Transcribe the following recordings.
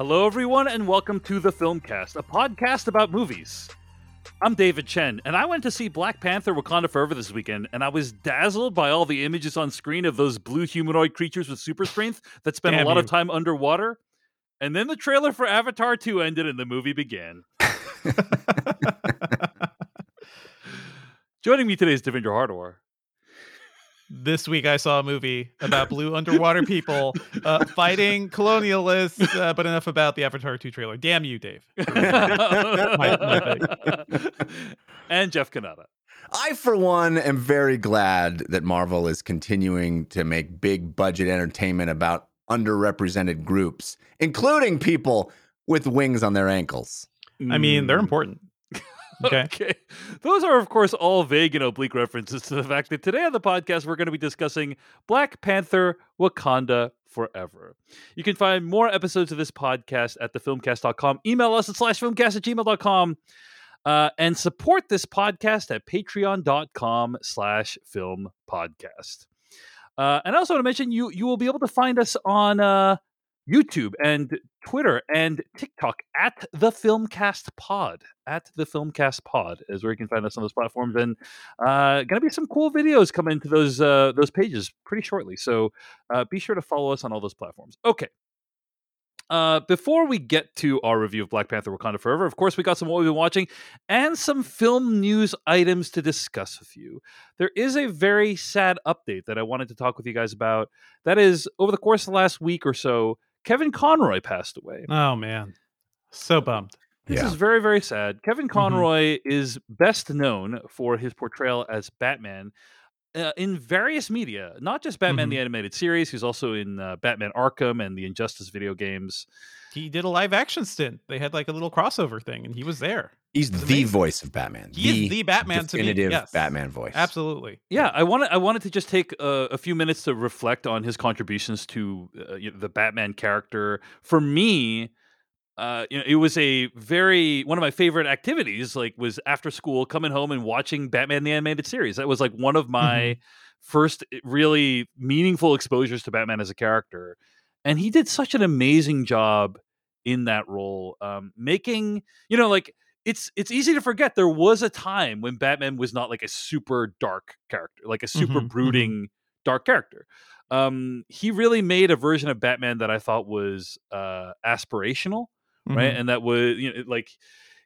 Hello, everyone, and welcome to the Filmcast, a podcast about movies. I'm David Chen, and I went to see Black Panther Wakanda Forever this weekend, and I was dazzled by all the images on screen of those blue humanoid creatures with super strength that spend Damn a lot you. of time underwater. And then the trailer for Avatar 2 ended and the movie began. Joining me today is Devindra Hardawar. This week I saw a movie about blue underwater people uh, fighting colonialists, uh, but enough about the Avatar 2 trailer. Damn you, Dave. my and Jeff Cannata. I, for one, am very glad that Marvel is continuing to make big budget entertainment about underrepresented groups, including people with wings on their ankles. I mean, they're important. Okay. Okay. Those are, of course, all vague and oblique references to the fact that today on the podcast, we're going to be discussing Black Panther Wakanda Forever. You can find more episodes of this podcast at thefilmcast.com. Email us at slash filmcast at gmail.com. Uh, and support this podcast at patreon.com slash film podcast. Uh, and I also want to mention you you will be able to find us on uh, YouTube and Twitter and TikTok at the Filmcast Pod. At the Filmcast Pod is where you can find us on those platforms. And uh, gonna be some cool videos coming to those uh, those pages pretty shortly. So uh, be sure to follow us on all those platforms. Okay. Uh, before we get to our review of Black Panther Wakanda Forever, of course, we got some what we've been watching and some film news items to discuss with you. There is a very sad update that I wanted to talk with you guys about. That is, over the course of the last week or so, Kevin Conroy passed away. Oh, man. So bummed. This Yeah. is very, very sad. Kevin Conroy is best known for his portrayal as Batman uh, in various media, not just Batman the Animated Series. He's also in uh, Batman Arkham and the Injustice video games. He did a live action stint. They had like a little crossover thing, and he was there. He's It's the amazing. voice of Batman. He is the Batman to me, definitive yes. Batman voice. Absolutely. Yeah, I wanted I wanted to just take a, a few minutes to reflect on his contributions to uh, you know, the Batman character. For me, uh, you know, it was a very one of my favorite activities. Like, was after school coming home and watching Batman the animated series. That was like one of my first eh, really meaningful exposures to Batman as a character, and he did such an amazing job in that role, um, making you know like it's it's easy to forget there was a time when Batman was not like a super dark character, like a super Mhm, mhm. brooding dark character. Um, he really made a version of Batman that I thought was uh, aspirational, right? Mhm. And that was you know like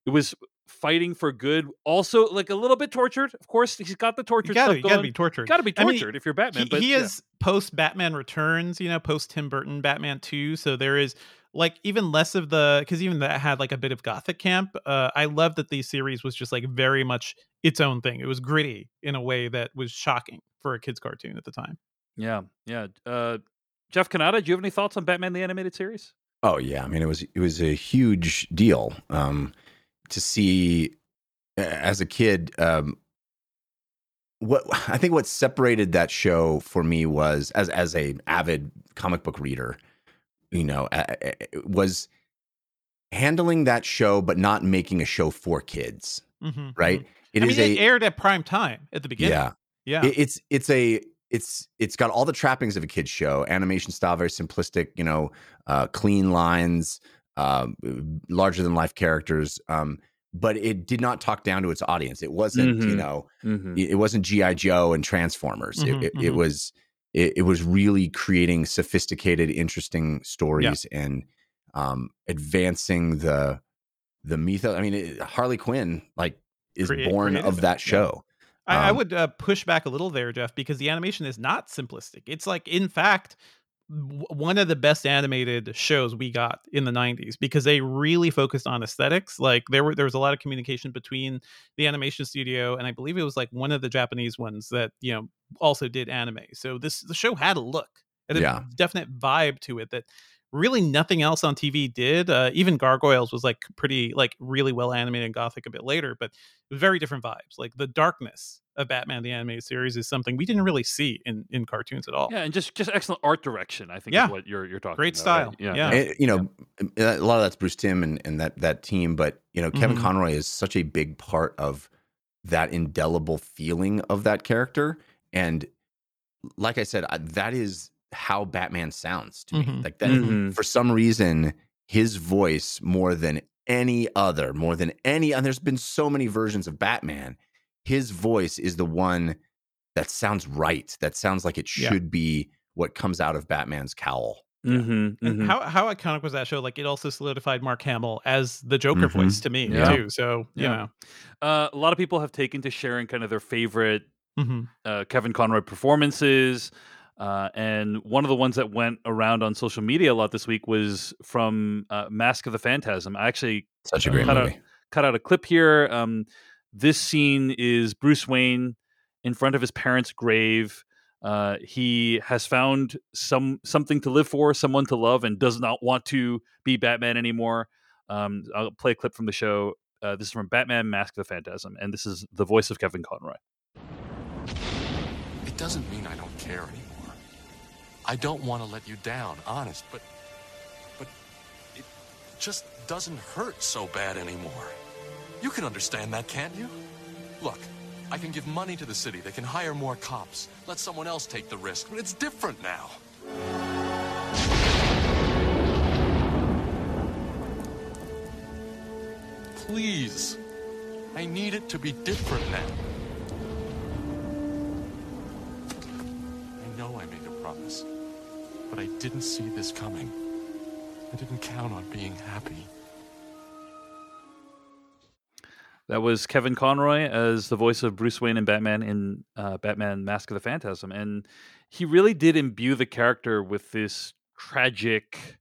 it was fighting for good. Also, like a little bit tortured. Of course, he's got the torture You gotta, stuff you gotta be tortured. Got to be I mean, tortured if you're Batman. he, but he yeah. is post Batman Returns, you know, post Tim Burton Batman 2. So there is like even less of the because even that had like a bit of gothic camp. Uh, I love that the series was just like very much its own thing. It was gritty in a way that was shocking for a kids cartoon at the time. Yeah, yeah. Uh, Jeff Cannata, do you have any thoughts on Batman the animated series? Oh yeah, I mean it was it was a huge deal um, to see as a kid. Um, what I think what separated that show for me was as as a avid comic book reader, you know, was handling that show but not making a show for kids. Mm-hmm. Right? It I is mean, it aired at prime time at the beginning. yeah. yeah. It- it's it's a it's it's got all the trappings of a kid's show animation style very simplistic you know uh clean lines um larger than life characters um but it did not talk down to its audience it wasn't you Mhm. know Mm-hmm. it wasn't gi joe and transformers Mhm, it, it, it mhm. was it, it was really creating sophisticated interesting stories and um advancing the the mythos i mean it, harley quinn like is Create- born of that yeah. show I, I Um, would uh, push back a little there, Jeff, because the animation is not simplistic. It's like, in fact, one of the best animated shows we got in the 90s because they really focused on aesthetics. Like there were there was a lot of communication between the animation studio and I believe it was like one of the Japanese ones that, you know, also did anime. So this the show had a look. It had Yeah. a definite vibe to it that really nothing else on TV did. Uh, even Gargoyles was like pretty like really well animated and gothic a bit later, but very different vibes. Like the darkness of Batman the animated series is something we didn't really see in in cartoons at all. Yeah, and just just excellent art direction. I think Yeah. is what you're you're talking. About. Great about, style. right? Yeah, Yeah. And, you know, a lot of that's Bruce Timm and, and that that team, but you know, Kevin Mhm. Conroy is such a big part of that indelible feeling of that character. And like I said, I, that is how Batman sounds to me. Mhm. Like that, Mhm. for some reason, his voice more than any other, more than any. And there's been so many versions of Batman. His voice is the one that sounds right. That sounds like it Yeah. should be what comes out of Batman's cowl. Mm-hmm, And how how iconic was that show? Like it also solidified Mark Hamill as the Joker Mhm. voice to me Yeah. too. So you Yeah. Uh, a lot of people have taken to sharing kind of their favorite know, hmm uh, Kevin Conroy performances. Uh, and one of the ones that went around on social media a lot this week was from uh, Mask of the Phantasm. I actually Such a great cut out- cut out a clip here. Um, this scene is Bruce Wayne in front of his parents' grave. Uh, he has found some something to live for, someone to love, and does not want to be Batman anymore. Um, I'll play a clip from the show. Uh, this is from Batman: Mask of the Phantasm, and this is the voice of Kevin Conroy. It doesn't mean I don't care anymore. I don't want to let you down, honest, but but it just doesn't hurt so bad anymore. You can understand that, can't you? Look, I can give money to the city. They can hire more cops. Let someone else take the risk. But it's different now. Please. I need it to be different now. I know I made a promise, but I didn't see this coming. I didn't count on being happy. That was Kevin Conroy as the voice of Bruce Wayne and Batman in uh, Batman: Mask of the Phantasm, and he really did imbue the character with this tragic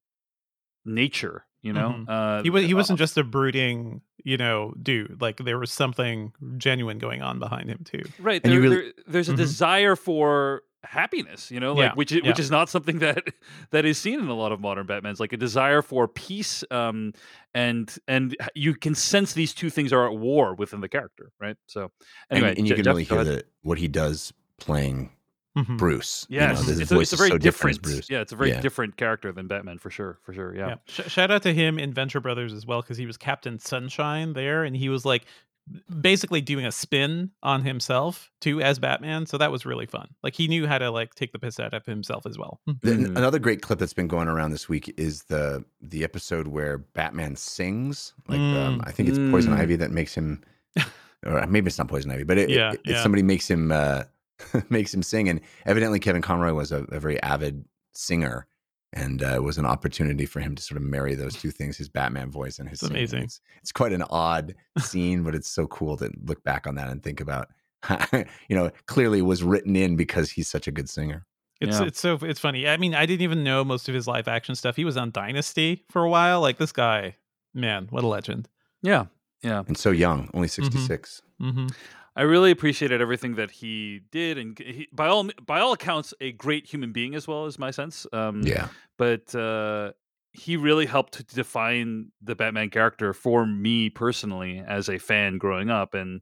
nature. You know, Mhm. uh, he was he uh, wasn't just a brooding you know dude. Like there was something genuine going on behind him too. right. And There, you really- there- there's a Mhm. desire for happiness. You know, like Yeah, which is, yeah. which is not something that that is seen in a lot of modern Batmans. Like a desire for peace, um, and and you can sense these two things are at war within the character. Right. So And- anyway, and, you Je- can Jeff, really hear that what he does playing Mhm. Bruce. you know, his it's, a, voice it's a is very so different different. Bruce. Yeah, it's a very Yeah. different character than Batman for sure, for sure. Yeah, Yeah. Sh- shout out to him in Venture Brothers as well because he was Captain Sunshine there, and he was like basically doing a spin on himself too as Batman. So that was really fun. Like he knew how to like take the piss out of himself as well. The- Mhm. Another great clip that's been going around this week is the the episode where Batman sings. Like um, Mm. I think it's Poison Mm. Ivy that makes him, or maybe it's not Poison Ivy, but it, Yeah, it- it- yeah. somebody makes him uh, makes him sing. And evidently, Kevin Conroy was a, a very avid singer, and uh, it was an opportunity for him to sort of marry those two things: his Batman voice and his. It's amazing. It's, it's quite an odd scene, but it's so cool to look back on that and think about. you know, clearly was written in because he's such a good singer. It's Yeah. it's so it's funny. I mean, I didn't even know most of his live action stuff. He was on Dynasty for a while. Like this guy, man, what a legend. yeah, yeah. And so young, only Mm-hmm. 66. I really appreciated everything that he did, and he, by all by all accounts, a great human being as well, is my sense. Um, Yeah. but uh, he really helped to define the Batman character for me personally as a fan growing up, and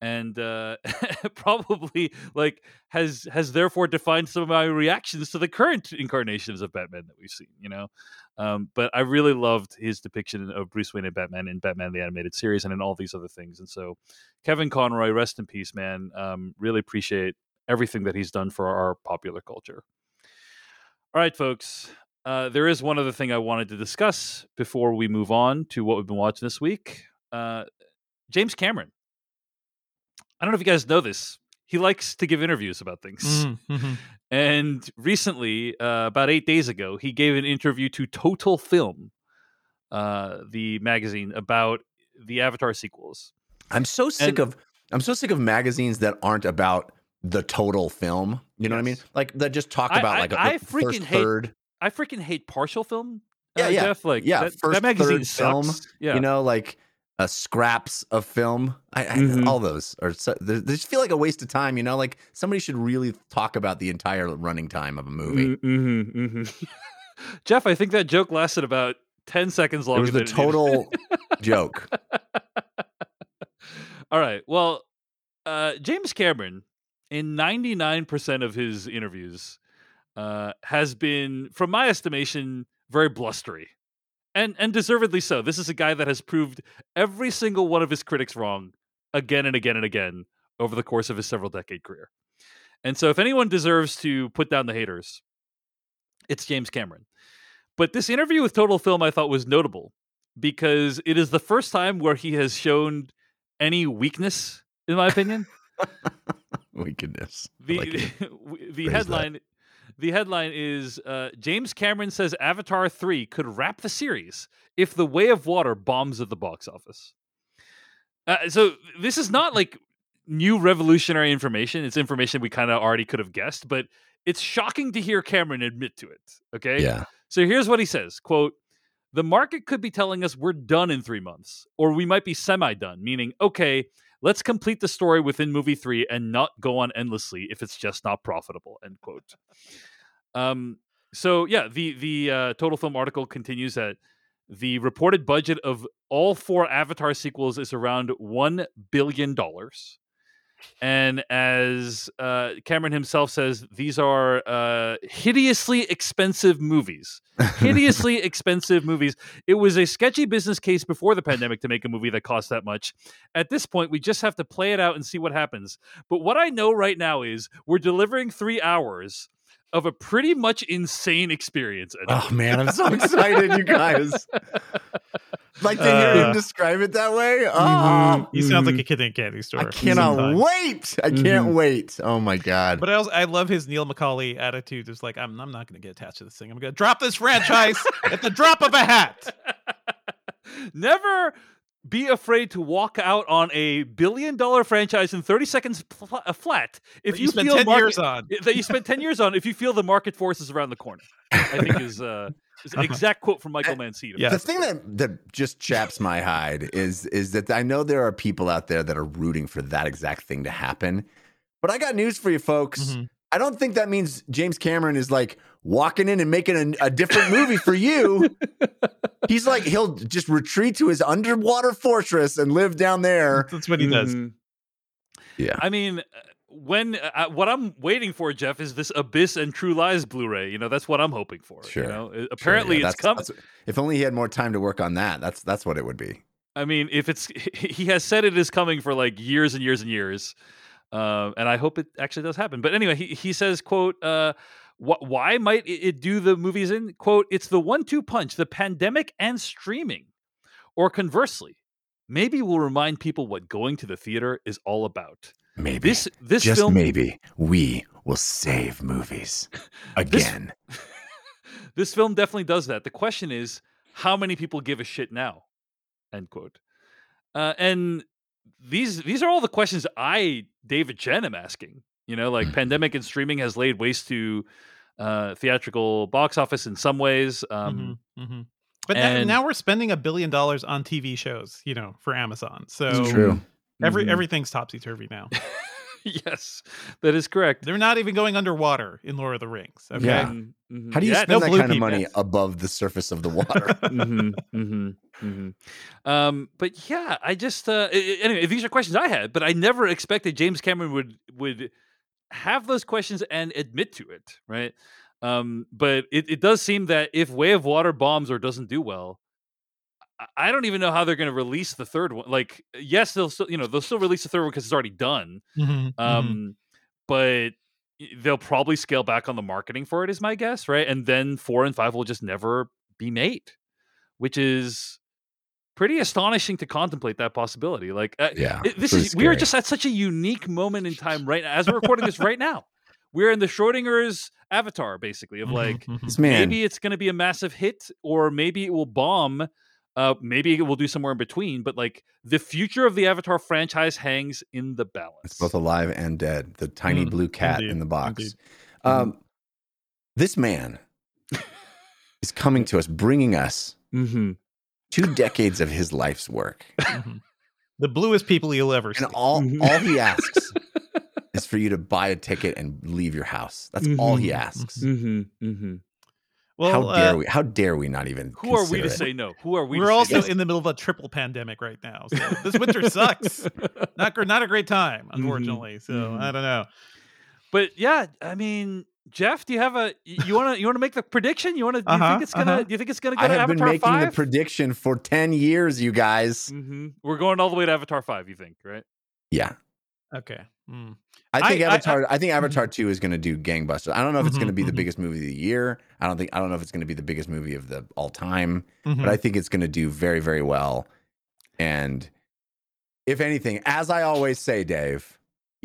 and uh, probably like has has therefore defined some of my reactions to the current incarnations of Batman that we've seen. You know, um, but I really loved his depiction of Bruce Wayne and Batman in Batman the Animated Series and in all these other things. And so, Kevin Conroy, rest in peace, man. Um, really appreciate everything that he's done for our popular culture. All right, folks. Uh, there is one other thing I wanted to discuss before we move on to what we've been watching this week. Uh, James Cameron. I don't know if you guys know this. He likes to give interviews about things. hmm And recently, uh, about eight days ago, he gave an interview to Total Film, uh, the magazine about the Avatar sequels. I'm so sick And- of I'm so sick of magazines that aren't about the total film. You know what I mean? Like that just talk about I- like a, I the freaking first hate- third. I freaking hate partial film. Yeah, uh, yeah, Jeff. Like, yeah, that, first, that magazine third film. Yeah, You know, like uh, scraps of film. I, I Mhm. all those are so, they just feel like a waste of time. You know, like somebody should really talk about the entire running time of a movie. Mm-hmm, mm-hmm. Jeff, I think that joke lasted about ten seconds long. It was the needed. total joke. All right. Well, uh, James Cameron, in 99% of his interviews, uh, has been, from my estimation, very blustery. And, and deservedly so. This is a guy that has proved every single one of his critics wrong again and again and again over the course of his several decade career. And so, if anyone deserves to put down the haters, it's James Cameron. But this interview with Total Film I thought was notable because it is the first time where he has shown any weakness, in my opinion. Weakness. The like the that. The headline is uh, James Cameron says Avatar 3 could wrap the series if The Way of Water bombs at the box office. Uh, so this is not like new revolutionary information. It's information we kind of already could have guessed, but it's shocking to hear Cameron admit to it. Okay. Yeah. So here's what he says quote, the market could be telling us we're done in three months, or we might be semi done, meaning, okay, let's complete the story within movie three and not go on endlessly if it's just not profitable, end quote. Um, so yeah, the the uh, total film article continues that the reported budget of all four Avatar sequels is around one billion dollars. And as uh, Cameron himself says, these are uh, hideously expensive movies. Hideously expensive movies. It was a sketchy business case before the pandemic to make a movie that costs that much. At this point, we just have to play it out and see what happens. But what I know right now is we're delivering three hours of a pretty much insane experience. Ed. Oh man, I'm so excited, you guys. Like to hear Uh, him describe it that way. Oh, He sounds like mhm. a kid in a candy store. I cannot same wait. I can't Mhm. wait. Oh my god. But I also I love his Neil McCauley attitude. It's like I'm I'm not going to get attached to this thing. I'm going to drop this franchise at the drop of a hat. Never be afraid to walk out on a billion dollar franchise in 30 seconds pl- uh, flat if That you, spent feel ten market, years on. that you spent 10 years on if you feel the market forces around the corner i think is uh is an exact quote from michael mancini Yeah. the thing that that just chaps my hide is is that I know there are people out there that are rooting for that exact thing to happen. But I got news for you folks. Mhm. I don't think that means James Cameron is like walking in and making a, a different movie for you. He's like he'll just retreat to his underwater fortress and live down there. That's what he does. Mhm. Yeah. i mean uh, when uh, what i'm waiting for jeff is this abyss and true lies blu-ray you know that's what i'm hoping for Sure. you know Uh, Sure, apparently yeah, it's coming If only he had more time to work on that. That's that's what it would be. I mean, if it's he has said it is coming for like years and years and years, um, and I hope it actually does happen. But anyway, he he says, "quote uh, wh- Why might it, do the movies in quote? It's the one-two punch: the pandemic and streaming, or conversely, maybe we'll remind people what going to the theater is all about. Maybe This this just film, maybe we will save movies again. this film definitely does that. The question is, how many people give a shit now? End quote. Uh, and these these are all the questions I, David Chen, am asking. You know, like Mhm. pandemic and streaming has laid waste to uh, theatrical box office in some ways. Um, Mhm, mhm. But now, and- now we're spending a billion dollars on TV shows, you know, for Amazon. So true. every mhm. everything's topsy turvy now. yes, that is correct. They're not even going underwater in Lord of the Rings. Okay. Yeah. Mhm, mhm. How do you Yeah, spend no that kind of people. money above the surface of the water? hmm hmm hmm Um, but yeah, I just uh, a- a- anyway. These are questions I had, but I never expected James Cameron would would have those questions and admit to it, right? Um, but it, it does seem that if Way of Water bombs or doesn't do well, I- don't even know how they're going to release the third one. Like, yes, they'll still you know they'll still release the third one because it's already done. Mhm, mhm. Um, but they'll probably scale back on the marketing for it, is my guess, right? And then four and five will just never be made, which is pretty astonishing to contemplate that possibility. Like, uh, yeah. this pretty is we are just at such a unique moment in time right now as we're recording this right now. We're in the Schrodinger's avatar, basically, of Mhm, like mhm. this man. maybe it's going to be a massive hit, or maybe it will bomb. Uh, maybe it will do somewhere in between. But like the future of the Avatar franchise hangs in the balance. It's both alive and dead. The tiny Mm, blue cat indeed, in the box. indeed. Um, this man is coming to us, bringing us Mm-hmm. Two decades of his life's work, Mhm. The bluest people you'll ever see. and all Mhm. all he asks is for you to buy a ticket and leave your house. That's all he Mhm, asks. Mm-hmm. Mm-hmm. Well, how dare uh, we? How dare we not even? Who are we to it? say no? Who are we? we're to also say in the middle of a triple pandemic right now. So this winter sucks. Not not a great time, unfortunately. So. I don't know. But yeah, I mean, Jeff, do you have a you want to you want to make the prediction? You want to? Do you Uh-huh, think it's gonna? uh-huh. Do you think it's gonna go I to have been Avatar making the prediction for ten years, you guys. hmm We're going all the way to Avatar five. You think, right? Yeah, Okay. Mm. I think I- I- Avatar. I, think Avatar Two is going to do gangbusters. I don't know if it's going to be the mhm. biggest movie of the year. I don't think. I don't know if it's going to be the biggest movie of the all time. But I think it's going to do very, very well. And if anything, as I always say, Dave,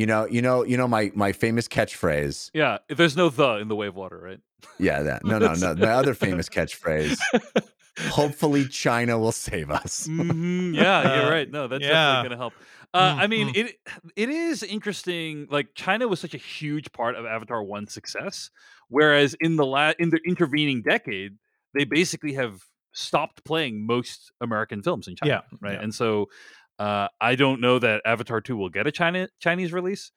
you know, you know, you know my my famous catchphrase. Yeah, there's no the in the wave water, right? Yeah, that. No, no, no. My other famous catchphrase. Hopefully, China will save us. Mhm, Yeah, you're Uh, right. No, that's yeah. definitely going to help. Uh, I mean, mm. it it is interesting. Like China was such a huge part of Avatar One's success, whereas in the la- in the intervening decade, they basically have stopped playing most American films in China. Yeah, right. yeah. And so, uh, I don't know that Avatar Two will get a China Chinese release.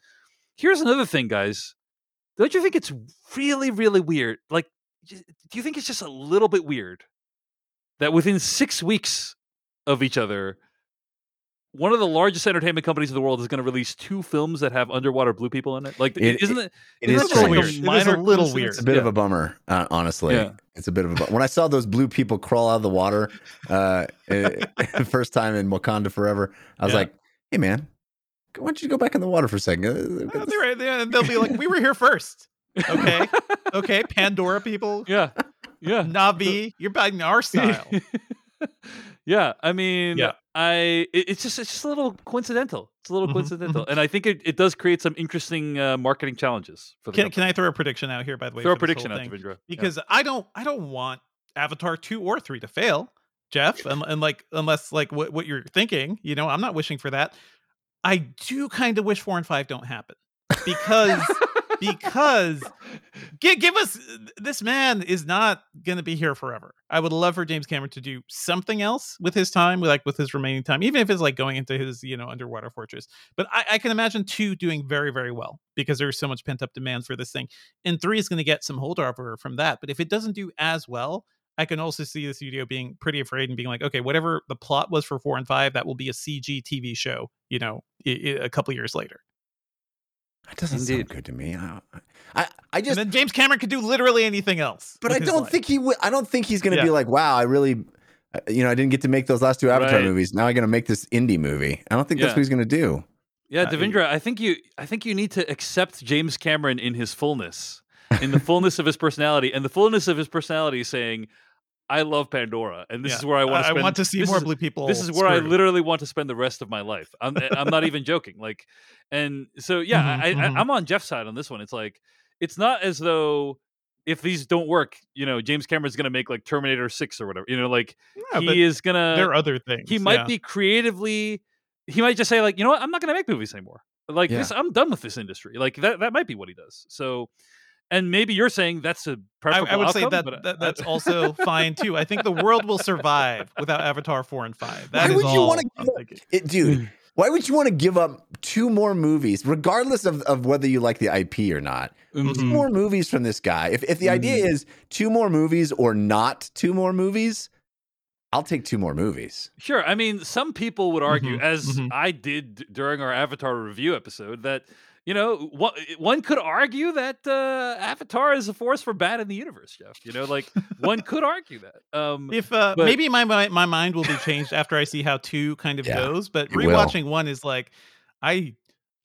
Here's another thing, guys. Don't you think it's really, really weird? Like, do you think it's just a little bit weird that within six weeks of each other, one of the largest entertainment companies in the world is going to release two films that have underwater blue people in it? Like, It- isn't it? It isn't is that like strange. a It is a little weird. It's a bit Yeah. of a bummer, uh, honestly. Yeah. It's a bit of a bummer. When I saw those blue people crawl out of the water, uh, eh, first time in Wakanda Forever, I was Yeah. like, "Hey, man, why don't you go back in the water for a second? Uh, Oh, they're right there, and they'll be like, "We were here first." Okay, okay, Pandora people, yeah, yeah. Na'vi, you're back in our style. yeah, I mean, Yeah. I it- it's just it's just a little coincidental. It's a little Mhm, coincidental, and I think it, it does create some interesting uh, marketing challenges for the Can, company. can I throw a prediction out here? By the way, throw a prediction out? Devindra? Yeah. because I don't I don't want Avatar two or three to fail, Jeff, and, and like unless like what what you're thinking, you know, I'm not wishing for that. I do kind of wish four and five don't happen because because give, give us this man is not going to be here forever. I would love for James Cameron to do something else with his time, like with his remaining time, even if it's like going into his you know underwater fortress. But I, I can imagine two doing very very well because there's so much pent up demand for this thing, and three is going to get some holdover from that. But if it doesn't do as well. I can also see the studio being pretty afraid and being like, okay, whatever the plot was for four and five, that will be a CG TV show, you know, a couple years later. That doesn't Indeed. sound good to me. I, I, I just, and then James Cameron could do literally anything else. but I with his don't life. think he would. I don't think he's going to Yeah. be like, wow, I really, uh, you know, I didn't get to make those last two Avatar Right. movies. Now I'm going to make this indie movie. I don't think that's what he's going to do. Yeah, Devindra, I think you I think you need to accept James Cameron in his fullness, in the fullness of his personality, and the fullness of his personality saying, "I love Pandora, and this Yeah. is where I want to I want to see more is- blue people. This is where I literally want to spend the rest of my life. I'm I'm not even joking. Like, and so yeah, Mhm, I. I I'm on Jeff's side on this one. It's like it's not as though if these don't work, you know, James Cameron's gonna make like Terminator Six or whatever. You know, like Yeah, he is gonna there are other things. he might yeah. be creatively he might just say like you know what i'm not going to make movies anymore like this i'm done with this industry like that that might be what he does so and maybe you're saying that's a I, preferable I would say that, but that that's also fine too. I think the world will survive without Avatar four and five. That Why is would you wanna give up- It, dude, why would you want to give up two more movies, regardless of, of whether you like the IP or not? Two Mhm. more movies from this guy. If if the idea is two more movies or not two more movies, I'll take two more movies. sure i mean some people would argue Mhm, as mhm. i did during our avatar review episode that you know one, one could argue that uh, avatar is a force for bad in the universe jeff you know like one could argue that um If uh, But- maybe my, my my mind will be changed after I see how two kind of Yeah, goes, but it will. rewatching one is like, I,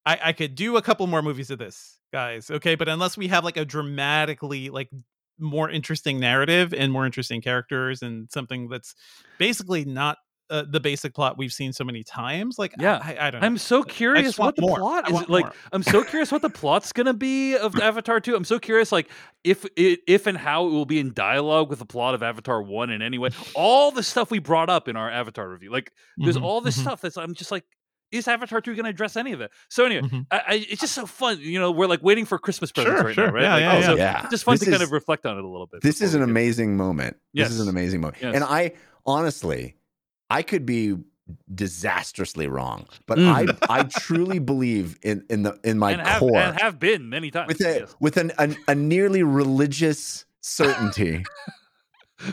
I I could do a couple more movies of this, guys. Okay, but unless we have like a dramatically like more interesting narrative and more interesting characters and something that's basically not uh, the basic plot we've seen so many times, like Yeah. I, I don't know. I'm so curious what the more. plot is. Like, more. I'm so curious what the plot's gonna be of Avatar 2. I'm so curious, like, if it, if and how it will be in dialogue with the plot of Avatar 1 in any way. All the stuff we brought up in our Avatar review, like, there's Mhm, all this mhm, stuff that's. I'm just like, is Avatar 2 gonna address any of it? So anyway, mhm. I, I, it's just so fun. You know, we're like waiting for Christmas presents Sure, right sure. now, right? Yeah, Like, yeah, oh, yeah. so yeah. Just fun This to kind of reflect on it a little bit. This is an we get- amazing moment. This is an amazing moment. Yes. And I honestly, I could be disastrously wrong, but Mm. I I truly believe in in the in my and have, core and have been many times. with a yes. with an, an a nearly religious certainty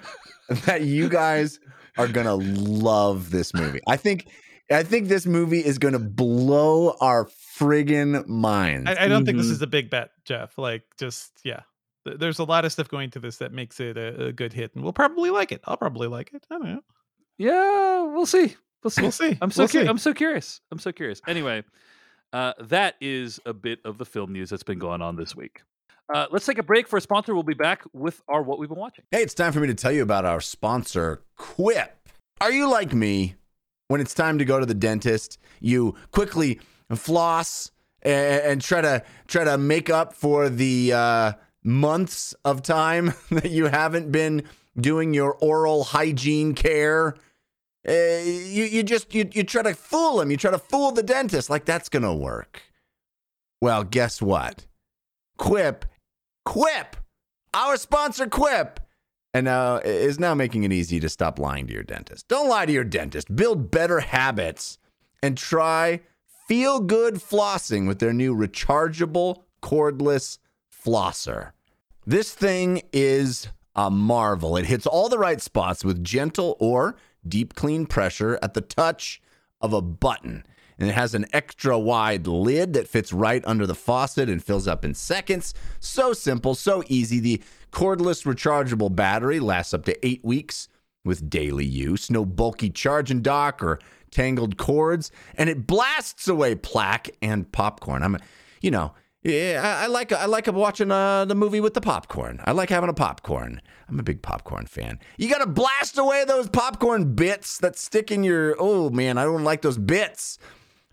that you guys are gonna love this movie. I think I think this movie is gonna blow our friggin' minds. I, I don't think this Mhm. is a big bet, Jeff. Like, just yeah. There's a lot of stuff going to this that makes it a, a good hit, and we'll probably like it. I'll probably like it. I don't know. Yeah, we'll see. We'll see. We'll see. I'm so We'll cu- see. I'm so curious. I'm so curious. Anyway, Uh, that is a bit of the film news that's been going on this week. Uh, let's take a break for a sponsor. We'll be back with our what we've been watching. Hey, it's time for me to tell you about our sponsor, Quip. Are you like me? When it's time to go to the dentist, you quickly floss and, and try to try to make up for the uh, months of time that you haven't been doing your oral hygiene care. Uh, you you just you you try to fool him. You try to fool the dentist like that's gonna work. Well, guess what? Quip, Quip, our sponsor, Quip, and now is now making it easy to stop lying to your dentist. Don't lie to your dentist. Build better habits and try feel good flossing with their new rechargeable cordless flosser. This thing is a marvel. It hits all the right spots with gentle or deep clean pressure at the touch of a button. And it has an extra wide lid that fits right under the faucet and fills up in seconds. So simple, so easy. The cordless rechargeable battery lasts up to eight weeks with daily use. No bulky charging dock or tangled cords, and it blasts away plaque and popcorn. I'm, you know, yeah, I, I like I like watching uh, the movie with the popcorn. I like having a popcorn. I'm a big popcorn fan. You got to blast away those popcorn bits that stick in your. Oh man, I don't like those bits.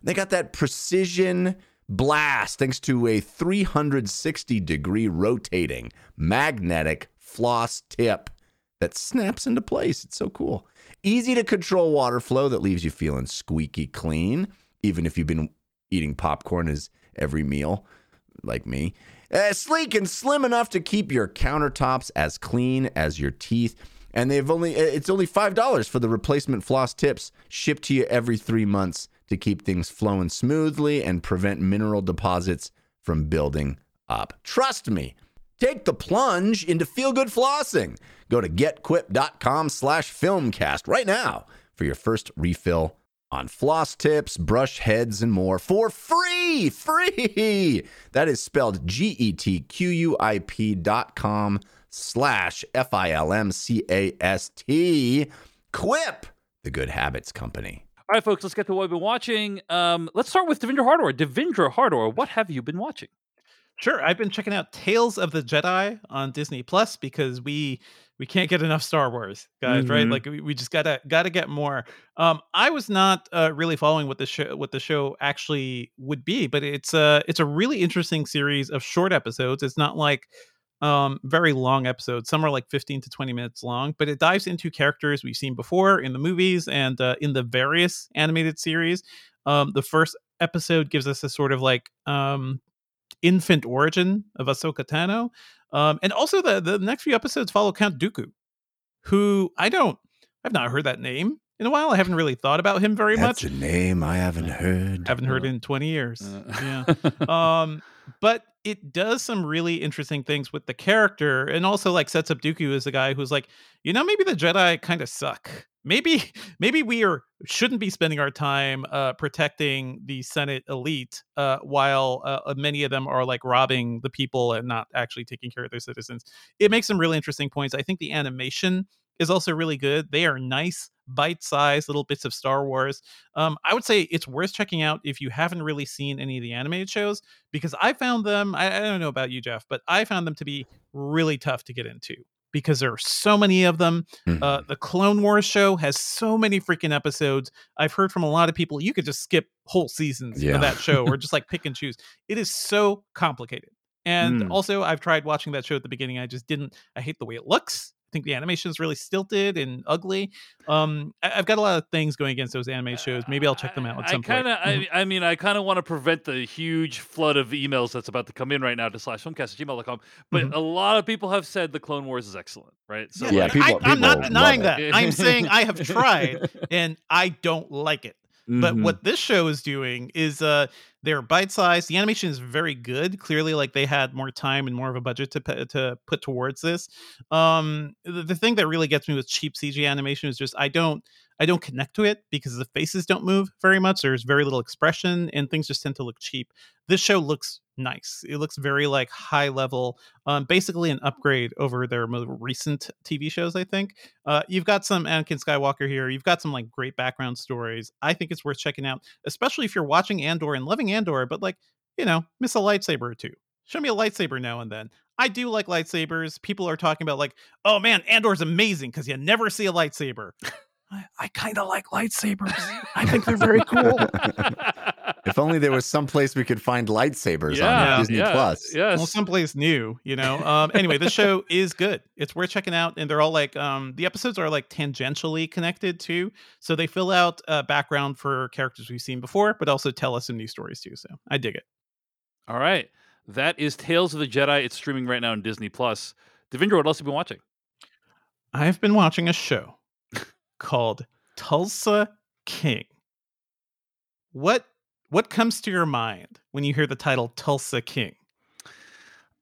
They got that precision blast thanks to a 360 degree rotating magnetic floss tip that snaps into place. It's so cool. Easy to control water flow that leaves you feeling squeaky clean, even if you've been eating popcorn as every meal, like me. Uh, sleek and slim enough to keep your countertops as clean as your teeth. And they've only it's only five dollars for the replacement floss tips shipped to you every three months to keep things flowing smoothly and prevent mineral deposits from building up. Trust me, take the plunge into feel good flossing. Go to getquip.com slash filmcast right now for your first refill on floss tips, brush heads, and more for free. Free. That is spelled G E T Q U I P dot com slash F I L M C A S T. Quip, the good habits company. All right, folks, let's get to what we've been watching. Um, let's start with Devindra Hardawar. Devindra Hardawar, what have you been watching? Sure, I've been checking out Tales of the Jedi on Disney Plus because we we can't get enough Star Wars, guys. Mm-hmm. Right? Like we, we just gotta gotta get more. Um, I was not uh, really following what the show what the show actually would be, but it's a it's a really interesting series of short episodes. It's not like um, very long episodes. Some are like 15 to 20 minutes long, but it dives into characters we've seen before in the movies and uh, in the various animated series. Um, the first episode gives us a sort of like um, infant origin of Ahsoka Tano. Um, and also the the next few episodes follow Count Dooku, who I don't I've not heard that name in a while. I haven't really thought about him very That's much. a name I haven't heard. Haven't heard in 20 years. Uh. yeah. Um, but it does some really interesting things with the character and also like sets up Dooku as a guy who's like, you know, maybe the Jedi kind of suck maybe maybe we are shouldn't be spending our time uh, protecting the Senate elite uh, while uh, uh, many of them are like robbing the people and not actually taking care of their citizens. It makes some really interesting points. I think the animation is also really good. They are nice, bite-sized little bits of Star Wars. Um, I would say it's worth checking out if you haven't really seen any of the animated shows because I found them. I, I don't know about you, Jeff, but I found them to be really tough to get into because there are so many of them. Uh, mm-hmm. Uh, the Clone Wars show has so many freaking episodes. I've heard from a lot of people you could just skip whole seasons yeah. of that show or just like pick and choose. It is so complicated. And mm. also, I've tried watching that show at the beginning. I just didn't. I hate the way it looks think the animation is really stilted and ugly. Um, I, have got a lot of things going against those anime shows. Maybe I'll check them out at some I kinda, point. Mm-hmm. I, I mean, I kind of want to prevent the huge flood of emails that's about to come in right now to slash filmcast at gmail.com. But mm-hmm. a lot of people have said the Clone Wars is excellent, right? So yeah, like, people, I, am not denying that. I'm saying I have tried and I don't like it. Mm-hmm. But what this show is doing is uh they're bite-sized. The animation is very good. Clearly like they had more time and more of a budget to to put towards this. Um the, the thing that really gets me with cheap CG animation is just I don't I don't connect to it because the faces don't move very much. There's very little expression and things just tend to look cheap. This show looks nice. It looks very like high level, um, basically an upgrade over their most recent TV shows. I think uh, you've got some Anakin Skywalker here. You've got some like great background stories. I think it's worth checking out, especially if you're watching Andor and loving Andor, but like you know, miss a lightsaber or two. Show me a lightsaber now and then. I do like lightsabers. People are talking about like, oh man, Andor's amazing because you never see a lightsaber. I, I kind of like lightsabers. I think they're very cool. if only there was some place we could find lightsabers Yeah, on Disney yeah, Plus. Yes. well, someplace new, you know. Um, anyway, this show is good. It's worth checking out, and they're all like, um, the episodes are like tangentially connected too, so they fill out uh, background for characters we've seen before, but also tell us some new stories too. So I dig it. All right. That is Tales of the Jedi. It's streaming right now on Disney Plus. Devindra, what else have you been watching? I've been watching a show called Tulsa King. What what comes to your mind when you hear the title Tulsa King?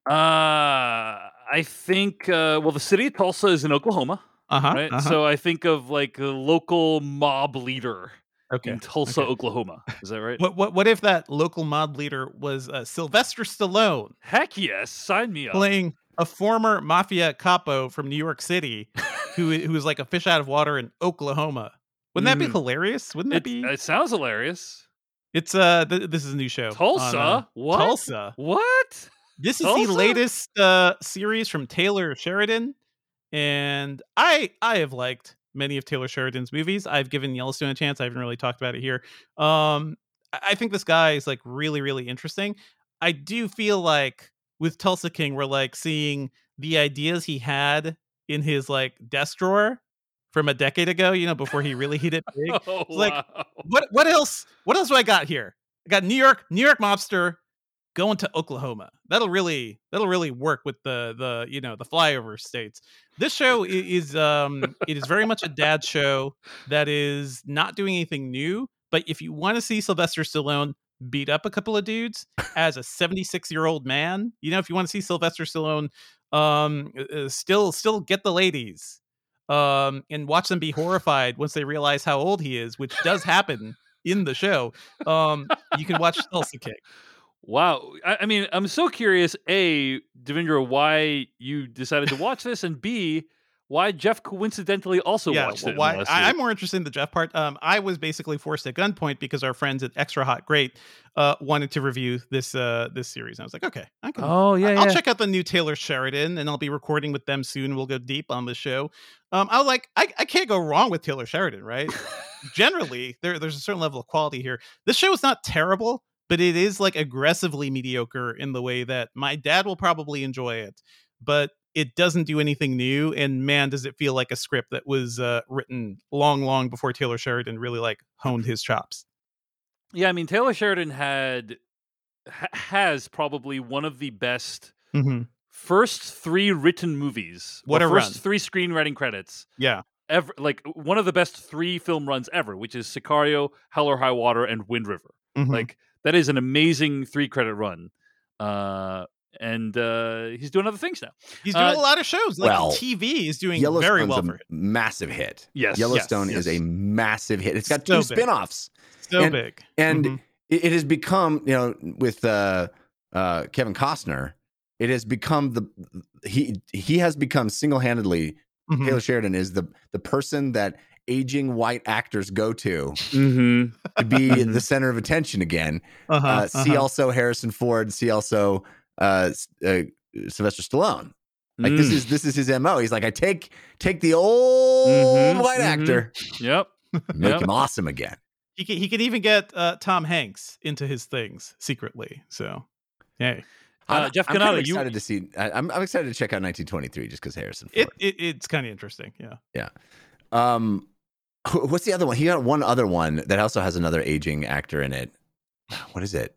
Uh, I think, uh, well, the city of Tulsa is in Oklahoma, Uh-huh. right? uh-huh. So I think of like a local mob leader okay. in Tulsa, okay. Oklahoma. Is that right? What what what if that local mob leader was uh, Sylvester Stallone Heck yes. Sign me up. playing a former mafia capo from New York City who who was like a fish out of water in Oklahoma? Wouldn't that be Mm. hilarious? Wouldn't that It, be? it sounds hilarious. It's uh th- this is a new show. on, Tulsa? uh, what? Tulsa. What? This is Tulsa? the latest uh, series from Taylor Sheridan, and I I have liked many of Taylor Sheridan's movies. I've given Yellowstone a chance. I haven't really talked about it here. Um, I I think this guy is like really really interesting. I do feel like with Tulsa King, we're like seeing the ideas he had in his like desk drawer from a decade ago. You know, before he really hit it big Oh, like- wow. what what else what else do I got here? I got New York, New York mobster going to Oklahoma. That'll really that'll really work with the the you know the flyover states. This show is um it is very much a dad show that is not doing anything new. But if you want to see Sylvester Stallone beat up a couple of dudes as a 76 year old man, you know, if you want to see Sylvester Stallone um uh, uh, still still get the ladies um and watch them be horrified once they realize how old he is, which does happen in the show. Um you can watch Tulsa King. Wow. I, I mean, I'm so curious, A, Devindra, why you decided to watch this, and B, why Jeff coincidentally also watched well, it. why, I, I'm more interested in the Jeff part. Um, I was basically forced at gunpoint because our friends at Extra Hot Great uh, wanted to review this uh, this series. And I was like, okay, I can. Oh, yeah, I'll yeah. check out the new Taylor Sheridan, and I'll be recording with them soon. We'll go deep on the show. Um, I was like, I, I can't go wrong with Taylor Sheridan, right? Generally, there, there's a certain level of quality here. This show is not terrible, but it is like aggressively mediocre in the way that my dad will probably enjoy it, but it doesn't do anything new. And man, does it feel like a script that was uh, written long, long before Taylor Sheridan really like honed his chops. Yeah, I mean, Taylor Sheridan had ha- has probably one of the best Mm-hmm. first three written movies. What a first run. three screenwriting credits Yeah. ever. Like one of the best three film runs ever, which is Sicario, Hell or High Water, and Wind River. Mhm. Like that is an amazing three credit run. Uh, and uh, he's doing other things now. He's doing Uh, a lot of shows. Like well, TV is doing Yellowstone's very well a for him. massive hit. Yes, Yellowstone yes, is a massive hit. It's got So two big. spin-offs. So and- big. And Mhm. it, it has become, you know, with uh, uh, Kevin Costner, it has become the he he has become single-handedly Mhm. Taylor Sheridan is the the person that aging white actors go to Mm-hmm. to be the center of attention again. Uh-huh, Uh, see uh-huh. also Harrison Ford. See also uh, uh, Sylvester Stallone. Like Mm. this is this is his mo. He's like, I take take the old Mhm, white mhm. actor, Yep. make Yep. him awesome again. He can, he can even get uh, Tom Hanks into his things secretly. So, hey, Uh, I'm, Jeff I'm kind of Canada, you- excited to see. I, I'm I'm excited to check out 1923 just because Harrison Ford. it, it it's kind of interesting. Yeah. Yeah. Um, what's the other one? He got one other one that also has another aging actor in it. What is it?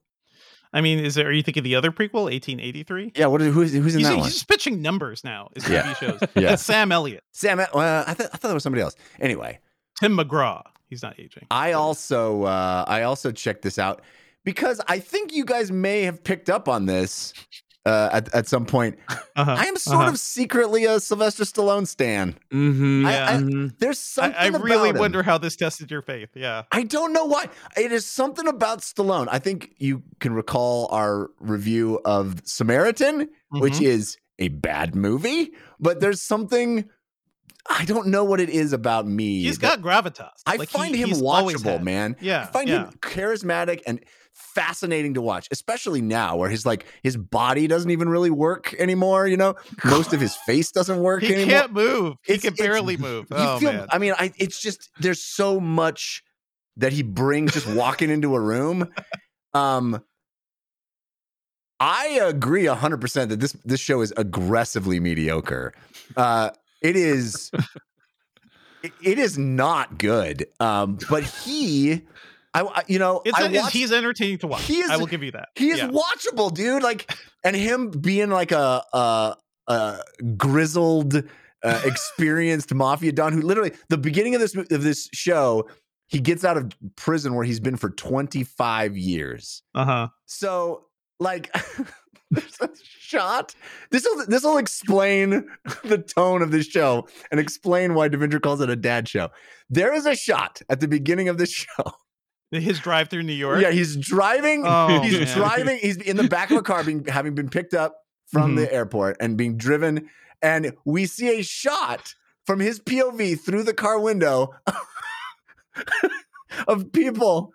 I mean, is there? Are you thinking the other prequel, 1883? Yeah, what? Is, who's who's in He's, that he's one? just pitching numbers now. As TV shows. Yeah. That's Sam Elliott, Sam. Well, I thought I thought that was somebody else. Anyway, Tim McGraw. He's not aging. I also uh, I also checked this out because I think you guys may have picked up on this. Uh, at at some point. Uh-huh. I am sort uh-huh. of secretly a Sylvester Stallone stan. Mm-hmm. I- I- Mhm. There's something. I really wonder how this tested your faith. Yeah. I don't know why. It is something about Stallone. I think you can recall our review of Samaritan, which Mhm. is a bad movie, but there's something I don't know what it is about me. He's got gravitas. I Like, he- find him watchable, man. Yeah. I find yeah. him charismatic and fascinating to watch, especially now where his like his body doesn't even really work anymore. You know, most of his face doesn't work He anymore. can't move. He can barely move. You Oh feel, man. I mean, I, it's just there's so much that he brings just walking into a room. Um, I agree hundred percent that this this show is aggressively mediocre. Uh, it is. it- it is not good. Um, but he, I, you know, It's, I it's- watched- he's entertaining to watch. he is- I will give you that. he is Yeah. watchable, dude. Like, and him being like a a, a grizzled, uh, experienced mafia don who literally the beginning of this of this show, he gets out of prison where he's been for twenty five years. Uh-huh. So, like, there's a shot. This will this will explain the tone of this show and explain why Devindra calls it a dad show. There is a shot at the beginning of this show. His drive through New York. Yeah, he's driving. Oh, he's man. driving. He's in the back of a car, being having been picked up from Mhm. the airport and being driven. And we see a shot from his POV through the car window of people,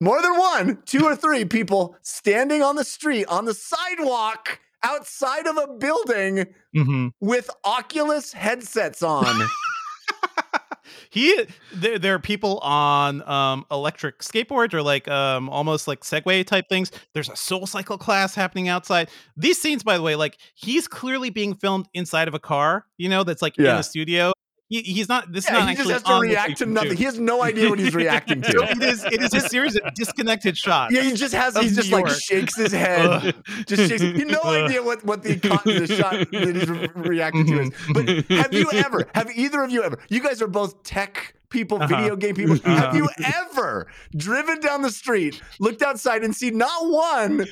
more than one, two or three people standing on the street on the sidewalk outside of a building Mhm. with Oculus headsets on. he there, there are people on um electric skateboards or like um almost like segway type things. There's a soul cycle class happening outside. These scenes by the way like he's clearly being filmed inside of a car you know that's like in Yeah. a studio he, he's not this is yeah, not he just has to react to nothing. shoot. He has no idea what he's reacting to. it is it is a series of disconnected shots Yeah, he just has. He just New like York. shakes his head. just shakes. He no idea what what the the shot that he's re- reacting to is. But have you ever? Have either of you ever? You guys are both tech people, Uh-huh. video game people. Uh-huh. Have you ever driven down the street, looked outside, and seen not one,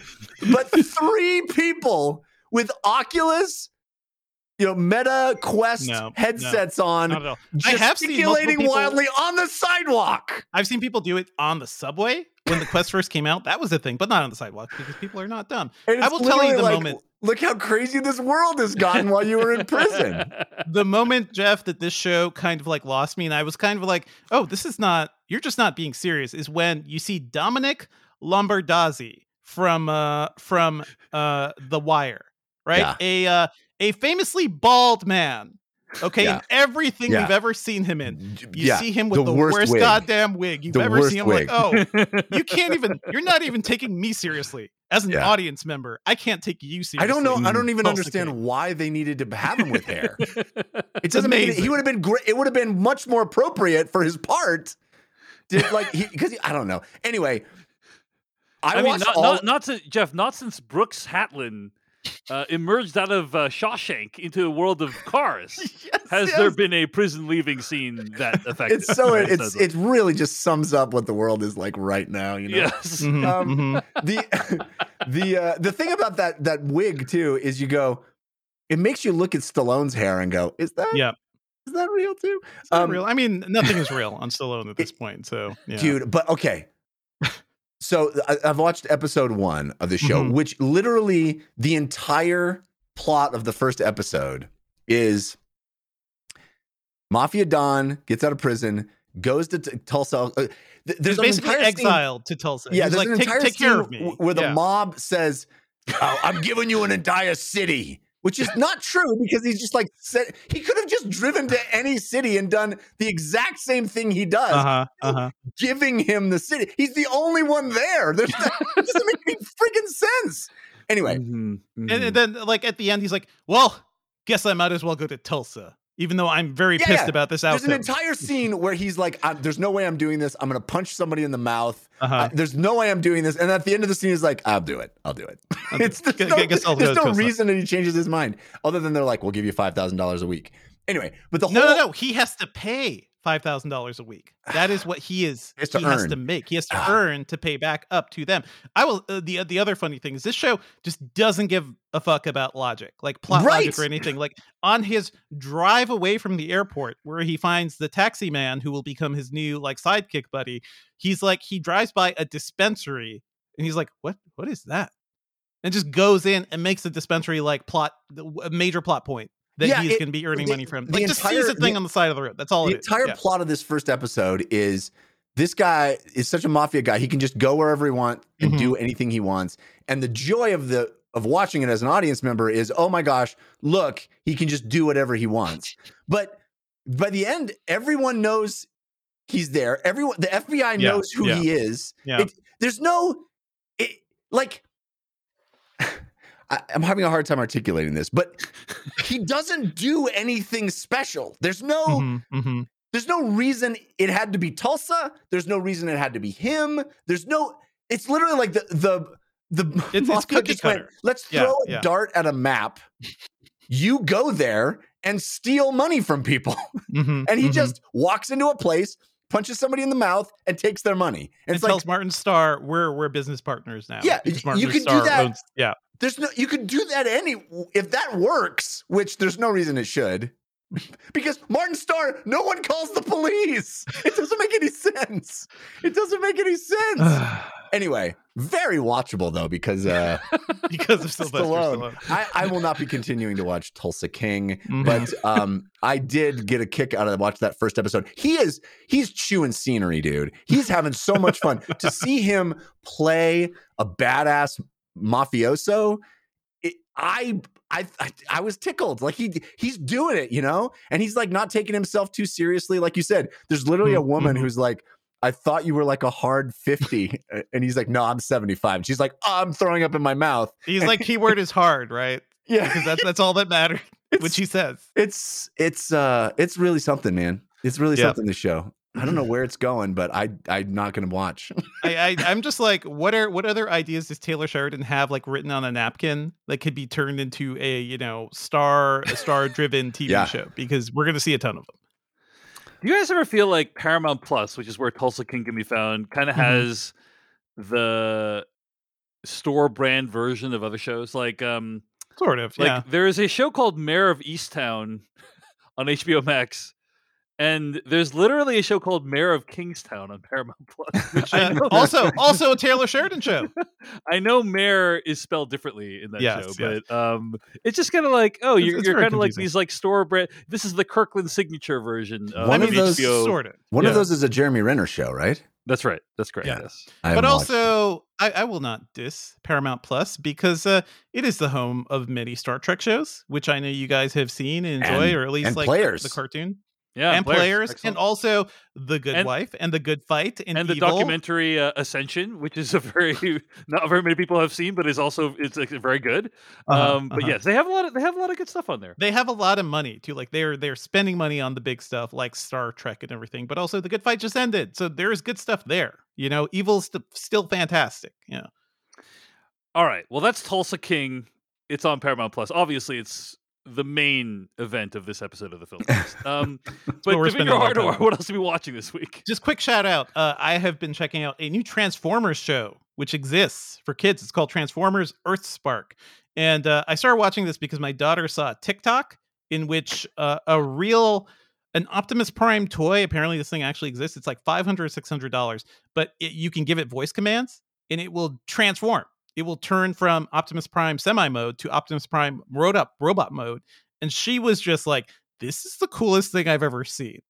but three people with Oculus? You know, Meta Quest No, no, headsets on, Not at. I have seen multiple gesticulating people- wildly on the sidewalk. I've seen people do it on the subway when the quest first came out. That was a thing, but not on the sidewalk because people are not dumb. I will tell you the like, moment- Look how crazy this world has gotten while you were in prison. the moment Jeff that this show kind of like lost me and I was kind of like, "Oh, this is not you're just not being serious." Is when you see Dominic Lombardozzi from uh from uh The Wire, right? Yeah. A uh a famously bald man. Okay, Yeah. in everything Yeah. we've ever seen him in. You Yeah, see him with the, worst, wig. goddamn wig you've The ever seen. I'm wig. like, oh, you can't even you're not even taking me seriously as an Yeah. audience member. I can't take you seriously. I don't know. I don't even understand King. why they needed to have him with hair. It doesn't make it, he would have been great. It would have been much more appropriate for his part. Did like because I don't know. Anyway, I, I, mean, not, all. not, not since Jeff, not since Brooks Hatlen uh, emerged out of uh, Shawshank into a world of cars. Yes, Has yes. there been a prison leaving scene that effective? It's so That it's it really just sums up what the world is like right now. You know. yes. Mhm, Um, mhm. the the uh, the thing about that that wig too is you go, it makes you look at Stallone's hair and go, is that Yeah. is that real too, It's not Um, real. I mean, nothing is real on Stallone at this point. So, yeah. dude? But okay. So I, I've watched episode one of the show, Mhm. which literally the entire plot of the first episode is Mafia Don gets out of prison, goes to t- Tulsa. Uh, th- there's basically entire scene- exiled to Tulsa. Yeah, He's there's like, an take, entire take care scene of me. where the Yeah. mob says, oh, "I'm giving you an entire city," which is not true because he's just like said he could have just driven to any city and done the exact same thing he does, Uh-huh, uh-huh. giving him the city. He's the only one there. There's it doesn't make any freaking sense. Anyway, Mhm, And, mhm. and then, like, at the end, he's like, well, guess I might as well go to Tulsa, even though I'm very Yeah, pissed yeah. about this there's an entire scene where he's like, "I- "There's no way I'm doing this. I'm gonna punch somebody in the mouth. uh-huh. Uh, there's no way I'm doing this." And at the end of the scene, he's like, "I'll do it. I'll do it." it's there's no, gu- guess I'll there's no reason that he changes his mind other than they're like, "We'll give you five thousand dollars a week." Anyway, but the whole no, no, no. He has to pay five thousand dollars a week. That is what he is. He has to he has to make. He has to Ah. earn to pay back up to them. I will. Uh, the the other funny thing is this show just doesn't give a fuck about logic, like plot logic or anything. Like on his drive away from the airport, where he finds the taxi man who will become his new like sidekick buddy. He's like he drives by a dispensary and he's like, "What? What is that?" And just goes in and makes the dispensary like plot a major plot point that Yeah, he's going to be earning the- money from. the Like just sees entire- a thing the- on the side of the road. That's all the it is. entire Yeah. plot of this first episode is this guy is such a mafia guy. He can just go wherever he wants and Mhm. do anything he wants. And the joy of the of watching it as an audience member is, oh my gosh, look, he can just do whatever he wants. But by the end, everyone knows he's there. Everyone, the FBI Yeah, knows who yeah. he is. Yeah. It- there's no, it, like, I, I'm having a hard time articulating this, but he doesn't do anything special. There's no. Mhm, mhm. There's no reason it had to be Tulsa. There's no reason it had to be him. There's no. It's literally like the the the it's mafia cookie just went. Let's Yeah, throw a yeah. dart at a map. You go there and steal money from people, Mhm, and he mhm. just walks into a place, punches somebody in the mouth, and takes their money. And and it's like tells Martin Starr we're we're business partners now. Yeah, because y- Martin you could do that. owns- yeah, there's no you could do that any if that works, which there's no reason it should. Because Martin Starr, no one calls the police. It doesn't make any sense. It doesn't make any sense. anyway, very watchable though, because uh because of Sylvester Stallone. Stallone. I, I will not be continuing to watch Tulsa King, Mhm. but um I did get a kick out of watch that first episode. He is he's chewing scenery, dude. He's having so much fun to see him play a badass mafioso. It, I, I I I was tickled. Like he he's doing it, you know, and he's like not taking himself too seriously. Like you said, there's literally a Mhm, woman mhm. who's like. I thought you were like a hard 50. And he's like, no, I'm 75. And she's like, oh, I'm throwing up in my mouth. He's like keyword is hard, right? Yeah. Because that's that's all that matters, It's- which he says. it's it's uh it's really something, man. It's really Yeah. something to show. I don't know where it's going, but I I'm not gonna watch. I, I I'm just like, what are what other ideas does Taylor Sheridan have like written on a napkin that could be turned into a you know star a star driven TV Yeah. show? Because we're gonna see a ton of them. Do you guys ever feel like Paramount Plus, which is where Tulsa King can be found, kind of Mhm. has the store brand version of other shows? Like, um, Sort of, like yeah. there is a show called Mare of Easttown on HBO Max, and there's literally a show called Mayor of Kingstown on Paramount Plus. Which I know, also, also a Taylor Sheridan show. I know Mayor is spelled differently in that Yes, show, yes. but um, it's just kind of like, oh, It's- you're, it's you're very kind of like confusing. these like store brand. This is the Kirkland signature version of One I of mean, those- HBO. sort of. One yeah. of those is a Jeremy Renner show, right? That's right. That's correct. Yeah. Yes. I but haven't watched it. also I, I will not diss Paramount Plus because uh, it is the home of many Star Trek shows, which I know you guys have seen and enjoy, And- or at least and like players. the cartoon Yeah. and players, and also the Good And- Wife and the Good Fight and, and the documentary uh, Ascension, which is a very not very many people have seen, but is also it's like, very good. Uh-huh, um, but uh-huh. yes, they have a lot of they have a lot of good stuff on there. They have a lot of money too. Like they're they're spending money on the big stuff like Star Trek and everything, but also the Good Fight just ended, so there is good stuff there. You know, Evil's st- still fantastic. Yeah, All right, well that's Tulsa King. It's on Paramount Plus. Obviously, it's the main event of this episode of the film. Um, but we're spending figure a lot of out time. what else are we watching this week? just quick shout out. Uh, I have been checking out a new Transformers show which exists for kids. It's called Transformers Earthspark, and uh, I started watching this because my daughter saw a TikTok in which uh, a real an Optimus Prime toy. Apparently, this thing actually exists. It's like five hundred, six hundred dollars, but it, you can give it voice commands, and it will transform. It will turn from Optimus Prime semi mode to Optimus Prime robot up robot mode. And she was just like, "This is the coolest thing I've ever seen."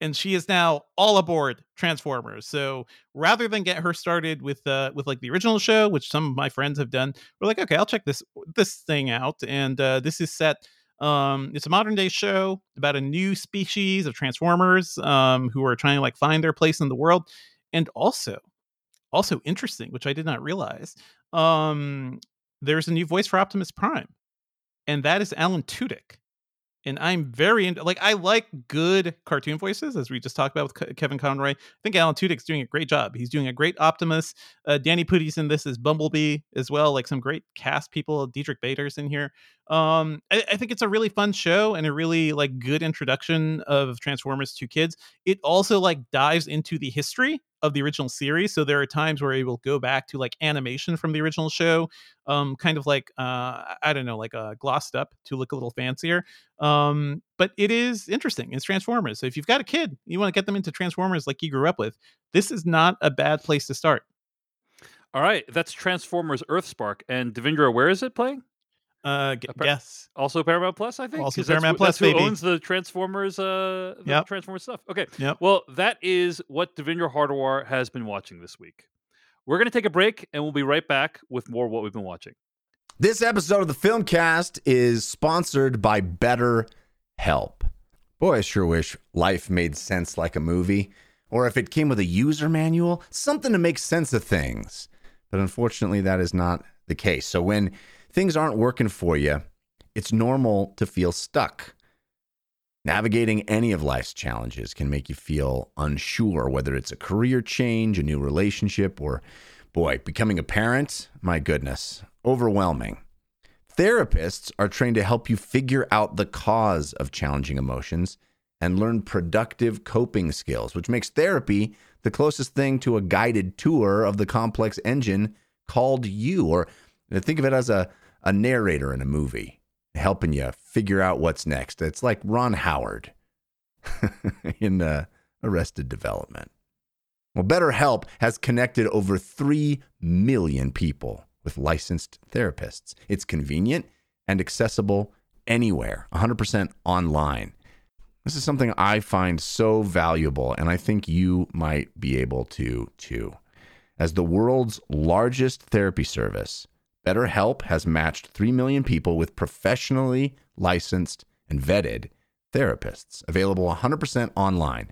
And she is now all aboard Transformers. So rather than get her started with uh with like the original show, which some of my friends have done, we're like, okay, I'll check this this thing out. And uh, this is set um it's a modern day show about a new species of transformers um who are trying to like find their place in the world and also also interesting which i did not realize um there's a new voice for optimus prime and that is alan tudyk and i'm very into like i like good cartoon voices as we just talked about with Ke- kevin conroy. I think alan tudyk's doing a great job. He's doing a great optimus uh, Danny Pudi's in this as bumblebee as well like some great cast people Diedrich bader's in here Um, I, I think it's a really fun show and a really like good introduction of Transformers to kids. It also like dives into the history of the original series. So there are times where it will go back to like animation from the original show, um, kind of like uh, I don't know, like uh, glossed up to look a little fancier. Um, but it is interesting. It's Transformers. So if you've got a kid, you want to get them into Transformers like you grew up with, this is not a bad place to start. All right, that's Transformers Earthspark. And Devindra, where is it playing? Uh, g- Appar- guess. Also Paramount Plus, I think. Also 'Cause that's Paramount who- Plus, That's who baby. owns the Transformers. Uh, the Yep. Transformers stuff. Okay. Yep. Well, that is what Devindra Hardawar has been watching this week. We're going to take a break, and we'll be right back with more of what we've been watching. This episode of the Filmcast is sponsored by Better Help. Boy, I sure wish life made sense like a movie, or if it came with a user manual, something to make sense of things. But unfortunately, that is not the case. So when things aren't working for you, it's normal to feel stuck. Navigating any of life's challenges can make you feel unsure, whether it's a career change, a new relationship, or, boy, becoming a parent. My goodness, overwhelming. Therapists are trained to help you figure out the cause of challenging emotions and learn productive coping skills, which makes therapy the closest thing to a guided tour of the complex engine called you. Or think of it as a, a narrator in a movie helping you figure out what's next. It's like Ron Howard in uh, Arrested Development. Well, BetterHelp has connected over 3 million people with licensed therapists. It's convenient and accessible anywhere, 100% online. This is something I find so valuable, and I think you might be able to too. As the world's largest therapy service, BetterHelp has matched 3 million people with professionally licensed and vetted therapists, available 100% online.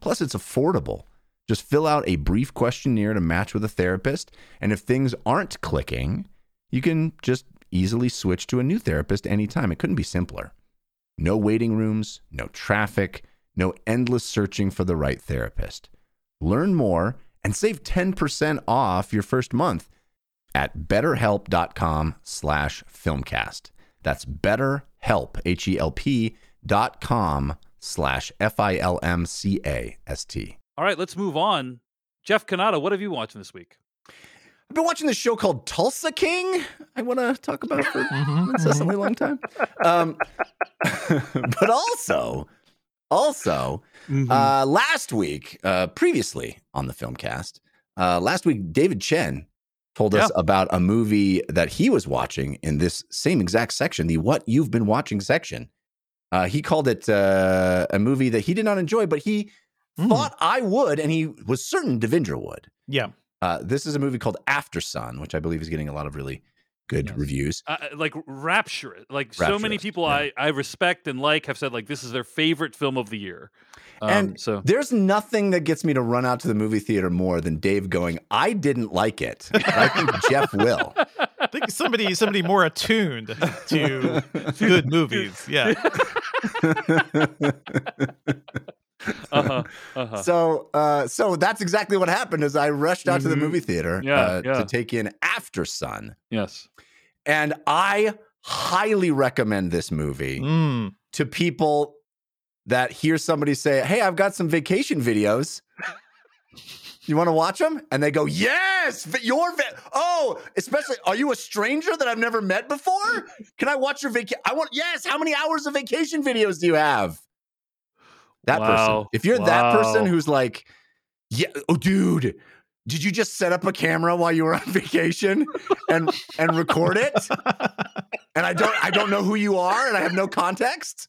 Plus, it's affordable. Just fill out a brief questionnaire to match with a therapist, and if things aren't clicking, you can just easily switch to a new therapist anytime. It couldn't be simpler. No waiting rooms, no traffic, no endless searching for the right therapist. Learn more and save 10% off your first month at betterhelp.com slash filmcast. That's betterhelp, H-E-L-P dot com slash F-I-L-M-C-A-S-T. All right, let's move on. Jeff Cannata, what have you watching this week? I've been watching this show called Tulsa King. I want to talk about for an incessantly long time. Um, but also, also, mhm. uh, last week, uh, previously on the Filmcast, uh, last week, David Chen told us about a movie that he was watching in this same exact section, the What You've Been Watching section. Uh, he called it uh, a movie that he did not enjoy, but he Mm. thought I would, and he was certain Devindra would. yeah. Uh, this is a movie called Aftersun, which I believe is getting a lot of really good Yes. reviews. Uh, like rapture like so many people yeah. I, I respect and like have said like this is their favorite film of the year um, And so There's nothing that gets me to run out to the movie theater more than Dave going, I didn't like it. I think Jeff will. I think somebody somebody more attuned to good movies. Yeah. uh-huh, uh-huh. So, uh, so that's exactly what happened. As I rushed out to the Mhm. movie theater Yeah, uh, yeah. to take in Aftersun, yes and I highly recommend this movie Mm. to people that hear somebody say, "Hey, I've got some vacation videos." You want to watch them? And they go, "Yes, your va- oh, especially are you a stranger that I've never met before? Can I watch your vacation? I want yes. How many hours of vacation videos do you have?" That person. If you're that person who's like, "Yeah, oh, dude." Did you just set up a camera while you were on vacation and and record it? And I don't I don't know who you are and I have no context?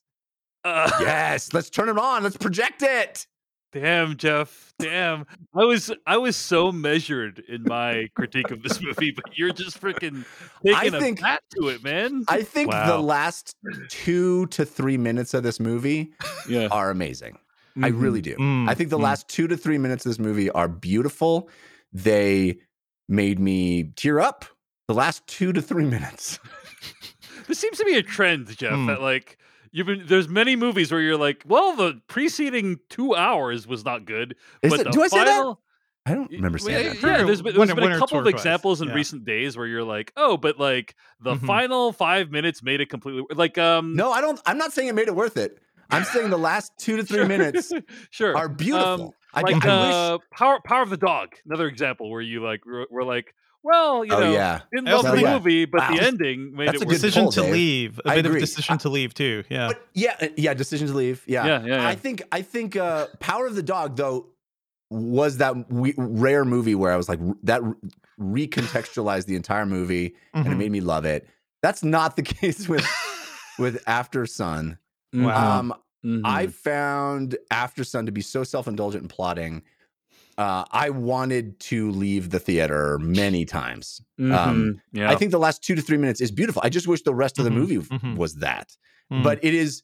Uh, Yes, let's turn it on. Let's project it. Damn jeff damn i was i was so measured in my critique of this movie but you're just freaking taking a think- bat to it man I think the last two to three minutes of this movie yeah are amazing. I really do. Mm, I think the mm. last two to three minutes of this movie are beautiful. They made me tear up. The last two to three minutes. This seems to be a trend, Jeff. Hmm. That like you've been there's many movies where you're like, well, the preceding two hours was not good, Is but it- do I say that? I don't remember Well, saying yeah, that. Sure, there's been, one- there's been a couple of twice, examples in yeah. recent days where you're like, oh, but like the Mhm. final five minutes made it completely like um No, I don't. I'm not saying it made it worth it. I'm saying the last two to three sure. minutes sure are beautiful. Um, I, like I wish. uh, power power of the dog another example where you like were, were like well you oh know yeah, didn't I love the think- movie but Wow. the ending made That's it a worth good it. decision pull, to Dave. leave. A I bit agree. of decision to leave too. Yeah. but yeah, uh, yeah. Decision to leave. Yeah, yeah yeah, yeah. I think I think uh, Power of the Dog though was that we, rare movie where I was like that re- recontextualized the entire movie and it Mhm. made me love it. That's not the case with with Aftersun. Wow. Um, Mhm. I found Aftersun to be so self indulgent and plotting. Uh, I wanted to leave the theater many times. Um, Mhm. yeah I think the last two to three minutes is beautiful. I just wish the rest of the Mhm, movie mhm. was that. Mm. But it is,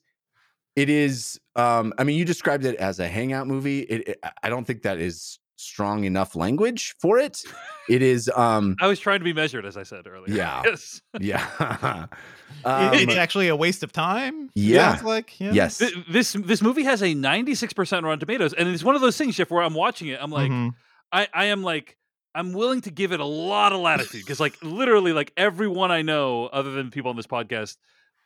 it is. Um, I mean, you described it as a hangout movie. It, it- I don't think that is strong enough language for it. It is. Um, I was trying to be measured as I said earlier Yeah. yes yeah. Um, it's actually a waste of time. Yeah. Like yeah. yes. Th- this this movie has a 96% Rotten Tomatoes and it's one of those things Jeff where I'm watching it I'm like Mhm. I, I am like I'm willing to give it a lot of latitude because like literally like everyone I know other than people on this podcast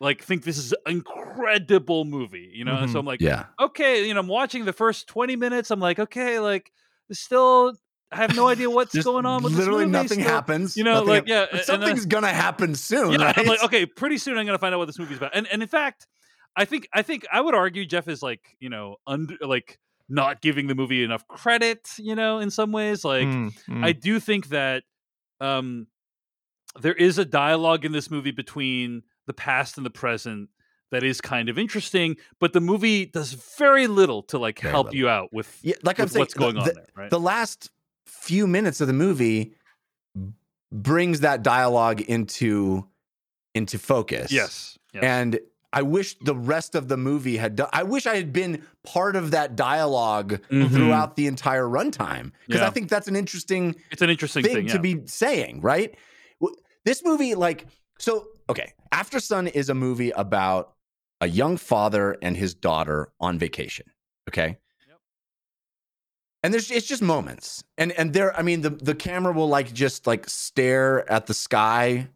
like think this is an incredible movie, you know. And so I'm like, yeah. okay, you know, I'm watching the first 20 minutes. I'm like, okay, like there's still I have no idea what's Just going on with literally this movie. Literally nothing still- happens. You know, like yeah, but and- and something's gonna happen soon. yeah, right? I'm like, okay, pretty soon I'm gonna find out what this movie's about. And and in fact, I think I think I would argue Jeff is like, you know, under like not giving the movie enough credit, you know, in some ways. Like Mm, mm. I do think that um there is a dialogue in this movie between the past and the present that is kind of interesting, but the movie does very little to like Very help little. you out with, Yeah, like I'm with saying, what's going the, on the, there, right? the last few minutes of the movie brings that dialogue into into focus. yes. yes. And I wish the rest of the movie had done. I wish I had been part of that dialogue Mhm. throughout the entire runtime because Yeah. I think that's an interesting it's an interesting thing, thing, to be saying, right? This movie, like, so okay, Aftersun is a movie about a young father and his daughter on vacation. Okay. Yep. And there's it's just moments. And and there, I mean, the the camera will like just like stare at the sky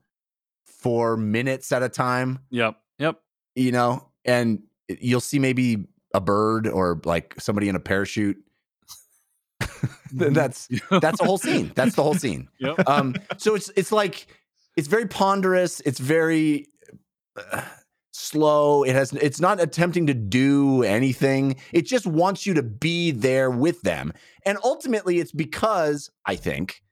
for minutes at a time, Yep. Yep. you know, and you'll see maybe a bird or like somebody in a parachute. that's that's the whole scene. That's the whole scene Yep. um so it's it's like it's very ponderous it's very uh, slow it has it's not attempting to do anything it just wants you to be there with them. And ultimately it's because i think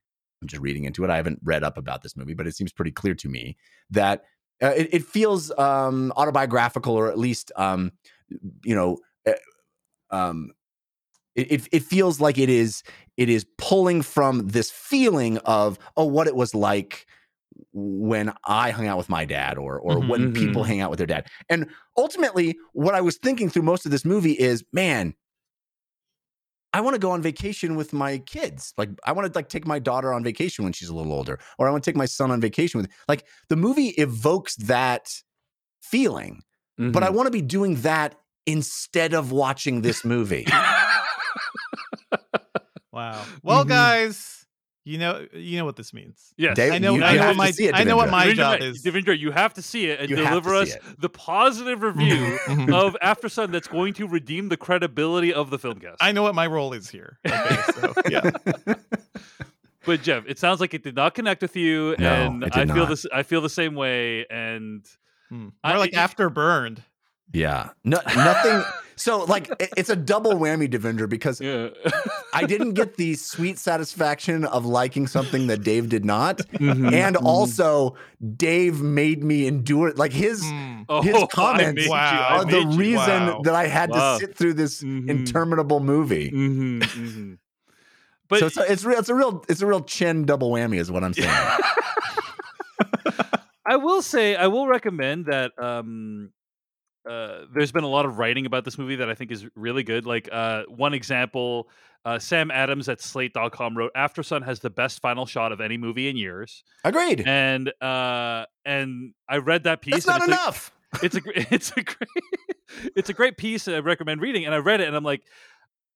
i'm just reading into it i haven't read up about this movie but it seems pretty clear to me that uh, it, it feels um autobiographical or at least um you know uh, um it, it feels like it is it is pulling from this feeling of oh what it was like when I hung out with my dad or or Mhm, when people mhm. hang out with their dad. And ultimately what I was thinking through most of this movie is man I want to go on vacation with my kids. Like I want to like take my daughter on vacation when she's a little older or I want to take my son on vacation with like the movie evokes that feeling. But I Mm-hmm. want to be doing that instead of watching this movie. Wow. Well, Mhm. guys, you know you know what this means. yes. Dave, I know. you- I you know what my. it, I know what my Devindra, job is. Devindra, you have to see it and You deliver us the positive review Mhm. of Aftersun that's going to redeem the credibility of the film. filmcast. I know what my role is here. Okay, so yeah. But Jeff, it sounds like it did not connect with you, No, and it I feel not. this. I feel the same way, and Hmm. I- More like it- after burned. Yeah. No, nothing. So, like, it- it's a double whammy, Devindra, because yeah, I didn't get the sweet satisfaction of liking something that Dave did not. Mhm, And mhm. also, Dave made me endure it. Like, his Hmm. Oh, his I comments Wow. Are the you. reason Wow. that I had Wow. to sit through this Mhm. interminable movie. Mhm, mhm. But so it's a, it's real. It's a real. It's a real chin double whammy, is what I'm saying. I will say, I will recommend that. Um, uh, there's been a lot of writing about this movie that I think is really good. Like uh, one example, uh, Sam Adams at Slate.com wrote, "Aftersun has the best final shot of any movie in years," Agreed. and uh, and I read that piece. That's not it's a- enough. it's a it's a great it's a great piece I recommend reading. And I read it, and I'm like,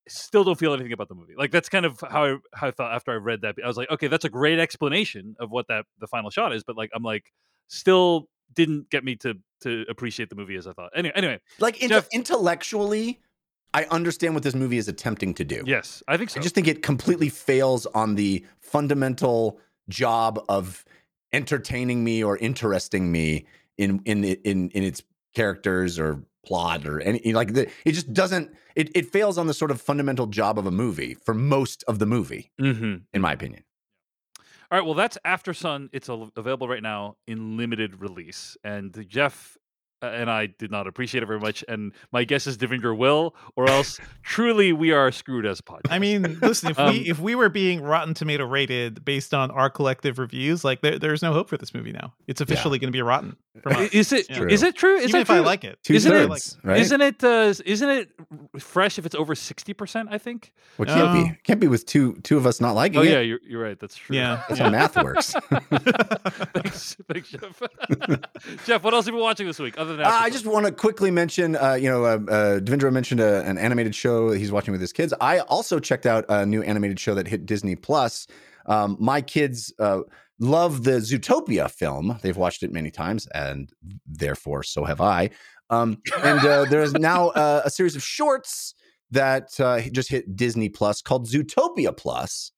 still don't feel anything about the movie. Like that's kind of how I how I felt after I read that. I was like, okay, that's a great explanation of what that the final shot is, but like I'm like still didn't get me to to appreciate the movie as I thought. Anyway, anyway, Like inte- Jeff- intellectually, I understand what this movie is attempting to do. yes, I think so. I just think it completely fails on the fundamental job of entertaining me or interesting me in in in in its characters or plot or any like the, it just doesn't it, it fails on the sort of fundamental job of a movie for most of the movie mm-hmm. in my opinion All right, well, that's Aftersun. It's available right now in limited release. And Jeff uh, and I did not appreciate it very much. And my guess is Devindra will, or else truly we are screwed as a podcast. I mean, listen, if Um, we if we were being Rotten Tomato rated based on our collective reviews, like there, there's no hope for this movie now. It's officially going to be rotten. From I- us. is it Yeah. is it true? Is Even that if true? I like it, two Isn't it- thirds right Isn't it? Uh, isn't it fresh if it's over sixty percent? I think. well, it can't Oh. be can't be with two two of us not liking it. Oh it yeah, you're, you're right. That's true. Yeah. that's how math works thanks, thanks, Jeff. Jeff, what else have you been watching this week other than? Uh, I just want to quickly mention, uh, you know, uh, uh, Devindra mentioned a, an animated show that he's watching with his kids. I also checked out a new animated show that hit Disney Plus. Um, my kids uh, love the Zootopia film. They've watched it many times, and therefore so have I. Um, and uh, there is now uh, a series of shorts that uh, just hit Disney Plus called Zootopia Plus,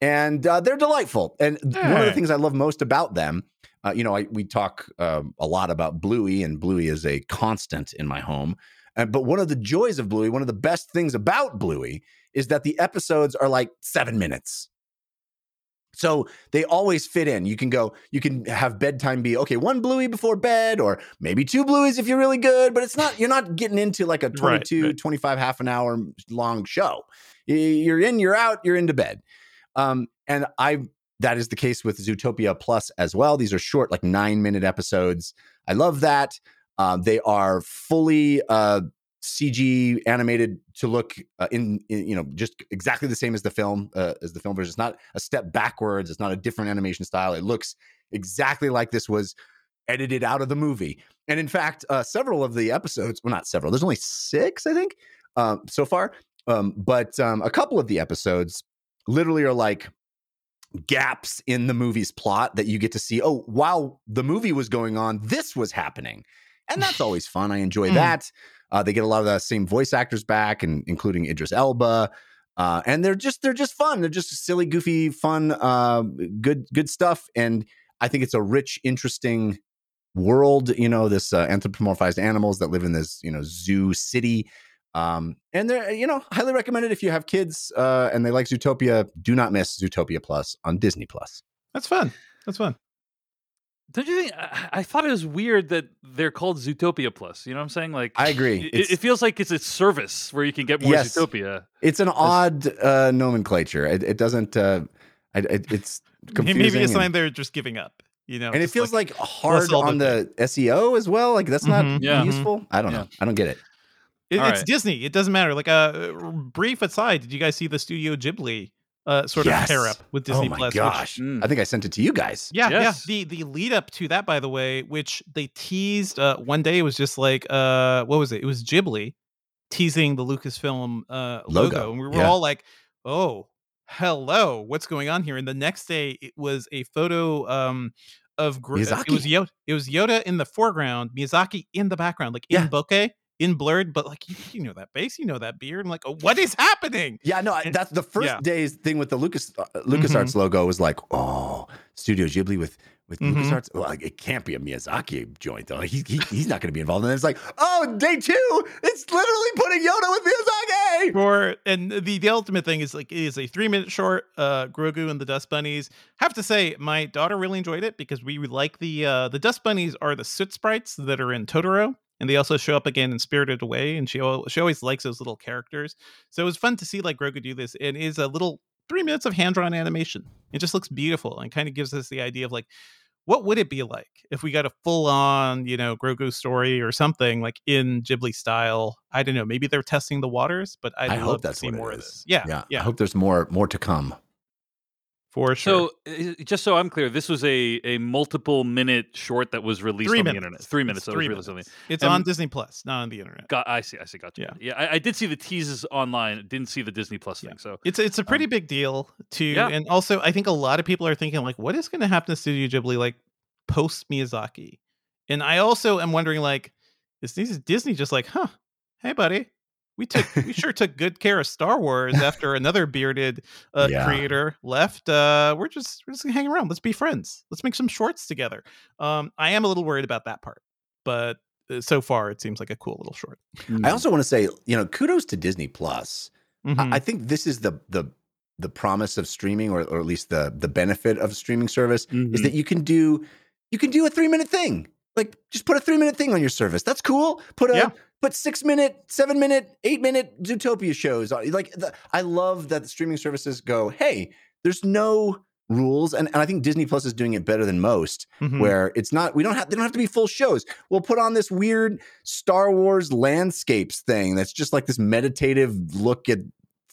and uh, they're delightful. And one of the things I love most about them uh, you know, I, we talk um, a lot about Bluey, and Bluey is a constant in my home. But one of the joys of Bluey, one of the best things about Bluey, is that the episodes are like seven minutes. So they always fit in. You can go, you can have bedtime be okay, one Bluey before bed, or maybe two Blueys if you're really good, but it's not, you're not getting into like a Right, 22, right. 25, half an hour long show. You're in, you're out, you're into bed. Um, and I that is the case with Zootopia Plus as well. These are short, like nine minute episodes. I love that. Uh, they are fully uh, CG animated to look uh, in, in, you know, just exactly the same as the film, uh, as the film version. It's not a step backwards. It's not a different animation style. It looks exactly like this was edited out of the movie. And in fact, uh, several of the episodes, well, not several, there's only six, I think, um, so far. Um, but um, a couple of the episodes literally are like gaps in the movie's plot that you get to see. Oh, while the movie was going on, this was happening. And that's always fun. I enjoy Mm. that. Uh, they get a lot of the same voice actors back, and including Idris Elba. Uh, and they're just they're just fun. They're just silly, goofy, fun, uh, good good stuff. And I think it's a rich, interesting world. You know, this uh, anthropomorphized animals that live in this you know zoo city. Um, and they're you know highly recommended if you have kids uh, and they like Zootopia. Do not miss Zootopia Plus on Disney Plus. that's fun. That's fun. Don't you think? I, I thought it was weird that they're called Zootopia Plus. You know what I'm saying? Like, I agree. It, it feels like it's a service where you can get more Yes. Zootopia. It's an odd uh, nomenclature. It, it doesn't. Uh, it, it- it's confusing. Maybe it's and- something they're just giving up. You know, and it feels like, hard all the on the SEO as well. Like that's not Mhm, Yeah. useful. I don't know. I don't get it. It, it's right. Disney. It doesn't matter. Like a uh, brief aside, did you guys see the Studio Ghibli uh, sort Yes. of pair up with Disney oh my Plus? which- gosh! Mm. I think I sent it to you guys. yeah, Yes. yeah. The the lead up to that, by the way, which they teased uh, one day, it was just like uh, what was it? It was Ghibli teasing the Lucasfilm uh, logo, Logo, and we were yeah. all like, "Oh, hello, what's going on here?" And the next day, it was a photo um, of Gr- uh, it was Yoda. It was Yoda in the foreground, Miyazaki in the background, like Yeah. in bokeh, in blurred, but like you, you know that face, you know that beard. I'm like, oh, what is happening? Yeah, no, And- that's the first yeah. day's thing with the Lucas uh, LucasArts logo was like, oh, Studio Ghibli with with Mhm. LucasArts. Well, it can't be a Miyazaki joint though. He, he he's not going to be involved. And it's like, oh, day two, it's literally putting Yoda with Miyazaki. For and the the ultimate thing is like it is a three minute short. Uh, Grogu and the Dust Bunnies. Have to say, my daughter really enjoyed it because we like the uh the Dust Bunnies are the soot sprites that are in Totoro. And they also show up again in Spirited Away, and she she always likes those little characters. So it was fun to see like Grogu do this. It is a little three minutes of hand drawn animation. It just looks beautiful and kind of gives us the idea of like what would it be like if we got a full on, you know, Grogu story or something like in Ghibli style? I don't know. Maybe they're testing the waters, but I'd I love hope to that's see more it of this. Yeah, yeah, yeah. I hope there's more more to come. For sure. So, just so I'm clear, this was a a multiple minute short that was released Three on minutes. the internet. Three minutes. It's that three was released on the minutes. It's Um, on Disney Plus, not on the internet. Got, I see. I see. Gotcha. Yeah. Yeah. I, I did see the teases online. Didn't see the Disney Plus Yeah. thing. So It's it's a pretty big deal to, yeah. and also I think a lot of people are thinking like, what is going to happen to Studio Ghibli like post Miyazaki? And I also am wondering like, is Disney, Disney just like, huh? Hey, buddy, we took we sure took good care of Star Wars after another bearded uh, Yeah. creator left. Uh, we're just we're just gonna hang around. Let's be friends. Let's make some shorts together. Um, I am a little worried about that part, but uh, so far it seems like a cool little short. I also want to say, you know, kudos to Disney Plus. Mhm. I, I think this is the the the promise of streaming, or or at least the the benefit of a streaming service, is Mhm. that you can do you can do a three minute thing. Like just put a three minute thing on your service. That's cool. Put a Yeah. Put six minute, seven minute, eight minute Zootopia shows. on- Like the, I love that the streaming services go, hey, there's no rules, and, and I think Disney Plus is doing it better than most Mhm. where it's not we don't have they don't have to be full shows. We'll put on this weird Star Wars landscapes thing that's just like this meditative look at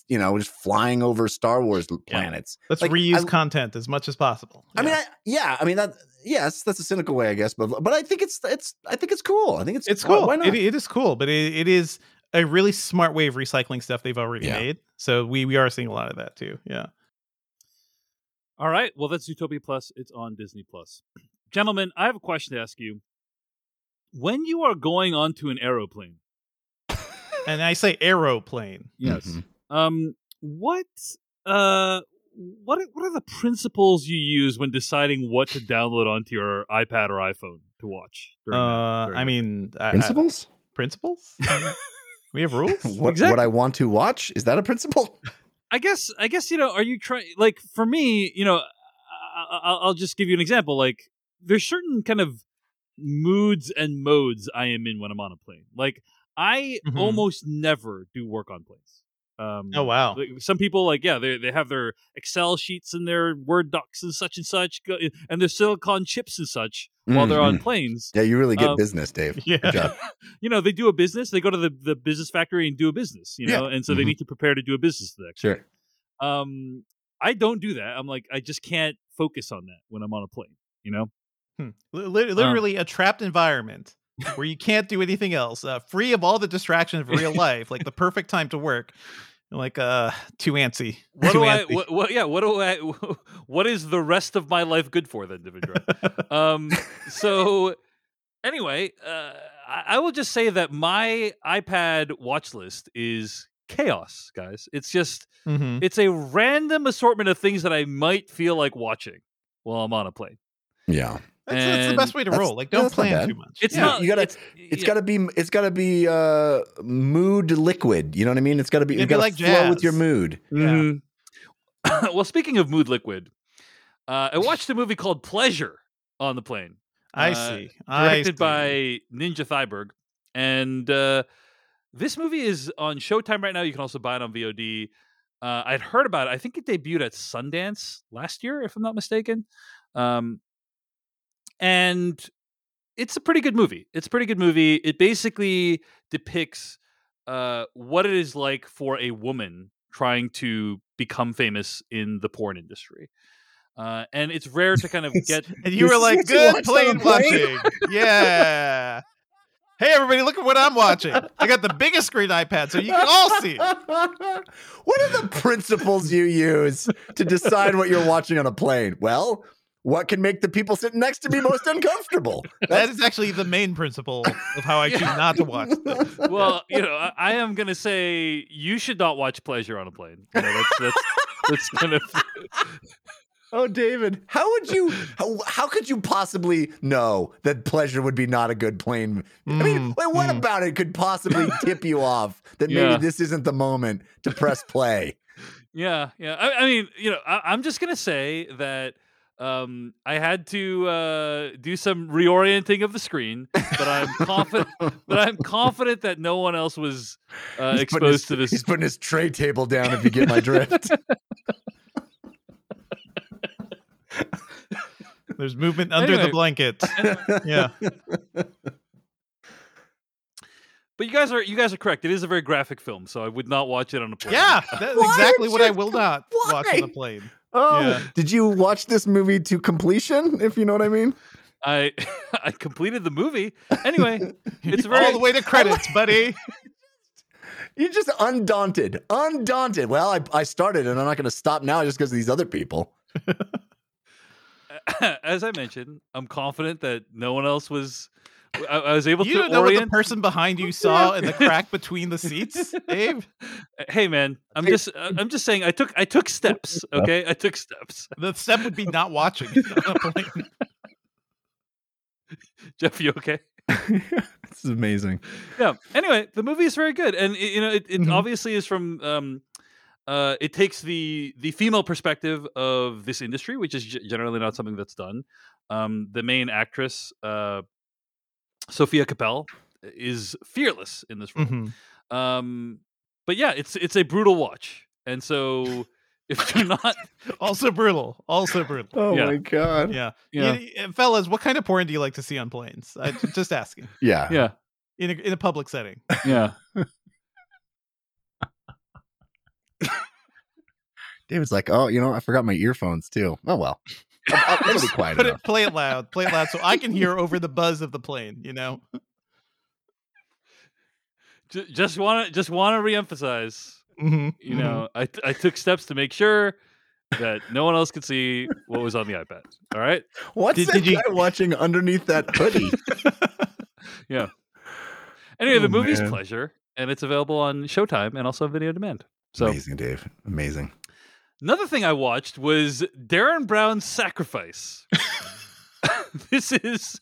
you know just flying over Star Wars l- Yeah. planets. Let's like, reuse I- content as much as possible. I mean, I, yeah, I mean that. Yes, that's a cynical way, I guess, but but I think it's it's I think it's cool. I think it's it's cool. Why, not? It, it is cool, but it, it is a really smart way of recycling stuff they've already Yeah. made. So we we are seeing a lot of that too. Yeah. All right. Well, that's Zootopia Plus. It's on Disney Plus. Gentlemen, I have a question to ask you. When you are going onto an aeroplane, And I say aeroplane. Mhm. Um, what uh, what are- what are the principles you use when deciding what to download onto your iPad or iPhone to watch? during Uh, during I that? mean, I- I- Principles? principles. we have rules. what Exactly. what I want to watch is that a principle? I guess I guess you know. Are you trying like for me? You know, I, I, I'll just give you an example. Like there's certain kind of moods and modes I am in when I'm on a plane. Like I Mhm. almost never do work on planes. Um, Oh wow. Some people like yeah they they have their Excel sheets and their Word docs and such and such and their silicon chips and such while they're on Mhm. planes. Yeah, you really get Um, business, Dave. Good Yeah. job. you know they do a business. They go to the, the business factory and do a business. You Yeah. know, and so they Mhm. need to prepare to do a business the next day Sure. um i don't do that i'm like i just can't focus on that when i'm on a plane you know Hmm. Li- li- literally a trapped environment where you can't do anything else, uh, free of all the distractions of real life, like the perfect time to work. Like uh, too antsy. what Too do i what, what yeah what do i what is the rest of my life good for then Devindra? um so anyway uh I, I will just say that my ipad watch list is chaos guys it's just Mhm. it's a random assortment of things that i might feel like watching while i'm on a plane Yeah. That's, that's the best way to roll. Like, don't plan too much. it's Yeah, not you gotta- it's, It's yeah. got to be. It's got to be uh, mood liquid. You know what I mean? It's got to be. Maybe You got to like flow with your jazz. mood. Mhm. well, speaking of mood liquid, uh, I watched a movie called Pleasure on the plane, I uh, see. I directed see. by Ninja Thyberg, and uh, this movie is on Showtime right now. You can also buy it on VOD. Uh, I'd heard about it. I think it debuted at Sundance last year, if I'm not mistaken. Um, and it's a pretty good movie. It's a pretty good movie. It basically depicts uh, what it is like for a woman trying to become famous in the porn industry. Uh, and it's rare to kind of get. And you were like, good watched on plane a plane?" watching. yeah. Hey, everybody, look at what I'm watching. I got the biggest screen iPad, so you can all see it. what are the principles you use to decide what you're watching on a plane? Well, what can make the people sitting next to me most uncomfortable? That is actually the main principle of how I choose not to watch things. well, you know, I, I am gonna say you should not watch Pleasure on a plane. You know, that's that's that's kind of Oh, David, how would you? How, how could you possibly know that pleasure would be not a good plane? I mean, Mm, wait, what mm. about it could possibly tip you off that maybe this isn't the moment to press play? yeah, yeah. I, I mean, you know, I, I'm just gonna say that um, I had to uh, do some reorienting of the screen, but I'm confident. but I'm confident that no one else was uh, putting exposed his- to this. He's putting his tray table down. If you get my drift. There's movement under Anyway. the blanket. Yeah. But you guys are you guys are correct. It is a very graphic film, so I would not watch it on a plane. Yeah. That's exactly what I will not watch on a plane. Oh, Yeah. did you watch this movie to completion? If you know what I mean. I I completed the movie. Anyway, it's all the way to credits, buddy. You're just undaunted, undaunted. Well, I, I started, and I'm not going to stop now just because of these other people. as I mentioned, I'm confident that no one else was. I, I was able You to don't know what the orient. person behind you saw in the crack between the seats, Dave. hey, man, I'm Hey. just I'm just saying. I took I took steps. Okay, I took steps. The step would be not watching. on. Jeff, you okay? this is amazing. yeah. Anyway, the movie is very good, and it, you know, it, it Mhm. obviously is from. Um, uh, it takes the the female perspective of this industry, which is g- generally not something that's done. Um, the main actress, uh, Sofia Kappel, is fearless in this role. Mhm. Um, but yeah, it's it's a brutal watch, and so if you're not, Also brutal. Also brutal. Oh Yeah. my god. Yeah. yeah, You- uh, fellas, what kind of porn do you like to see on planes? I, just asking. Yeah. yeah, In a, in a public setting. yeah, David's like, oh, you know, I forgot my earphones too. Oh well. I'll, I'll, it'll be quiet Put enough. it, play it loud. Play it loud so I can hear over the buzz of the plane, you know? Just want to just want to reemphasize. Mm-hmm. You know, I t- I took steps to make sure that no one else could see what was on the iPad. All right. What's Did- that did you- guy watching underneath that hoodie? Yeah. Anyway, the Oh, movie's man. pleasure, and it's available on Showtime and also video demand. So Amazing, Dave. Amazing. Another thing I watched was Derren Brown's Sacrifice. this is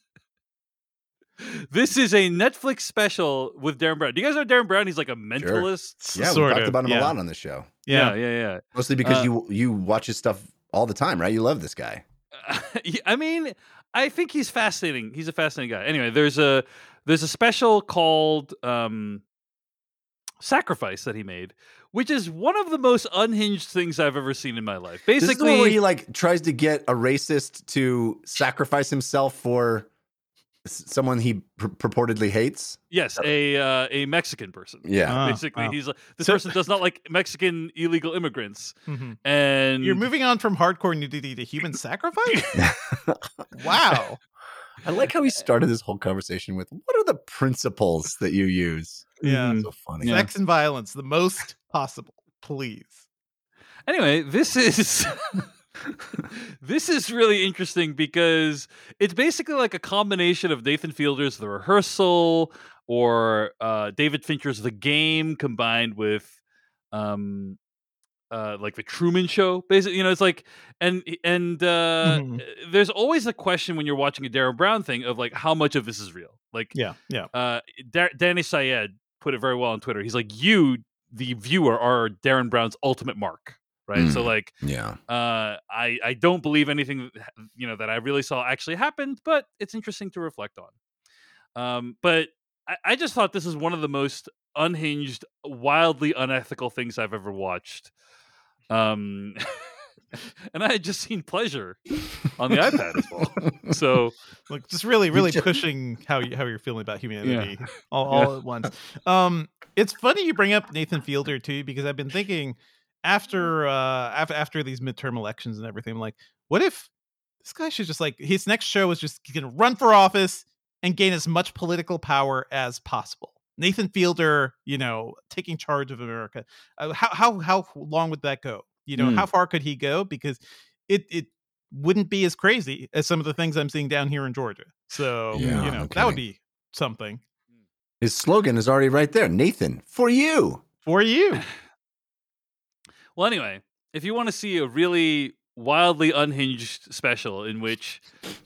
this is a Netflix special with Derren Brown. Do you guys know Derren Brown? He's like a mentalist. Yeah, we talked of, about him yeah. a lot on the show. Yeah, Yeah. yeah, yeah. Mostly because Uh, you you watch his stuff all the time, right? You love this guy. I mean, I think he's fascinating. He's a fascinating guy. Anyway, there's a there's a special called um, Sacrifice that he made, which is one of the most unhinged things I've ever seen in my life. This is the one Basically, where he like tries to get a racist to sacrifice himself for someone he pur- purportedly hates. yes, a uh, a Mexican person. Yeah. Ah, Basically, wow. he's like this So- person does not like Mexican illegal immigrants, Mhm. and You're moving on from hardcore nudity to human sacrifice? wow. I like how he started this whole conversation with, "What are the principles that you use?" Yeah. Mhm. So funny. Yeah. Sex and violence, the most possible, please. Anyway, this is this is really interesting because it's basically like a combination of Nathan Fielder's The Rehearsal or uh, David Fincher's The Game combined with um uh like the Truman Show. Basically, you know, it's like and and uh Mhm. there's always a question when you're watching a Derren Brown thing of like how much of this is real. Like Yeah. Yeah. uh da- Danny Syed put it very well on Twitter. He's like you the viewer are Derren Brown's ultimate mark, right? So Mm. like Yeah. uh, I I don't believe anything that you know that I really saw actually happened, but it's interesting to reflect on. Um, but I, I just thought this is one of the most unhinged, wildly unethical things I've ever watched. Um, and I had just seen pleasure on the iPad as well. So Like just really, really ju- pushing how you how you're feeling about humanity all, all at once. Um, it's funny you bring up Nathan Fielder too because I've been thinking after uh after after these midterm elections and everything, I'm like, what if this guy should just like his next show is just gonna run for office and gain as much political power as possible. Nathan Fielder, you know, taking charge of America. Uh, how how how long would that go? You know, Hmm. how far could he go? Because it it wouldn't be as crazy as some of the things I'm seeing down here in Georgia. So Yeah, you know, no that would be something His slogan is already right there. Nathan, for you. for you. Well, anyway, if you want to see a really wildly unhinged special in which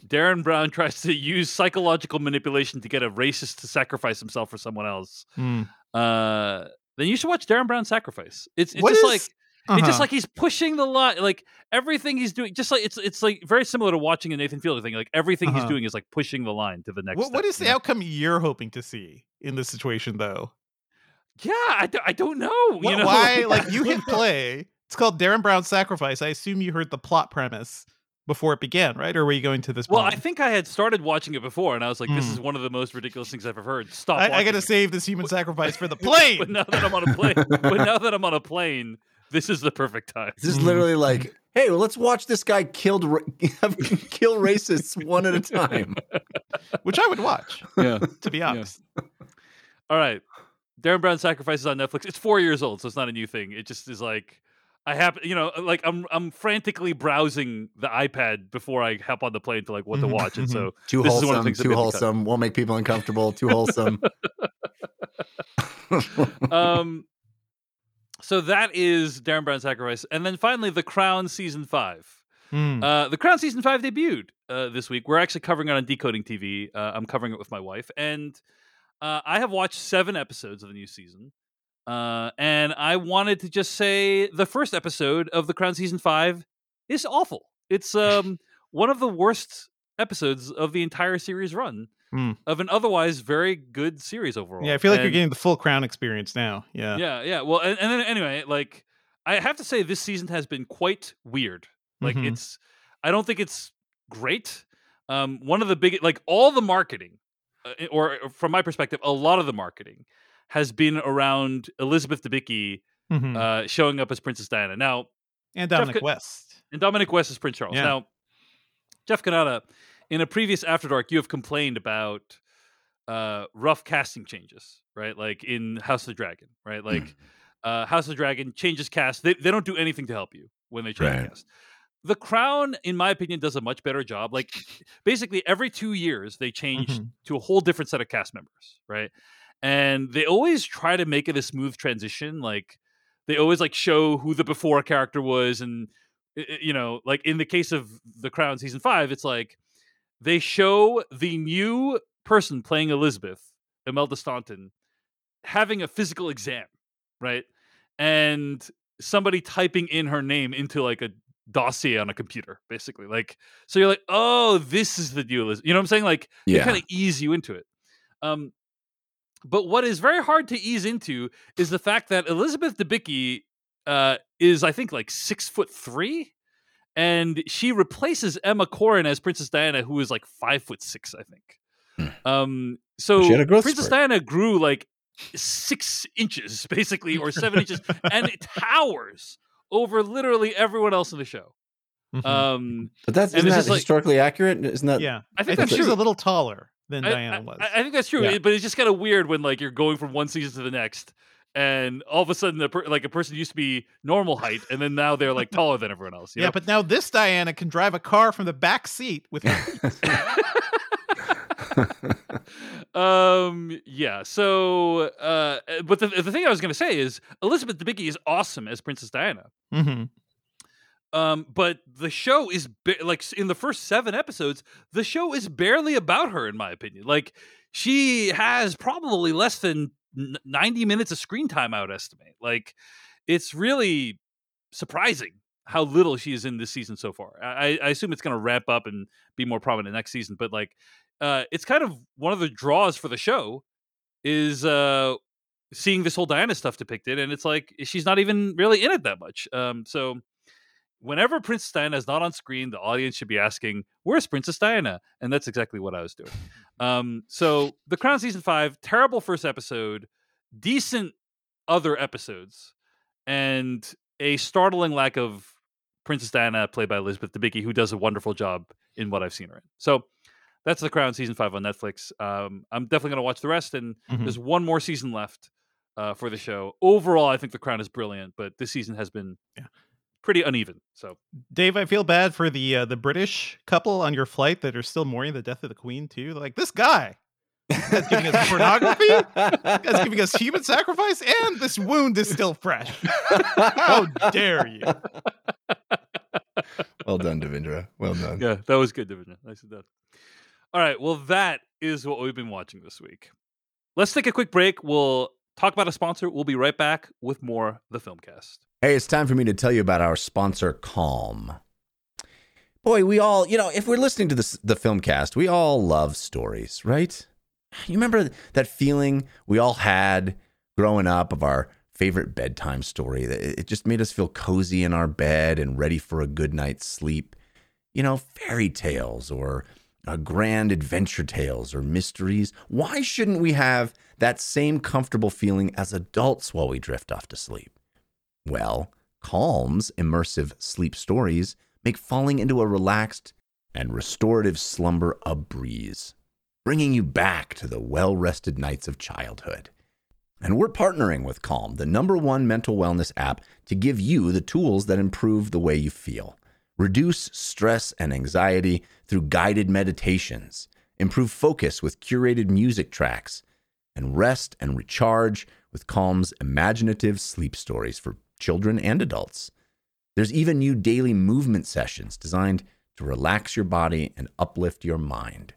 Derren Brown tries to use psychological manipulation to get a racist to sacrifice himself for someone else, Hmm. uh, then you should watch Derren Brown Sacrifice. It's it's What just is- like it's just Uh-huh. like he's pushing the line, like everything he's doing. Just like it's it's like very similar to watching a Nathan Fielder thing. Like everything he's Uh-huh. doing is like pushing the line to the next. what, what step, is the know? outcome you're hoping to see in this situation, though? Yeah, I, do, I don't know. Wh- you know, Why? Like you hit play. It's called Derren Brown's Sacrifice. I assume you heard the plot premise before it began, right? Or were you going to this? Well, I think I had started watching it before, and I was like, "This Mm. is one of the most ridiculous things I've ever heard." Stop! I, I got to save this human sacrifice for the plane. but now that I'm on a plane, but now that I'm on a plane, this is the perfect time. This is literally like hey, well, let's watch this guy killed kill racists one at a time. which I would watch, Yeah. to be honest. All right. Derren Brown Sacrifices on Netflix. It's four years old, so it's not a new thing. It just is like I have, you know, like I'm I'm frantically browsing the iPad before I hop on the plane to like what to Mhm, watch, and so Too This is one of the wholesome, things too made the wholesome. Won't make people uncomfortable. Too wholesome. um, so that is Derren Brown Sacrifice, and then finally, The Crown season five. Hmm. Uh, the Crown season five debuted uh, this week. We're actually covering it on Decoding TV. Uh, I'm covering it with my wife, and uh, I have watched seven episodes of the new season. Uh, and I wanted to just say the first episode of the Crown season five is awful. It's um, one of the worst episodes of the entire series run Hmm. of an otherwise very good series overall. yeah, I feel like you're getting the full crown experience now. Yeah. yeah, yeah. Well, and, and then anyway, like I have to say, this season has been quite weird. Like Mhm. it's, I don't think it's great. Um, one of the big, like all the marketing, uh, or or from my perspective, a lot of the marketing has been around Elizabeth Debicki Mhm. uh, showing up as Princess Diana. Now, and Dominic could- West. and Dominic West is Prince Charles. Yeah. Now, Jeff Cannata, in a previous After Dark, you have complained about uh, rough casting changes, right? Like in House of the Dragon, right? Like uh, House of the Dragon changes cast. They, they don't do anything to help you when they change Right. cast. The Crown, in my opinion, does a much better job. Like basically every two years, they change Mhm. to a whole different set of cast members, right? And they always try to make it a smooth transition. Like they always like show who the before character was, and i- i- you know, like in the case of The Crown season five, it's like they show the new person playing Elizabeth, Imelda Staunton, having a physical exam, right? And somebody typing in her name into like a dossier on a computer, basically. Like, so you're like, oh, this is the new Elizabeth. You know what I'm saying? Like, they kind of ease you into it. Um, but what is very hard to ease into is the fact that Elizabeth Debicki uh, is, I think, like six foot three, and she replaces Emma Corrin as Princess Diana, who is like five foot six, I think. Hmm. Um, so She had a Princess spurt. Diana grew like six inches, basically, or seven inches, and it towers over literally everyone else in the show. Mhm. Um, But that's isn't that just like- historically accurate? Isn't that yeah. I I think think that's she's true. a little taller than I, Diana was. I, I think that's true, Yeah. but it's just kind of weird when like you're going from one season to the next, and all of a sudden, a per, like a person used to be normal height, and then now they're like taller than everyone else. you yeah, know? but now this Diana can drive a car from the back seat with her um, yeah. So, uh, but the the thing I was going to say is Elizabeth Debicki is awesome as Princess Diana. Mhm. Um, but the show is ba- like in the first seven episodes, the show is barely about her, in my opinion. Like she has probably less than n- ninety minutes of screen time. I would estimate. Like it's really surprising how little she is in this season so far. I, I assume it's going to ramp up and be more prominent next season. But like, uh, it's kind of one of the draws for the show is uh seeing this whole Diana stuff depicted, and it's like she's not even really in it that much. Um, so whenever Princess Diana is not on screen, the audience should be asking, "Where's Princess Diana?" And that's exactly what I was doing. Um, so The Crown season five, terrible first episode, decent other episodes, and a startling lack of Princess Diana played by Elizabeth Debicki, who does a wonderful job in what I've seen her in. So that's The Crown season five on Netflix. Um, I'm definitely going to watch the rest, and Mhm. there's one more season left uh, for the show. Overall, I think The Crown is brilliant, but this season has been Yeah. Pretty uneven. So Dave, I feel bad for the uh, the British couple on your flight that are still mourning the death of the Queen too. Like this guy, guy's giving us pornography? That's giving us human sacrifice, and this wound is still fresh. How dare you? well done, Devindra. Well done. yeah, that was good, Division. Nicely done. All right, well, that is what we've been watching this week. Let's take a quick break. We'll talk about a sponsor. We'll be right back with more The Filmcast. Hey, it's time for me to tell you about our sponsor, Calm. Boy, we all, you know, if we're listening to this, the film cast, we all love stories, right? You remember that feeling we all had growing up of our favorite bedtime story? It just made us feel cozy in our bed and ready for a good night's sleep. You know, fairy tales or uh, grand adventure tales or mysteries. Why shouldn't we have that same comfortable feeling as adults while we drift off to sleep? Well, Calm's immersive sleep stories make falling into a relaxed and restorative slumber a breeze, bringing you back to the well rested nights of childhood. And we're partnering with Calm, the number one mental wellness app, to give you the tools that improve the way you feel. Reduce stress and anxiety through guided meditations, improve focus with curated music tracks, and rest and recharge with Calm's imaginative sleep stories for children and adults. There's even new daily movement sessions designed to relax your body and uplift your mind.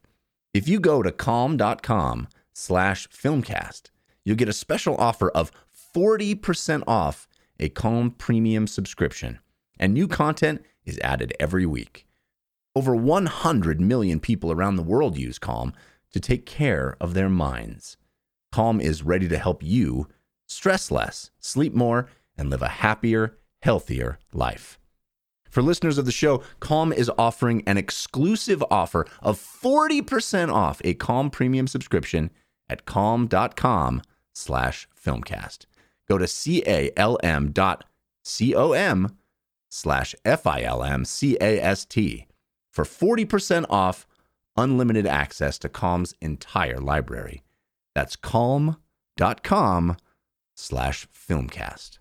If you go to calm.com slash filmcast, you'll get a special offer of 40% off a Calm premium subscription, and new content is added every week. Over 100 million people around the world use Calm to take care of their minds. Calm is ready to help you stress less, sleep more, and live a happier, healthier life. For listeners of the show, Calm is offering an exclusive offer of 40% off a Calm premium subscription at calm.com slash filmcast. Go to C-A-L-M dot C-O-M slash F-I-L-M-C-A-S-T for 40% off unlimited access to Calm's entire library. That's calm.com slash filmcast.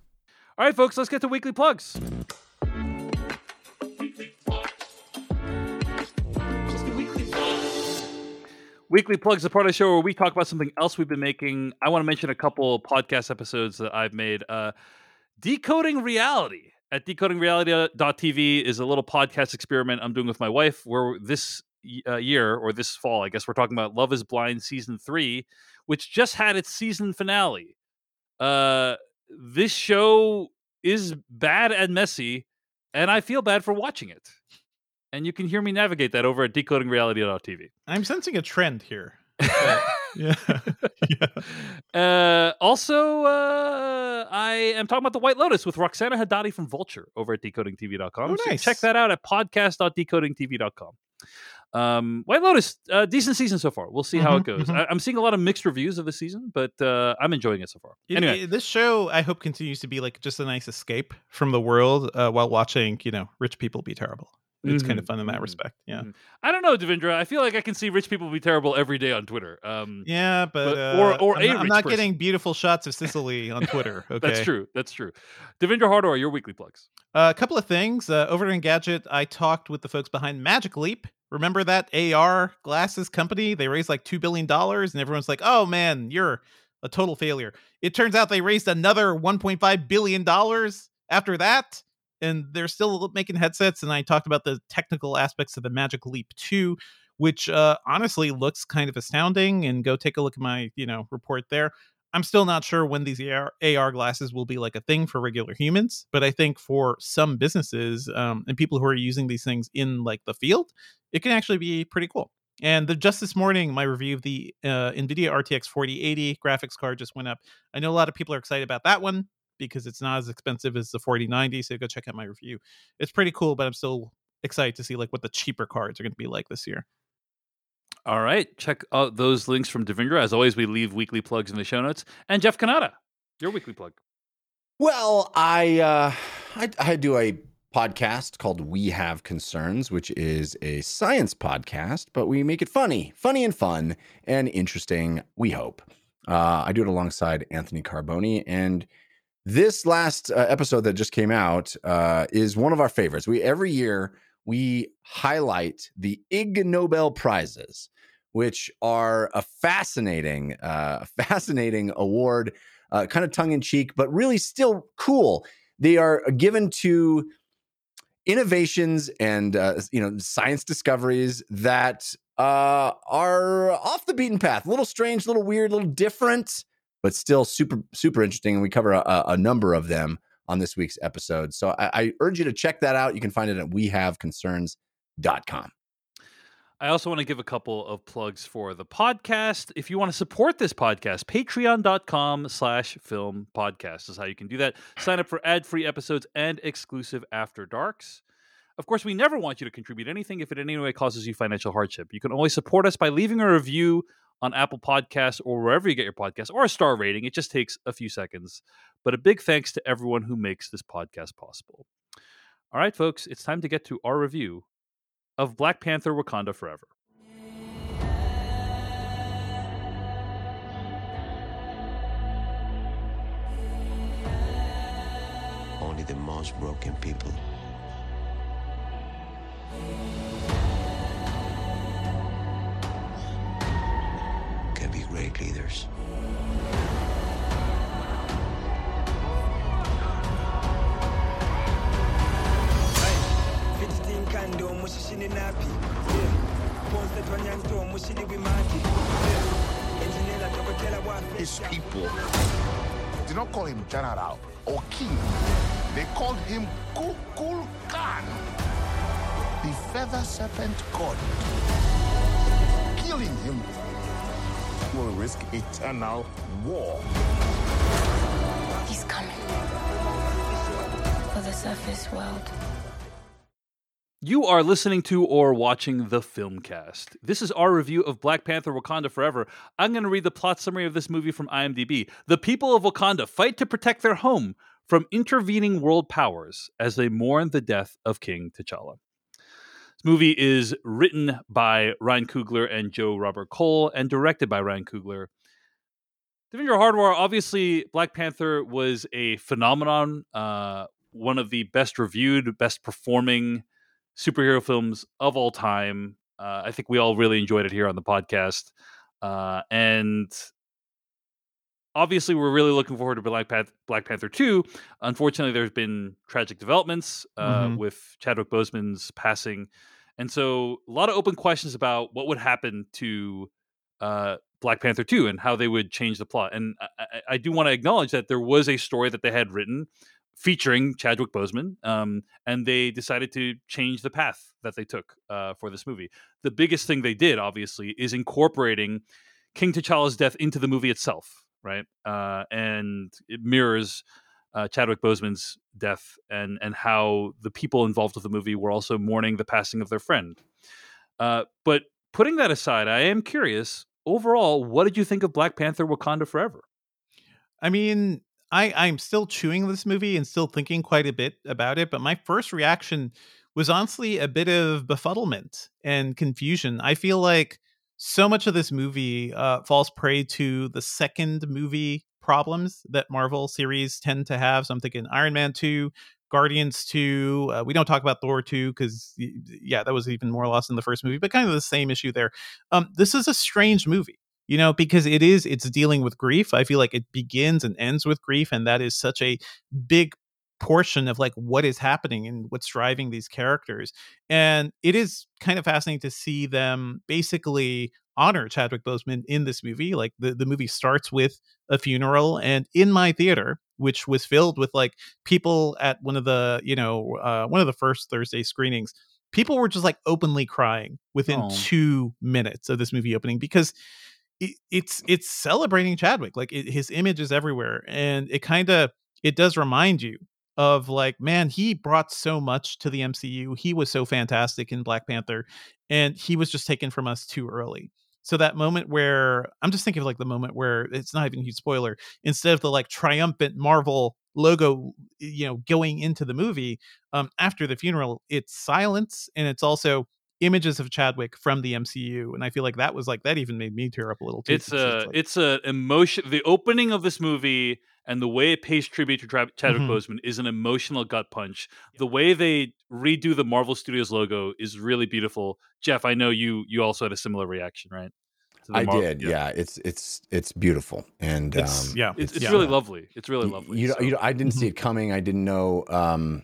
All right, folks, let's get to weekly plugs. Weekly plugs, a part of the show where we talk about something else we've been making. I want to mention a couple podcast episodes that I've made. Uh, Decoding Reality at decodingreality.tv is a little podcast experiment I'm doing with my wife where this uh, year or this fall, I guess we're talking about Love is Blind season three, which just had its season finale. Uh, this show is bad and messy, and I feel bad for watching it. And you can hear me navigate that over at decodingreality.tv. I'm sensing a trend here. yeah. yeah. Uh, also, uh, I am talking about the White Lotus with Roxana Hadadi from Vulture over at decodingtv.com. Oh, So nice. check that out at podcast.decodingtv.com. Um, White Lotus, uh, decent season so far. We'll see how it goes. mhm. I, I'm seeing a lot of mixed reviews of the season, but uh, I'm enjoying it so far. Anyway, it- this show I hope continues to be like just a nice escape from the world uh, while watching, you know, rich people be terrible. It's kind of Mhm, fun in that mhm, respect. Yeah. mhm. I don't know, Devindra. I feel like I can see rich people be terrible every day on Twitter. Um, Yeah, but, But- or- uh, or I'm a not, I'm not person. getting beautiful shots of Sicily on Twitter. Okay, That's true. That's true. Devindra Hardawar, your weekly plugs. Uh, a couple of things. Uh, over at Engadget, I talked with the folks behind Magic Leap. Remember that AR glasses company? They raised like $2 billion, and everyone's like, oh man, you're a total failure. It turns out they raised another $1.5 billion after that, and they're still making headsets. And I talked about the technical aspects of the Magic Leap 2, which uh, honestly looks kind of astounding. And go take a look at my, you know, report there. I'm still not sure when these AR, AR glasses will be like a thing for regular humans, but I think for some businesses um, and people who are using these things in like the field, it can actually be pretty cool. And the, just this morning, my review of the uh, NVIDIA RTX 4080 graphics card just went up. I know a lot of people are excited about that one because it's not as expensive as the 4090. So go check out my review. It's pretty cool, but I'm still excited to see like what the cheaper cards are going to be like this year. All right. Check out those links from Devindra. As always, we leave weekly plugs in the show notes. And Jeff Cannata, your weekly plug. Well, I, uh, I I do a podcast called We Have Concerns, which is a science podcast, but we make it funny, funny and fun and interesting. We hope. Uh, I do it alongside Anthony Carboni, and this last uh, episode that just came out uh, is one of our favorites. We every year we highlight the Ig Nobel prizes, which are a fascinating, uh, fascinating award uh, kind of tongue in cheek, but really still cool. They are given to innovations and uh, you know science discoveries that uh, are off the beaten path, a little strange, a little weird, a little different, but still super super interesting. And we cover a, a number of them on this week's episode. So I, I urge you to check that out. You can find it at wehaveconcerns.com. I also want to give a couple of plugs for the podcast. If you want to support this podcast, patreon.com slash film podcast is how you can do that. Sign up for ad-free episodes and exclusive after darks. Of course, we never want you to contribute anything if it in any way causes you financial hardship. You can always support us by leaving a review on Apple Podcasts or wherever you get your podcast or a star rating. It just takes a few seconds. But a big thanks to everyone who makes this podcast possible. All right, folks, it's time to get to our review of Black Panther Wakanda Forever. Only the most broken people can be great leaders. His people did not call him general or king. They called him Kukul Khan, the feather serpent god. Killing him will risk eternal war. He's coming for the surface world. You are listening to or watching the Filmcast. This is our review of Black Panther Wakanda Forever. I'm going to read the plot summary of this movie from IMDb. The people of Wakanda fight to protect their home from intervening world powers as they mourn the death of King T'Challa. This movie is written by Ryan Coogler and Joe Robert Cole and directed by Ryan Coogler. Devindra Hardawar, obviously, Black Panther was a phenomenon, uh, one of the best reviewed, best performing superhero films of all time. Uh, I think we all really enjoyed it here on the podcast. Uh, and obviously, we're really looking forward to Black, Pan- Black Panther 2. Unfortunately, there's been tragic developments uh, Mhm. with Chadwick Boseman's passing. And so, a lot of open questions about what would happen to uh, Black Panther 2 and how they would change the plot. And I, I do want to acknowledge that there was a story that they had written featuring Chadwick Boseman, um, and they decided to change the path that they took uh, for this movie. The biggest thing they did, obviously, is incorporating King T'Challa's death into the movie itself, right? Uh, and it mirrors uh, Chadwick Boseman's death and and how the people involved with the movie were also mourning the passing of their friend. Uh, but putting that aside, I am curious. Overall, what did you think of Black Panther: Wakanda Forever? I mean, I I'm still chewing this movie and still thinking quite a bit about it, but my first reaction was honestly a bit of befuddlement and confusion. I feel like so much of this movie uh, falls prey to the second movie problems that Marvel series tend to have. So I'm thinking Iron Man 2, Guardians 2. Uh, we don't talk about Thor 2 because, yeah, that was even more lost in the first movie, but kind of the same issue there. Um, this is a strange movie you know because it is it's dealing with grief i feel like it begins and ends with grief and that is such a big portion of like what is happening and what's driving these characters and it is kind of fascinating to see them basically honor chadwick boseman in this movie like the, the movie starts with a funeral and in my theater which was filled with like people at one of the you know uh, one of the first thursday screenings people were just like openly crying within Aw. two minutes of this movie opening because it, it's it's celebrating Chadwick. Like it, his image is everywhere, and it kind of it does remind you of like, man, he brought so much to the MCU. He was so fantastic in Black Panther, and he was just taken from us too early. So that moment where I'm just thinking of like the moment where it's not even a huge spoiler. Instead of the like triumphant Marvel logo, you know, going into the movie, um, after the funeral, it's silence and it's also images of Chadwick from the MCU, and I feel like that was like that even made me tear up a little too. it's a like- it's a emotion. The opening of this movie and the way it pays tribute to Tra- Chadwick Mhm. Boseman is an emotional gut punch. The way they redo the Marvel Studios logo is really beautiful. Jeff, I know you you also had a similar reaction, right? To I Mar- did. Yeah. it's it's it's beautiful, and It's- um, yeah, It's, it's Yeah. really lovely. It's really lovely. You, know, so- you know, I didn't see Mhm. it coming. I didn't know. Um,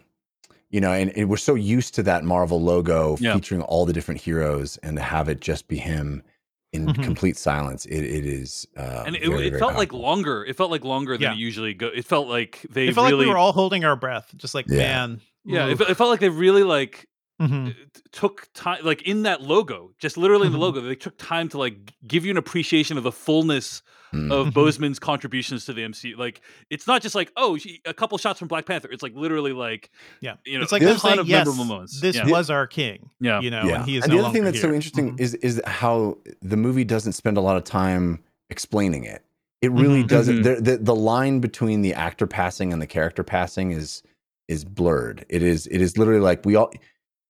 you know, and, and we're so used to that Marvel logo Yeah. featuring all the different heroes, and to have it just be him in Mhm. complete silence, it, it is. Uh, and it, very, it very felt like longer. It felt like longer than Yeah. it usually go. It felt like they it felt really like we were all holding our breath, just like Yeah. man. Yeah, it, it felt like they really like Mhm. took time like in that logo just literally in the Mhm. logo they took time to like give you an appreciation of the fullness Mm. of Boseman's contributions to the mcu like it's not just like oh she- a couple shots from black panther it's like literally like Yeah. you know it's like a ton saying, of yes, memorable moments this yeah. was our king. Yeah. You know, yeah. and he is and no the other thing longer that's so here. interesting Mhm. is is how the movie doesn't spend a lot of time explaining it. It really Mhm. doesn't. The, the the line between the actor passing and the character passing is is blurred. It is it is literally like we all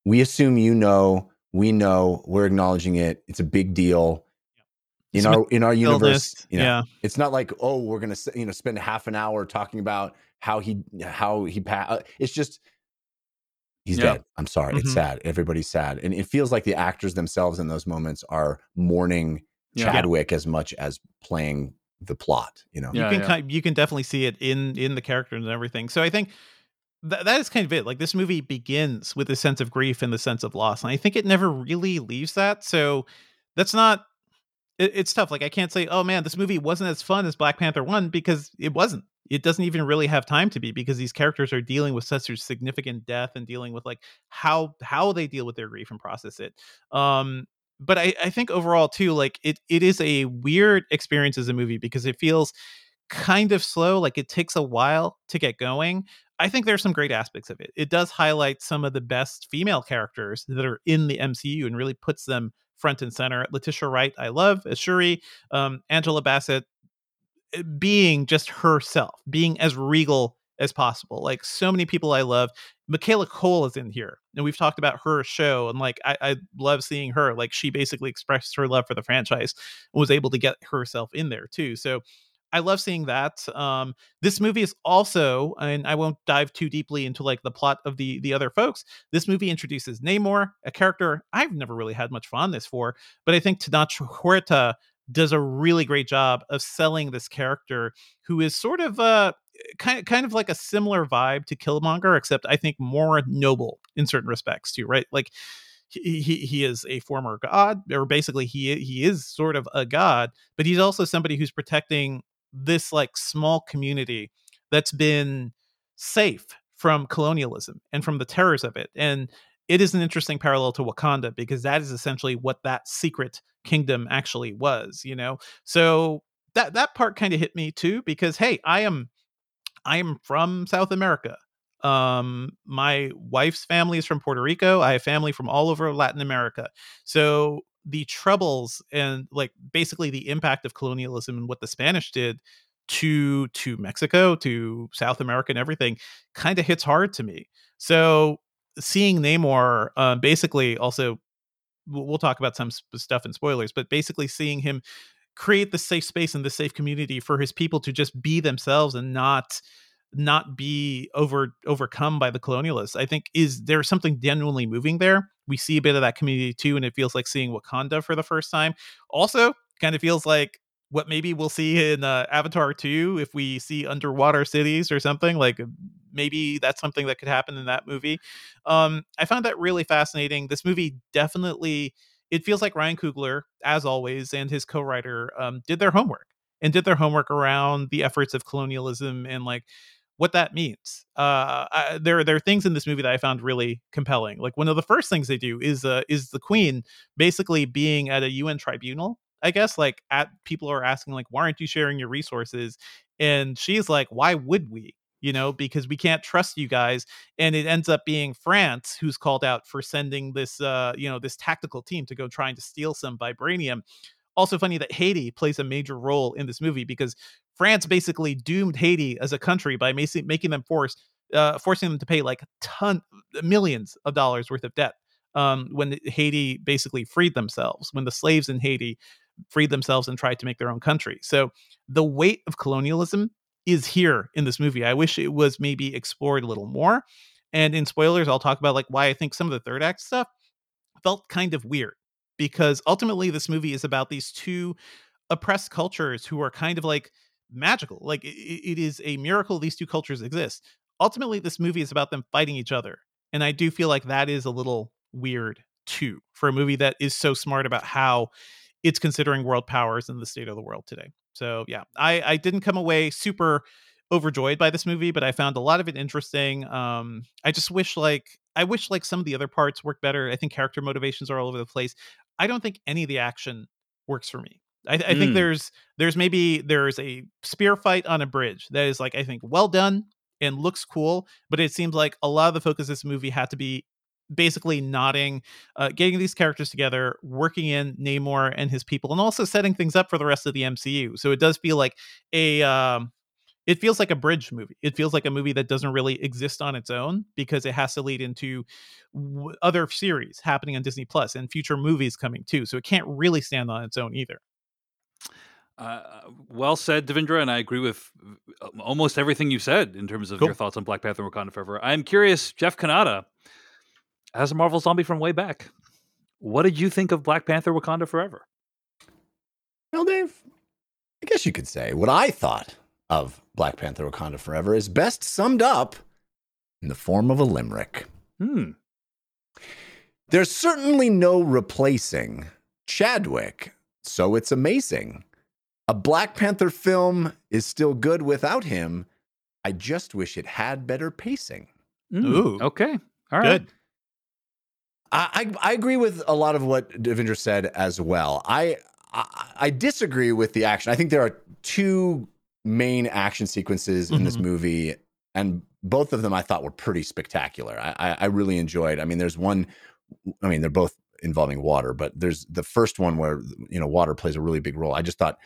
we assume you know, we know, we're acknowledging it. It's a big deal. In It's our in our universe, you know, yeah. it's not like oh we're gonna you know spend half an hour talking about how he how he passed. It's just he's Yeah. dead. I'm sorry. It's Mhm. sad. Everybody's sad, and it feels like the actors themselves in those moments are mourning Yeah. Chadwick as much as playing the plot. You know. you can yeah. kind you can definitely see it in in the characters and everything. So I think that that is kind of it. Like this movie begins with a sense of grief and the sense of loss, and I think it never really leaves that. So that's not. It, it's tough. Like I can't say, oh man, this movie wasn't as fun as Black Panther one because it wasn't. It doesn't even really have time to be because these characters are dealing with such a significant death and dealing with like how how they deal with their grief and process it. Um, but I, I think overall too, like it it is a weird experience as a movie because it feels kind of slow. Like it takes a while to get going. I think there's some great aspects of it. It does highlight some of the best female characters that are in the MCU and really puts them front and center. Letitia Wright, I love as Shuri, um, Angela Bassett eh, being just herself, being as regal as possible. Like so many people I love. Michaela Coel is in here, and we've talked about her show, and like I, I love seeing her. Like she basically expressed her love for the franchise and was able to get herself in there too. So I love seeing that. Um, this movie is also, and I won't dive too deeply into like the plot of the the other folks. This movie introduces Namor, a character I've never really had much fondness for, but I think Tenoch Huerta does a really great job of selling this character who is sort of uh kind kind of like a similar vibe to Killmonger, except I think more noble in certain respects too, right? Like he, he he is a former god, or basically he he is sort of a god, but he's also somebody who's protecting this like small community that's been safe from colonialism and from the terrors of it. And it is an interesting parallel to Wakanda because that is essentially what that secret kingdom actually was, you know. So that that part kind of hit me too because hey, I am I am from South America. Um my wife's family is from Puerto Rico. I have family from all over Latin America. So the troubles and like basically the impact of colonialism and what the Spanish did to to Mexico, to South America and everything kind of hits hard to me. So seeing Namor uh, basically also we'll talk about some sp- stuff in spoilers, but basically seeing him create the safe space and the safe community for his people to just be themselves and not not be over overcome by the colonialists i think is there's something genuinely moving there we see a bit of that community too and it feels like seeing wakanda for the first time. Also kind of feels like what maybe we'll see in uh, avatar 2 if we see underwater cities or something like maybe that's something that could happen in that movie. Um i found that really fascinating. This movie definitely it feels like ryan coogler as always and his co-writer um, did their homework and did their homework around the efforts of colonialism and like what that means. Uh, I, there there are things in this movie that I found really compelling. Like one of the first things they do is uh, is the queen basically being at a UN tribunal. I guess like at people are asking like why aren't you sharing your resources, and she's like why would we? You know because we can't trust you guys, and it ends up being France who's called out for sending this uh you know this tactical team to go trying to steal some vibranium also funny that Haiti plays a major role in this movie because France basically doomed Haiti as a country by making them force uh, forcing them to pay like ton millions of dollars worth of debt um, when Haiti basically freed themselves when the slaves in Haiti freed themselves and tried to make their own country. So the weight of colonialism is here in this movie. I wish it was maybe explored a little more. And in spoilers, I'll talk about like why I think some of the third act stuff felt kind of weird because ultimately this movie is about these two oppressed cultures who are kind of like magical. Like it, it is a miracle these two cultures exist. Ultimately, this movie is about them fighting each other. And I do feel like that is a little weird too for a movie that is so smart about how it's considering world powers and the state of the world today. So yeah, I, I didn't come away super overjoyed by this movie, but I found a lot of it interesting. Um, I just wish like I wish like some of the other parts work better. I think character motivations are all over the place. I don't think any of the action works for me. I, I think Mm. there's there's maybe there's a spear fight on a bridge that is like I think well done and looks cool, but it seems like a lot of the focus of this movie had to be basically nodding, uh, getting these characters together, working in Namor and his people, and also setting things up for the rest of the MCU. So it does feel like a um, it feels like a bridge movie. It feels like a movie that doesn't really exist on its own because it has to lead into w- other series happening on Disney Plus and future movies coming too. So it can't really stand on its own either. Uh, well said, Devindra, and I agree with uh, almost everything you said in terms of Cool. your thoughts on Black Panther: Wakanda Forever. I'm curious, Jeff Cannata, as a Marvel zombie from way back, what did you think of Black Panther: Wakanda Forever? Well, Dave, I guess you could say what I thought of Black Panther Wakanda Forever is best summed up in the form of a limerick. Hmm. There's certainly no replacing Chadwick, so it's amazing. A Black Panther film is still good without him. I just wish it had better pacing. Mm, Ooh. Okay. All right. Good. I, I I agree with a lot of what Devindra said as well. I, I I disagree with the action. I think there are two main action sequences in this Mhm. movie, and both of them I thought were pretty spectacular. I, I I really enjoyed. I mean, there's one. I mean, they're both involving water, but there's the first one where you know water plays a really big role. I just thought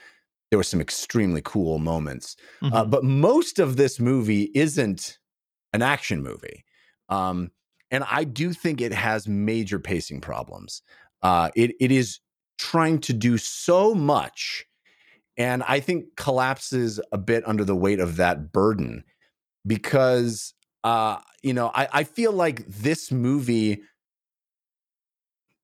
there were some extremely cool moments. Uh, Mhm. but most of this movie isn't an action movie. Um, and I do think it has major pacing problems. Uh, it, it is trying to do so much, and I think collapses a bit under the weight of that burden because, uh, you know, I, I feel like this movie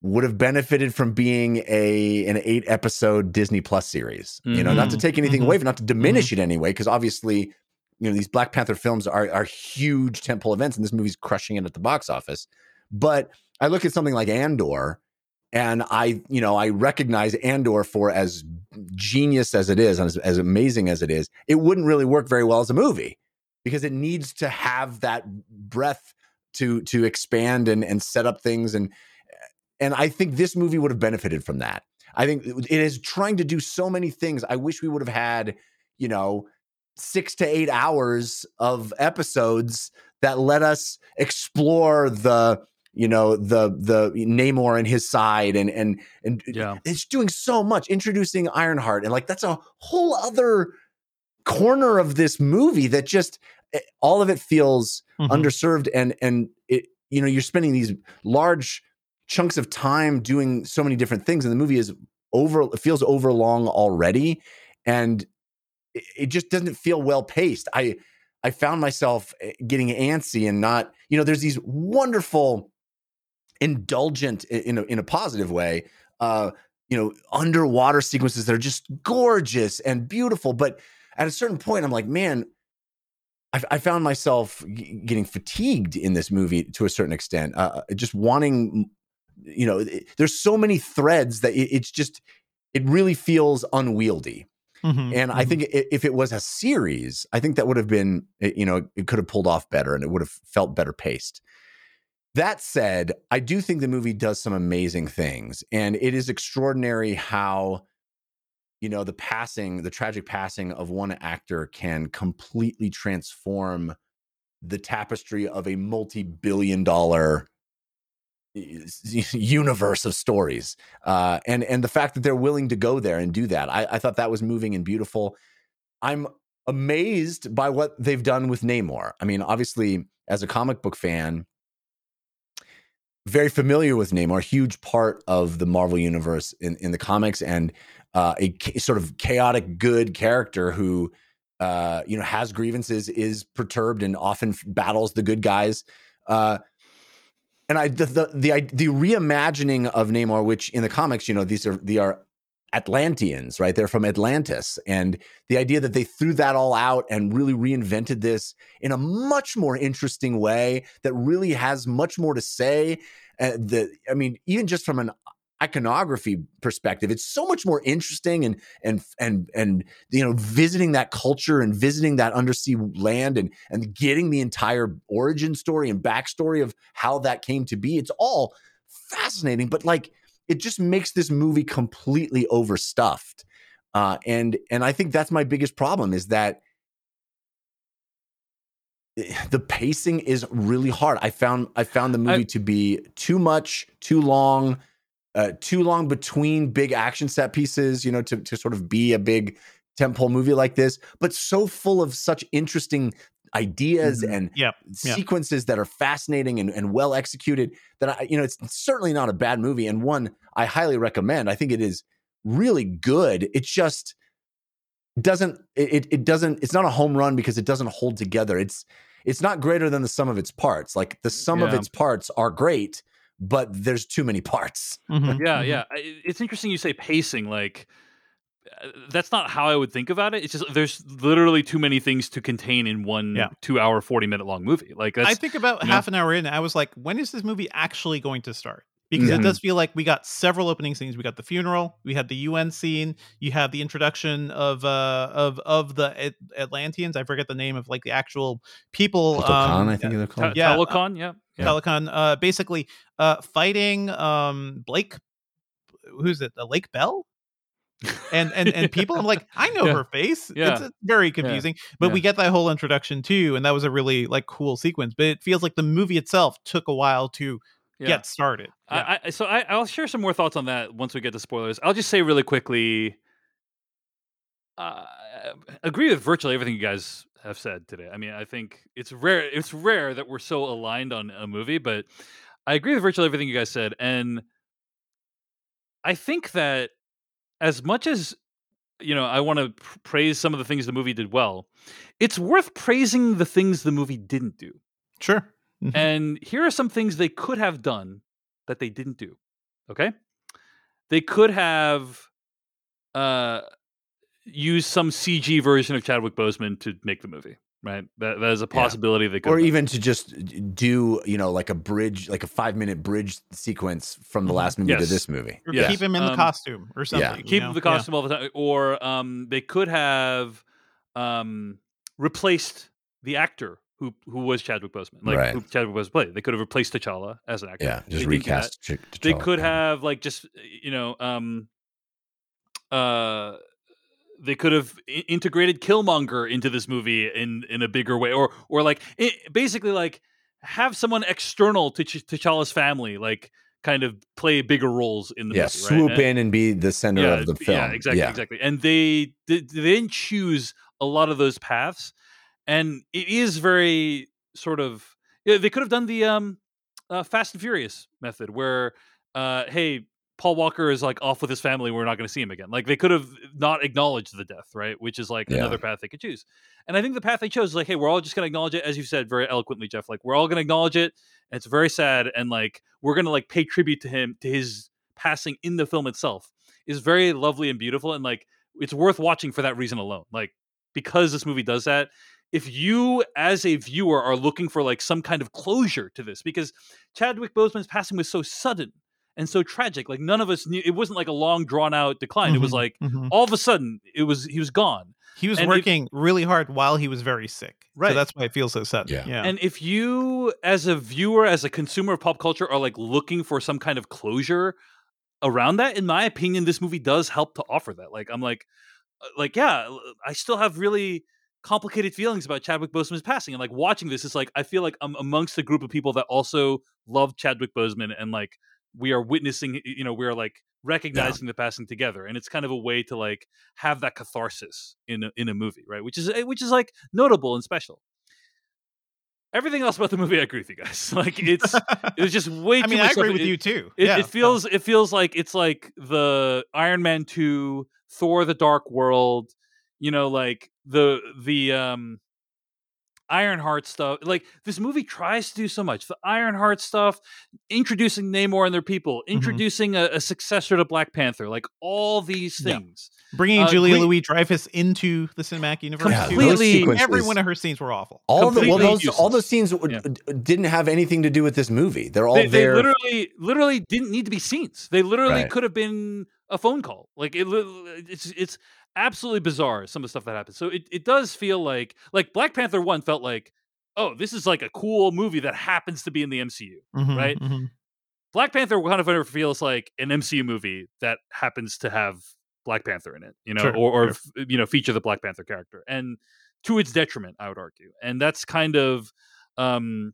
would have benefited from being a an eight episode Disney Plus series. You know, not to Mhm. take anything Mhm. away, not to diminish it anyway, because obviously, you know, these Black Panther films are are huge tentpole events, and this movie's crushing it at the box office. But I look at something like Andor, and I, you know, I recognize Andor for as genius as it is, and as, as amazing as it is, it wouldn't really work very well as a movie because it needs to have that breath to to expand and and set up things and and I think this movie would have benefited from that. I think it is trying to do so many things. I wish we would have had, you know, six to eight hours of episodes that let us explore the, you know, the the Namor and his side and and and Yeah. it's doing so much, introducing Ironheart, and like that's a whole other corner of this movie that just eh, all of it feels Mhm. underserved and and it you know you're spending these large chunks of time doing so many different things and the movie is over it feels overlong already and it, it just doesn't feel well paced. I i found myself eh, getting antsy and not you know there's these wonderful indulgent in a, in a positive way uh you know underwater sequences that are just gorgeous and beautiful but at a certain point i'm like man I, I found myself g- getting fatigued in this movie to a certain extent, uh, just wanting, you know, it- there's so many threads that it, it's just, it really feels unwieldy. Mhm. And I Mhm. think i- if it was a series, I think that would have been, you know, it could have pulled off better and it would have felt better paced. That said, I do think the movie does some amazing things. And it is extraordinary how, you know, the passing, the tragic passing of one actor can completely transform the tapestry of a multi billion dollar universe of stories uh and and the fact that they're willing to go there and do that i, I thought that was moving and beautiful. I'm amazed by what they've done with namor. I mean obviously as a comic book fan very familiar with namor huge part of the marvel universe in, in the comics and uh, a cha- sort of chaotic good character who uh, you know has grievances is perturbed and often battles the good guys uh, and I the, the the the reimagining of Namor, which in the comics, you know, these are they are Atlanteans, right? They're from Atlantis, and the idea that they threw that all out and really reinvented this in a much more interesting way that really has much more to say. Uh, the I mean, even just from an iconography perspective, it's so much more interesting and and and and you know visiting that culture and visiting that undersea land and and getting the entire origin story and backstory of how that came to be. It's all fascinating, but like it just makes this movie completely overstuffed. Uh, and and I think that's my biggest problem is that the pacing is really hard. I found I found the movie I- to be too much, too long, uh, too long between big action set pieces. You know, to to sort of be a big tentpole movie like this, but so full of such interesting ideas Mhm. and Yep, yep. sequences that are fascinating and, and well executed. That I, you know, it's certainly not a bad movie and one I highly recommend. I think it is really good. It just doesn't it, it- it doesn't it's not a home run because it doesn't hold together it's it's not greater than the sum of its parts like the sum of its parts are great but there's too many parts Mhm, yeah mhm. yeah it's interesting you say pacing like uh, that's not how i would think about it it's just there's literally too many things to contain in one Yeah. two hour 40 minute long movie like that's I think about you know? half an hour in, I was like, when is this movie actually going to start? Because it does feel like we got several opening scenes. We got the funeral, we had the UN scene, you have the introduction of uh of of the At- Atlanteans. I forget the name of like the actual people. Khan, um, I think they're called. yeah, uh, Talokan yeah, yeah. Talokan, uh, basically uh, fighting um, Blake. Who's it? The Lake Bell. and and and people i'm like i know Yeah. her face Yeah. it's uh, very confusing but Yeah. we get that whole introduction too and that was a really like cool sequence but it feels like the movie itself took a while to yeah. get started Yeah. I, I, so I, I'll share some more thoughts on that once we get to spoilers. I'll just say really quickly. Uh, I agree with virtually everything you guys have said today. I mean, I think it's rare. It's rare that we're so aligned on a movie, but I agree with virtually everything you guys said, and I think that as much as you know, I want to praise some of the things the movie did well. It's worth praising the things the movie didn't do. sure. And here are some things they could have done that they didn't do. Okay? They could have uh used some CG version of Chadwick Boseman to make the movie, right? That that is a Yeah. possibility they could or even to just do you know like a bridge like a five minute bridge sequence from the Mhm. last movie to this movie Or Yes. keep him in the Um, costume or something you keep know? the Yeah. costume all the time or um they could have um replaced the actor who who was Chadwick Boseman, like Right. who Chadwick Boseman played. They could have replaced T'Challa as an actor. yeah just that. recast Ch- they could yeah. have like just you know um uh they could have I- integrated Killmonger into this movie in in a bigger way or or like i basically like have someone external to Ch- T'Challa's family like kind of play bigger roles in the yeah movie swoop right? in and be the center of the film Yeah, exactly, yeah. exactly. And they, they they didn't choose a lot of those paths, and it is very sort of they could have done the um uh, Fast and Furious method where uh hey Paul Walker is like off with his family we're not going to see him again. Like they could have not acknowledged the death right which is like Yeah. another path they could choose. And I think the path they chose is like hey we're all just going to acknowledge it as you said very eloquently Jeff like we're all going to acknowledge it and it's very sad and like we're going to like pay tribute to him to his passing in the film itself. Is very lovely and beautiful and like it's worth watching for that reason alone like because this movie does that if you as a viewer are looking for like some kind of closure to this because chadwick boseman's passing was so sudden and so tragic like none of us knew it wasn't like a long drawn out decline it was Mhm, like mhm. all of a sudden it was he was gone he was and if- working really hard while he was very sick Right. so that's why it feels so sudden Yeah. yeah And if you, as a viewer, as a consumer of pop culture, are like looking for some kind of closure around that, in my opinion, this movie does help to offer that. Like, I'm like, uh, like, yeah, i still have really complicated feelings about Chadwick Boseman's passing, and like watching this, it's like I feel like I'm amongst a group of people that also love Chadwick Boseman, and like we are witnessing, you know, we are like recognizing the passing together, and it's kind of a way to like have that catharsis in a, in a movie, right? Which is eh, which is like notable and special everything else about the movie, I agree with you guys. Like it's it was just way i too mean much i agree stuff. with It- you too It, yeah it feels it feels like it's like the Iron Man two, Thor: The Dark World. You know, like the the um Ironheart stuff. Like this movie tries to do so much. The Ironheart stuff, introducing Namor and their people, Mm-hmm. introducing a, a successor to Black Panther, like all these Yeah. things. Bringing Uh, Julia Louis Dreyfus into the cinematic universe. Yeah, Completely- sequences- Every one of her scenes were awful. all the well, completely those all useless. those scenes w- Yeah. didn't have anything to do with this movie. They're all They, they there. literally, literally didn't need to be scenes. They literally Right. could have been a phone call. Like it, it's it's absolutely bizarre some of the stuff that happens. So it, it does feel like like Black Panther one felt like oh this is like a cool movie that happens to be in the MCU. Mhm, Right? mhm. Black Panther kind of feels like an MCU movie that happens to have Black Panther in it, you know, Sure, or, or sure. f- you know, feature the Black Panther character, and to its detriment, I would argue, and that's kind of, um,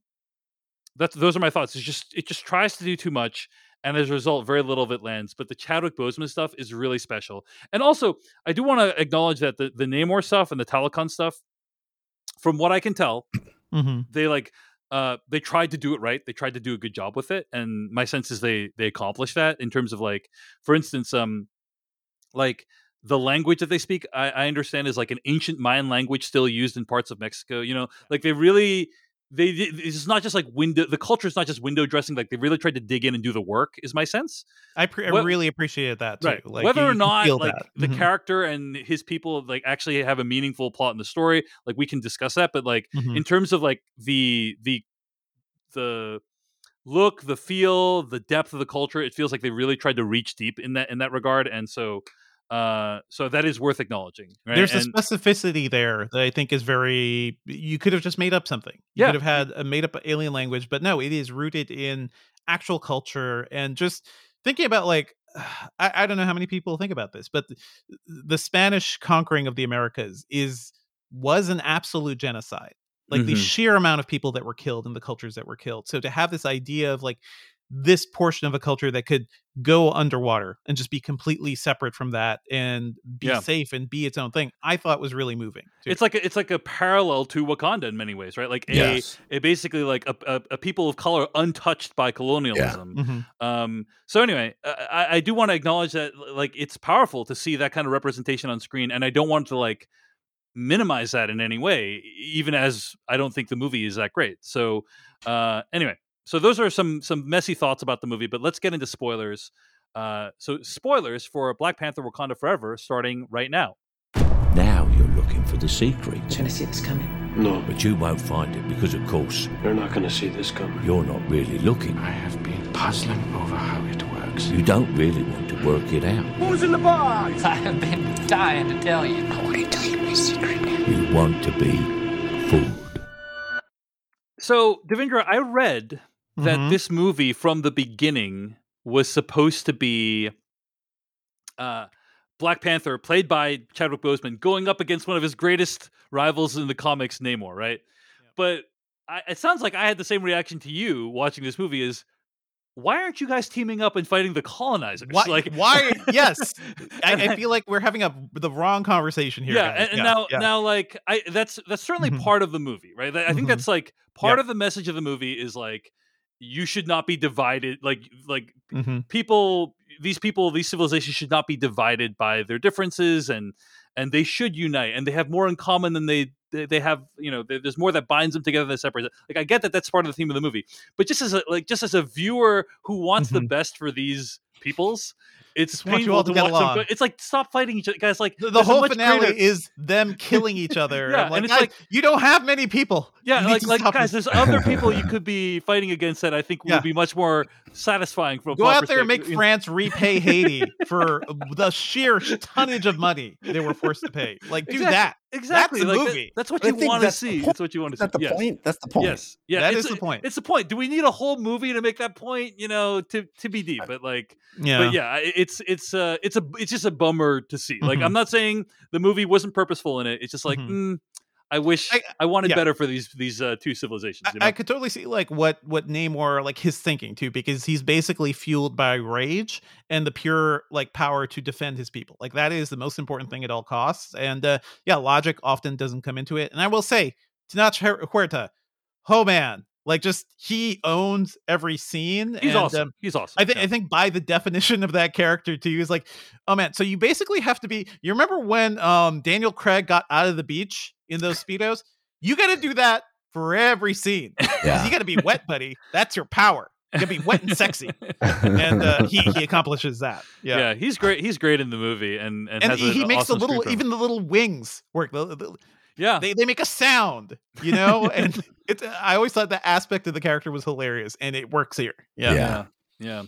that's those are my thoughts. It's just it just tries to do too much, and as a result, very little of it lands. But the Chadwick Boseman stuff is really special, and also I do want to acknowledge that the the Namor stuff and the Talokan stuff, from what I can tell, Mhm. they like uh they tried to do it right they tried to do a good job with it and my sense is they they accomplished that in terms of like for instance um like the language that they speak I, I understand is like an ancient mayan language still used in parts of mexico you know like they really they it's not just like window the culture is not just window dressing like they really tried to dig in and do the work is my sense I, pre- I really appreciated that too. right Like, whether or not like that. the Mhm, character and his people like actually have a meaningful plot in the story like we can discuss that but like mhm. in terms of like the the the look the feel the depth of the culture it feels like they really tried to reach deep in that in that regard and so uh so that is worth acknowledging right There's a specificity there that I think is very. You could have just made up something. You Yeah. could have had a made up alien language, but no, it is rooted in actual culture and just thinking about like. I, I don't know how many people think about this, but the, the Spanish conquering of the Americas is was an absolute genocide. Like the Mhm. sheer amount of people that were killed and the cultures that were killed. So to have this idea of like this portion of a culture that could go underwater and just be completely separate from that and be Yeah. safe and be its own thing, I thought was really moving. too. it's like a, it's like a parallel to Wakanda in many ways, right? Like a, Yes. a basically like a, a, a people of color untouched by colonialism. Mhm. Um, so anyway, I, I do want to acknowledge that like it's powerful to see that kind of representation on screen, and I don't want to like minimize that in any way, even as I don't think the movie is that great. So uh, anyway, so those are some some messy thoughts about the movie, but let's get into spoilers. Uh, so spoilers for Black Panther: Wakanda Forever, starting right now. Now you're looking for the secret. Trying to see this coming. No, But you won't find it because, of course, you're not going to see this coming. you're not really looking. I have been puzzling over how it works. You don't really want to work it out. Who's in the box? I have been dying to tell you. I want to tell you my secret. You want to be fooled. So Devindra, I read that Mhm. this movie from the beginning was supposed to be uh, Black Panther, played by Chadwick Boseman, going up against one of his greatest rivals in the comics, Namor, right? But I, it sounds like I had the same reaction to you watching this movie: is why aren't you guys teaming up and fighting the colonizers? Why? Like, why? Yes, I, I feel like we're having a the wrong conversation here. yeah, guys. and, and now yeah. now like I that's that's certainly Mhm. part of the movie, right? I think Mhm. that's like part Yep. of the message of the movie is like you should not be divided like like Mhm. people these people these civilizations should not be divided by their differences and and they should unite and they have more in common than they they, they have you know there- there's more that binds them together than separates them. like i get that that's part of the theme of the movie but just as a like just as a viewer who wants the Mhm. best for these peoples it's painful all to watch them along. go- it's like stop fighting each other guys like the, the whole finale greater- is them killing each other. Yeah, like, and it's "Guys, like- you don't have many people. Yeah, like, like guys, this." there's other people you could be fighting against that I think Yeah. would be much more satisfying from a Go out there and make. France repay Haiti for the sheer tonnage of money they were forced to pay. Like, do Exactly. that. Exactly That's a like, that- that's what But you want to see. That's what you want to Is see. that the yes. point? That's the point. Yes, yeah, That it's the point. It's the point. Do we need a whole movie to make that point? You know, to to be deep, but like, Yeah. but yeah, it's it's uh it's a it's just a bummer to see. Like, Mhm. I'm not saying the movie wasn't purposeful in it. It's just like, Mhm. mm, I wish I- I, wanted yeah. better for these these uh, two civilizations. You know? I, I could totally see like what what Namor like his thinking too, because he's basically fueled by rage and the pure like power to defend his people. Like that is the most important thing at all costs. And uh, yeah, logic often doesn't come into it. And I will say, Tenoch Hu- Huerta, oh man, like just he owns every scene. He's and, awesome. um, He's awesome. I think Yeah. I think by the definition of that character too is like, oh man, so you basically have to be. You remember when um Daniel Craig got out of the beach in those speedos? you got to do that for every scene. Yeah. You got to be wet, buddy. That's your power. You got to be wet and sexy, and uh, he he accomplishes that. yeah. Yeah. he's great. He's great in the movie, and and, And has he, an he makes awesome the little, even the little wings work. The- the- yeah. they, they make a sound, you know, and it's. I always thought that aspect of the character was hilarious, and it works here. Yeah, Yeah. Yeah. Yeah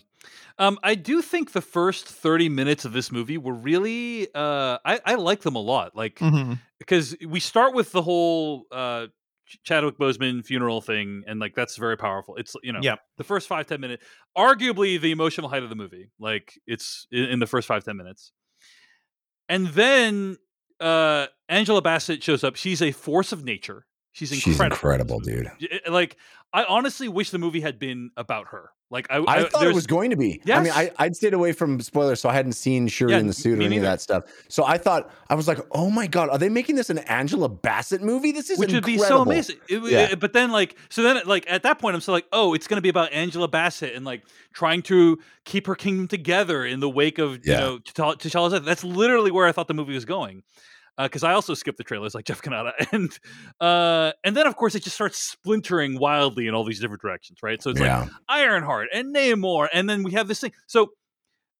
um i do think the first 30 minutes of this movie were really uh i i like them a lot like Mhm. because we start with the whole uh chadwick boseman funeral thing and like that's very powerful. It's you know Yep. the first five ten minutes arguably the emotional height of the movie like it's in, in the first five ten minutes. And then uh angela bassett shows up. She's a force of nature she's incredible She's incredible, dude. Eh, Like, I honestly wish the movie had been about her. Like, I, I thought it was going to be. I mean, I, I'd stayed away from spoilers, so I hadn't seen Shuri Yeah, in the suit or any of that stuff. So I thought I was like, oh my god, are they making this an Angela Bassett movie? This is which would be so amazing. It Yeah. it- but then, like, so then, like, at that point, I'm still like, oh, it's going to be about Angela Bassett and like trying to keep her kingdom together in the wake of you know T'Challa- T'Challa's death. That's literally where I thought the movie was going. Because I also skipped the trailers, like Jeff Cannata, and uh, and then of course it just starts splintering wildly in all these different directions, right? So it's like Yeah, Ironheart and Namor, and then we have this thing. So,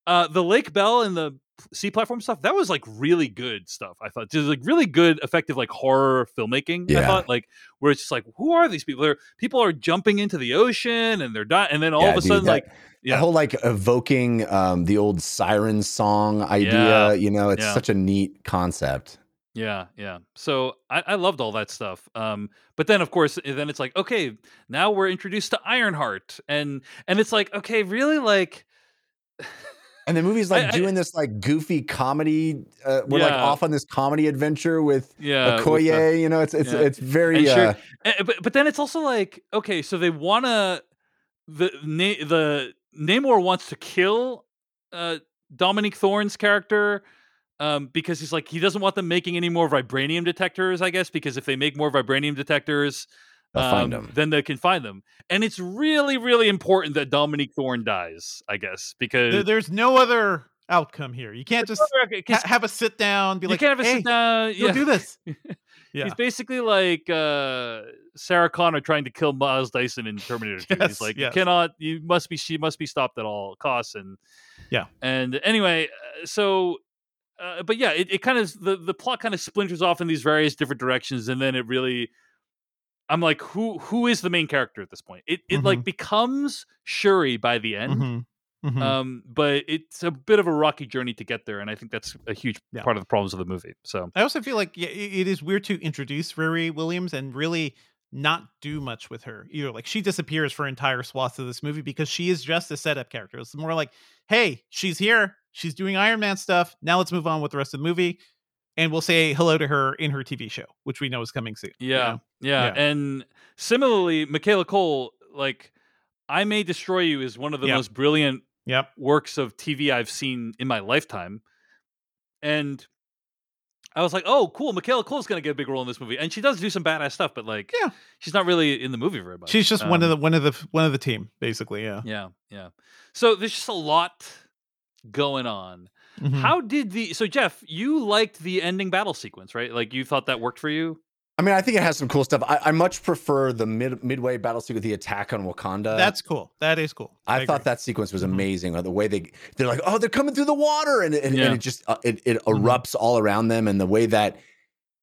uh, the Lake Bell and the sea platform stuff that was like really good stuff. I thought just like really good, effective like horror filmmaking. I Yeah. thought like where it's just like who are these people? They're, people are jumping into the ocean and they're dying, and then all Yeah, of a dude, sudden that- like the yeah. whole like evoking um, the old siren song idea. You know, it's such a neat concept. Yeah, yeah. So I, I loved all that stuff. Um, but then of course, eh, then it's like, okay, now we're introduced to Ironheart, and and it's like, okay, really, like, And the movie's like I- I- doing this like goofy comedy. Uh, we're like off on this comedy adventure with yeah, with the- Okoye. you know, it's it's yeah. it's very. And sure- uh, Eh, but but then it's also like okay, so they wanna the the Namor wants to kill uh Dominique Thorne's character um because he's like he doesn't want them making any more vibranium detectors, I guess, because if they make more vibranium detectors, um, then they can find them. And it's really really important that Dominique Thorne dies, I guess, because There- there's no other outcome here. You can't just Okay, ha- have a sit down, be you like, can't have a hey, sit down. go Yeah. do this. Yeah. He's basically like uh, Sarah Connor trying to kill Miles Dyson in Terminator 2. Yes, He's like, yes. you cannot, you must be, she must be stopped at all costs. And Yeah. And anyway, uh, so, uh, but yeah, it, it kind of, the, the plot kind of splinters off in these various different directions. And then it really, I'm like, who who is the main character at this point? It it like becomes Shuri by the end. Mhm. Mhm. Um, but it's a bit of a rocky journey to get there, and I think that's a huge Yeah. part of the problems of the movie. So I also feel like yeah, it is weird to introduce Riri Williams and really not do much with her either. Like she disappears for entire swaths of this movie because she is just a setup character. It's more like, hey, she's here, she's doing Iron Man stuff. Now let's move on with the rest of the movie, and we'll say hello to her in her TV show, which we know is coming soon. you Yeah, know? yeah, Yeah. And similarly, Michaela Coel, like I May Destroy You is one of the Yep. most brilliant Yep. works of TV I've seen in my lifetime. And I was like, oh, cool. Michaela Coel's going to get a big role in this movie. And she does do some badass stuff, but like, Yeah. she's not really in the movie very much. She's just one of Um, the one of the one of the team, basically. Yeah. Yeah, yeah. So there's just a lot going on. Mhm. How did the so Jeff, you liked the ending battle sequence, right? Like you thought that worked for you? I mean, I think it has some cool stuff. I, I much prefer the mid midway battle sequence, the attack on Wakanda. That's cool. That is cool. I, thought agree. that sequence was Mhm. amazing. uh, The way they they're like, oh, they're coming through the water, and and, Yeah. and it just uh, it, it Mhm. erupts all around them, and the way that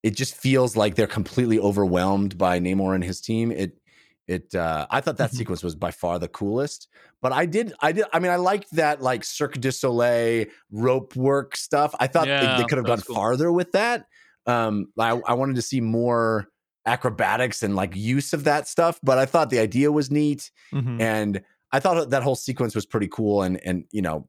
it just feels like they're completely overwhelmed by Namor and his team. It it uh, I thought that Mhm. sequence was by far the coolest. But I did I did I mean I liked that like Cirque du Soleil rope work stuff. I thought they- Yeah, they, could have gone cool. farther with that. Um, I, I wanted to see more acrobatics and like use of that stuff, but I thought the idea was neat Mhm. and I thought that whole sequence was pretty cool. And and you know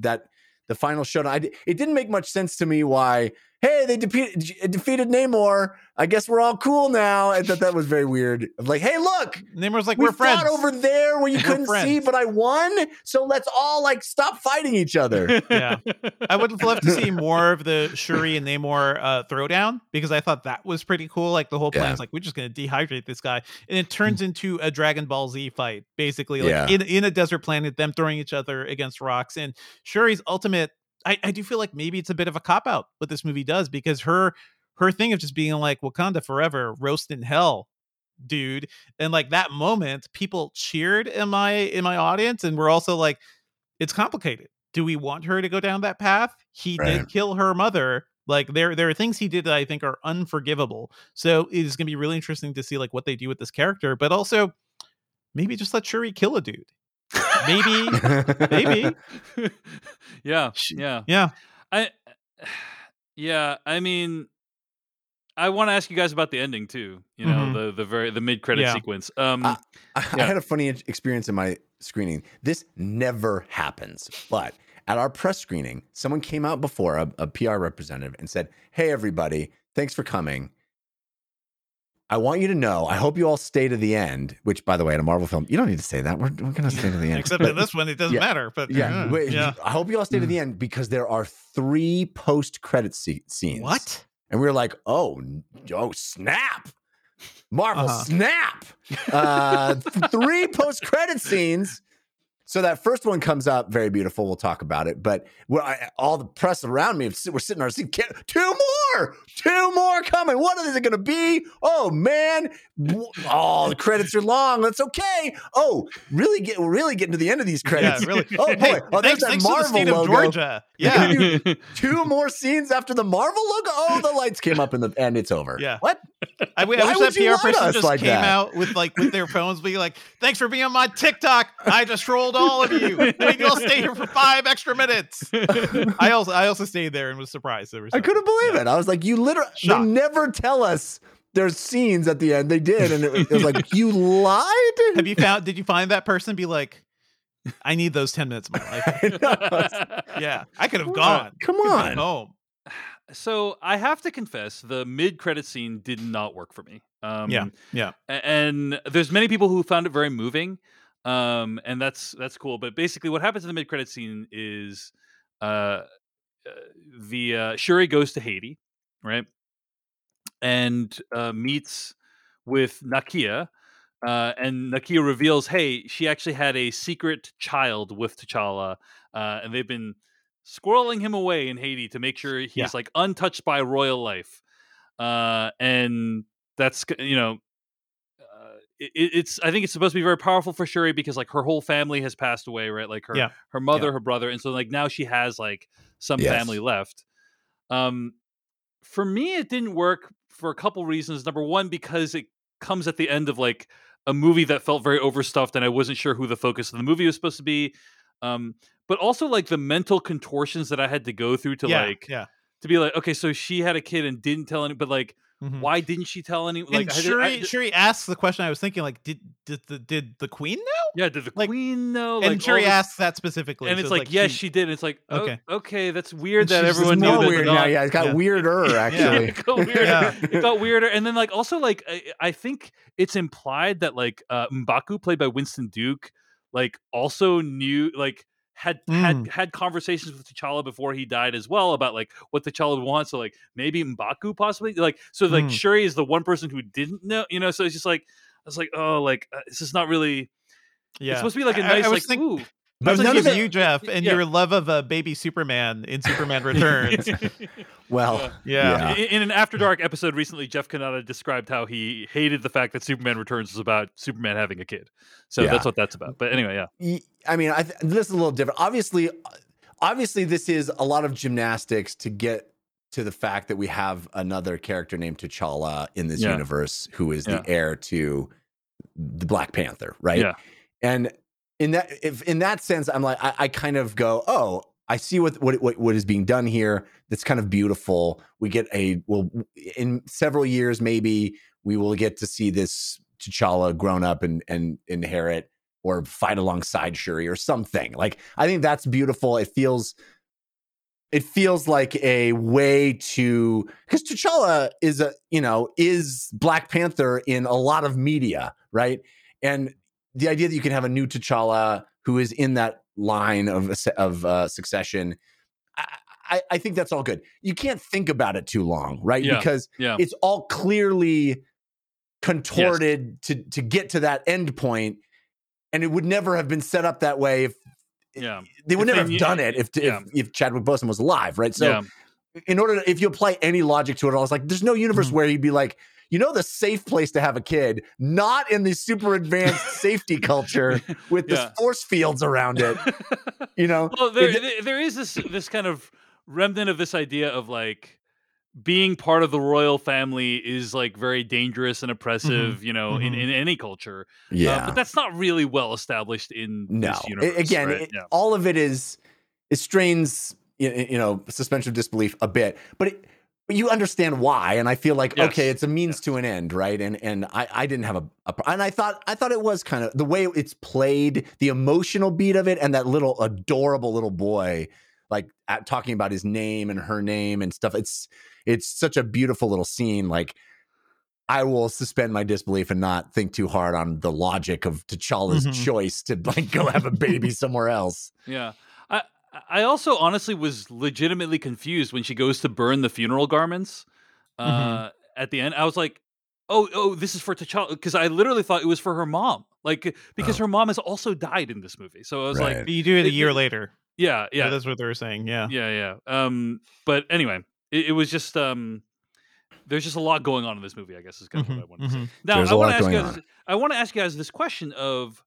that the final showdown, I, it didn't make much sense to me why. Hey, they defeated defeated Namor. I guess we're all cool now. I thought that was very weird. Like, hey, look, Namor's like we we're friends fought over there where you We're couldn't see, but I won. So let's all like stop fighting each other. Yeah. I would love to see more of the Shuri and Namor uh, throwdown because I thought that was pretty cool. Like the whole plan Yeah. is like we're just going to dehydrate this guy, and it turns into a Dragon Ball Z fight, basically, like Yeah. in in a desert planet, them throwing each other against rocks. And Shuri's ultimate, I, I do feel like maybe it's a bit of a cop out what this movie does because her her thing of just being like Wakanda forever, roast in hell, dude. And like that moment, people cheered in my in my audience, and we're also like, it's complicated. Do we want her to go down that path? He Right. did kill her mother. Like there, there are things he did that I think are unforgivable. So it is going to be really interesting to see like what they do with this character, but also maybe just let Shuri kill a dude. Maybe, maybe. yeah, yeah. yeah. I yeah, I mean I want to ask you guys about the ending too. You know, Mhm. the the very the mid credit Yeah. sequence. Um I, I Yeah. had a funny experience in my screening. This never happens, but at our press screening, someone came out before a, a PR representative and said, "Hey, everybody, thanks for coming. I want you to know. I hope you all stay to the end." Which, by the way, in a Marvel film, you don't need to say that. We're, we're going to stay to the end. Except in this one, it doesn't Yeah. matter. But yeah, uh, wait, yeah. I hope you all stay to the end because there are three post-credit se- scenes. What? And we were like, "Oh, oh, snap! Marvel, Uh-huh. snap! Uh, three post-credit scenes." So that first one comes up, very beautiful. We'll talk about it. But I, all the press around me, we're sitting in our seat. "Get- Two more, two more coming. What is it going to be? Oh man! Oh, the credits are long. That's okay. Oh, really? Get really getting to the end of these Yeah, credits. really. Oh boy! Hey, oh, there's thanks, that thanks to the Marvel logo. of Georgia. Yeah. Two more scenes after the Marvel logo. Oh, the lights came up in the and it's over. Yeah. What? I, Why wish that you PR person just like came that? out with like with their phones, being like, "Thanks for being on my TikTok. I just trolled all of you. Wait, you'll stay here for five extra minutes." I also I also stayed there and was surprised. There was I couldn't believe it. I was like, you literally. They never tell us there's scenes at the end. They did, and it, was- it was like you lied. Have you found? Did you find that person? Be like, I need those ten minutes of my life. I. Yeah, I could have gone. Come on. gone home. so I have to confess the mid credit scene did not work for me. Um Yeah, yeah. and there's many people who found it very moving um and that's that's cool but basically what happens in the mid-credit scene is uh, uh the uh shuri goes to haiti right and uh meets with nakia uh and nakia reveals hey she actually had a secret child with t'challa uh and they've been squirreling him away in haiti to make sure he's Yeah. like untouched by royal life uh and that's you know uh, it, it's I think it's supposed to be very powerful for Shuri because like her whole family has passed away, right? Like her Yeah. her mother, her brother, and so like now she has like some Yes. family left. Um, for me, it didn't work for a couple reasons. Number one, because it comes at the end of like a movie that felt very overstuffed, and I wasn't sure who the focus of the movie was supposed to be. Um, but also like the mental contortions that I had to go through to yeah, like yeah. to be like, okay, so she had a kid and didn't tell any, but like, Mhm. why didn't she tell any? And Like, I did- Shuri, I- Shuri asks the question I was thinking, like, did did the did the queen know? Yeah, did the Like- queen know? and Like, Shuri all this- asks that specifically, and so it's like, yes, she, did. It's like, okay, Okay. okay, that's weird that everyone knew more that. weird now. Yeah, it's got Yeah. weirder Yeah, actually. it got weirder. Yeah. It got weirder, and then like also like I, I think it's implied that like uh, Mbaku, played by Winston Duke, like also knew like had had Mm. had conversations with T'Challa before he died as well about like what T'Challa wants. So like maybe Mbaku possibly like so like Mm. Shuri is the one person who didn't know. You know, so it's just like I was like, oh, like uh, this is not really. Yeah, It's supposed to be like a nice I, was like think- ooh. But That's none because of you, Jeff, and yeah. your love of uh, baby Superman in Superman Returns. Well, Yeah. In, in an After Dark episode recently, Jeff Cannata described how he hated the fact that Superman Returns was about Superman having a kid. So Yeah. that's what that's about. But anyway, yeah. I mean, I th- this is a little different. Obviously, obviously, this is a lot of gymnastics to get to the fact that we have another character named T'Challa in this Yeah. universe who is Yeah. the heir to the Black Panther, right? Yeah. And in that, if in that sense, I'm like, I, I kind of go, oh, I see what, what what what is being done here. That's kind of beautiful. We get a well, in several years, maybe we will get to see this T'Challa grown up and and inherit or fight alongside Shuri or something. Like I think that's beautiful. It feels it feels like a way to because T'Challa is a you know is Black Panther in a lot of media, right? And the idea that you can have a new T'Challa who is in that line of of uh, succession, I, I, I think that's all good. You can't think about it too long, right? Yeah. Because Yeah. it's all clearly contorted to to get to that end point, and it would never have been set up that way if Yeah. they would If never they have done it if yeah. if, if Chadwick Boseman was alive, right? So yeah. in order to, if you apply any logic to it, I was like, there's no universe Mhm. where you'd be like, you know, the safe place to have a kid, not in the super advanced safety culture with the force fields around it. You know, well, there, It- there- there is this this kind of remnant of this idea of like being part of the royal family is like very dangerous and oppressive, you know, in, Mhm. in any culture. Uh, yeah. but that's not really well established in no, this universe. again, right? it- yeah. all of it is it strains you know suspension of disbelief a bit, but. It, but you understand why, and I feel like Yes, okay, it's a means yes. to an end, right? And and I, I didn't have a, a and I thought I thought it was kind of the way it's played, the emotional beat of it, and that little adorable little boy, like at, talking about his name and her name and stuff. It's it's such a beautiful little scene. Like I will suspend my disbelief and not think too hard on the logic of T'Challa's Mhm. choice to like go have a baby somewhere else. Yeah. I I also honestly was legitimately confused when she goes to burn the funeral garments uh, Mhm. at the end. I was like, "Oh, oh, this is for T'Challa," because I literally thought it was for her mom, like because Oh. her mom has also died in this movie. So I was like, Right. You do it a year it- later. "Yeah, Yeah, yeah, that's what they were saying. Yeah. yeah, yeah." Um, but anyway, it, it was just um, there's just a lot going on in this movie. I guess is kind of Mhm, what I wanted to say. mhm. Now There's I a want to ask you going guys. I want to ask you guys this question of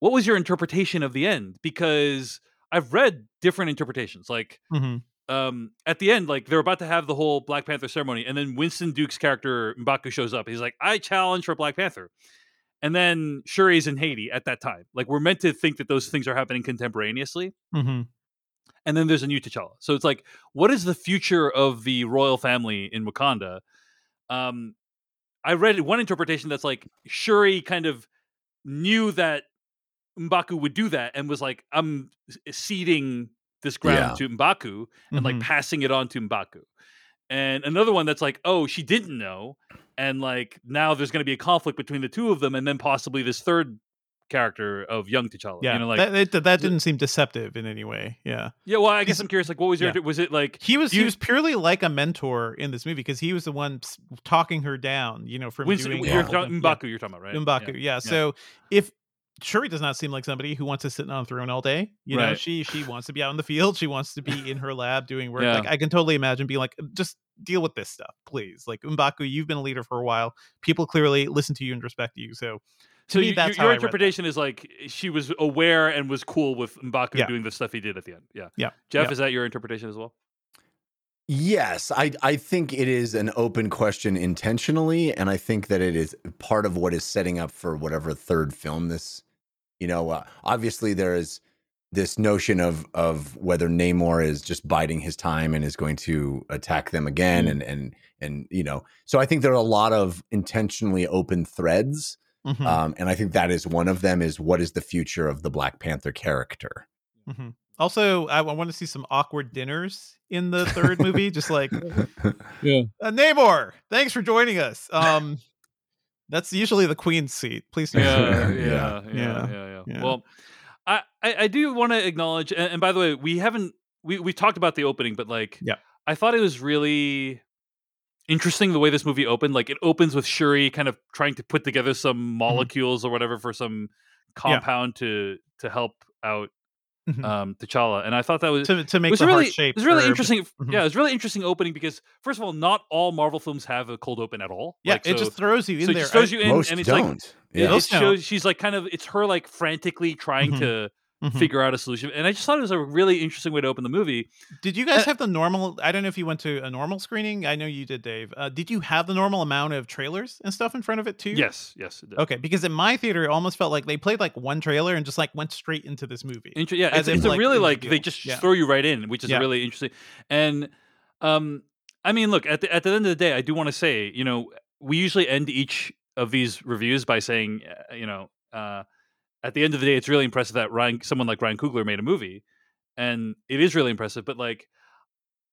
what was your interpretation of the end? Because I've read different interpretations. Like Mhm. um, at the end, like they're about to have the whole Black Panther ceremony, and then Winston Duke's character M'Baku shows up. He's like, "I challenge for Black Panther," and then Shuri's in Haiti at that time. Like we're meant to think that those things are happening contemporaneously, Mhm. and then there's a new T'Challa. So it's like, what is the future of the royal family in Wakanda? Um, I read one interpretation that's like Shuri kind of knew that M'Baku would do that and was like, I'm ceding this ground Yeah. to M'Baku and like Mhm. passing it on to M'Baku. And another one that's like, oh, she didn't know. And like now there's going to be a conflict between the two of them and then possibly this third character of young T'Challa. Yeah. You know, like, that, that, that didn't seem deceptive in any way. Yeah. yeah, well, I guess I'm curious, like, what was your, yeah. was it like, He was You- he was purely like a mentor in this movie because he was the one talking her down, you know, from Winston, doing you're all of talking, them. Yeah. You're talking about, right? M'Baku, yeah. So if Shuri does not seem like somebody who wants to sit on a throne all day, you know, she she wants to be out in the field, she wants to be in her lab doing work. Yeah. Like I can totally imagine being like, just deal with this stuff, please. Like M'Baku, you've been a leader for a while. People clearly listen to you and respect you. So to So me, you- that's your how I read interpretation is like she was aware and was cool with M'Baku Yeah. doing the stuff he did at the end. Yeah. Yeah. Jeff, Yeah. is that your interpretation as well? Yes, I I think it is an open question intentionally, and I think that it is part of what is setting up for whatever third film this. You know, uh, obviously there is this notion of of whether Namor is just biding his time and is going to attack them again, and and and you know, so I think there are a lot of intentionally open threads, Mhm, um, and I think that is one of them. Is what is the future of the Black Panther character? mhm. Also, I, want to see some awkward dinners in the third movie, just like Yeah. uh, Namor. Thanks for joining us. Um, that's usually the queen's seat. Please. Yeah, Yeah. yeah, yeah, yeah, Yeah. yeah, Yeah. Well, I, I, I do want to acknowledge, and, and by the way, we haven't we we talked about the opening, but like, Yeah. I thought it was really interesting the way this movie opened. Like, it opens with Shuri kind of trying to put together some mm-hmm. molecules or whatever for some compound to to help out Mhm. um T'Challa, and I thought that was to to it make was the really heart shape. it was really herb. interesting. Mhm. Yeah, it was really interesting opening because first of all, not all Marvel films have a cold open at all. Yeah, Like, it so, just throws you in so it there. just throws you in, Most and it's like don't. it, yeah. it Most don't. shows she's like kind of it's her like frantically trying Mhm. to Mhm. figure out a solution and i just thought it was a really interesting way to open the movie Did you guys Uh, have the normal? I don't know if you went to a normal screening. I know you did, Dave. Uh, did you have the normal amount of trailers and stuff in front of it too? yes yes it did. Okay, because in my theater, it almost felt like they played like one trailer and just like went straight into this movie. Inter- yeah As it's, if, it's like, really like they just Yeah. throw you right in which is Yeah. really interesting and um i mean look at the, at the end of the day i do want to say you know we usually end each of these reviews by saying uh, you know uh at the end of the day it's really impressive that ryan someone like ryan coogler made a movie and it is really impressive but like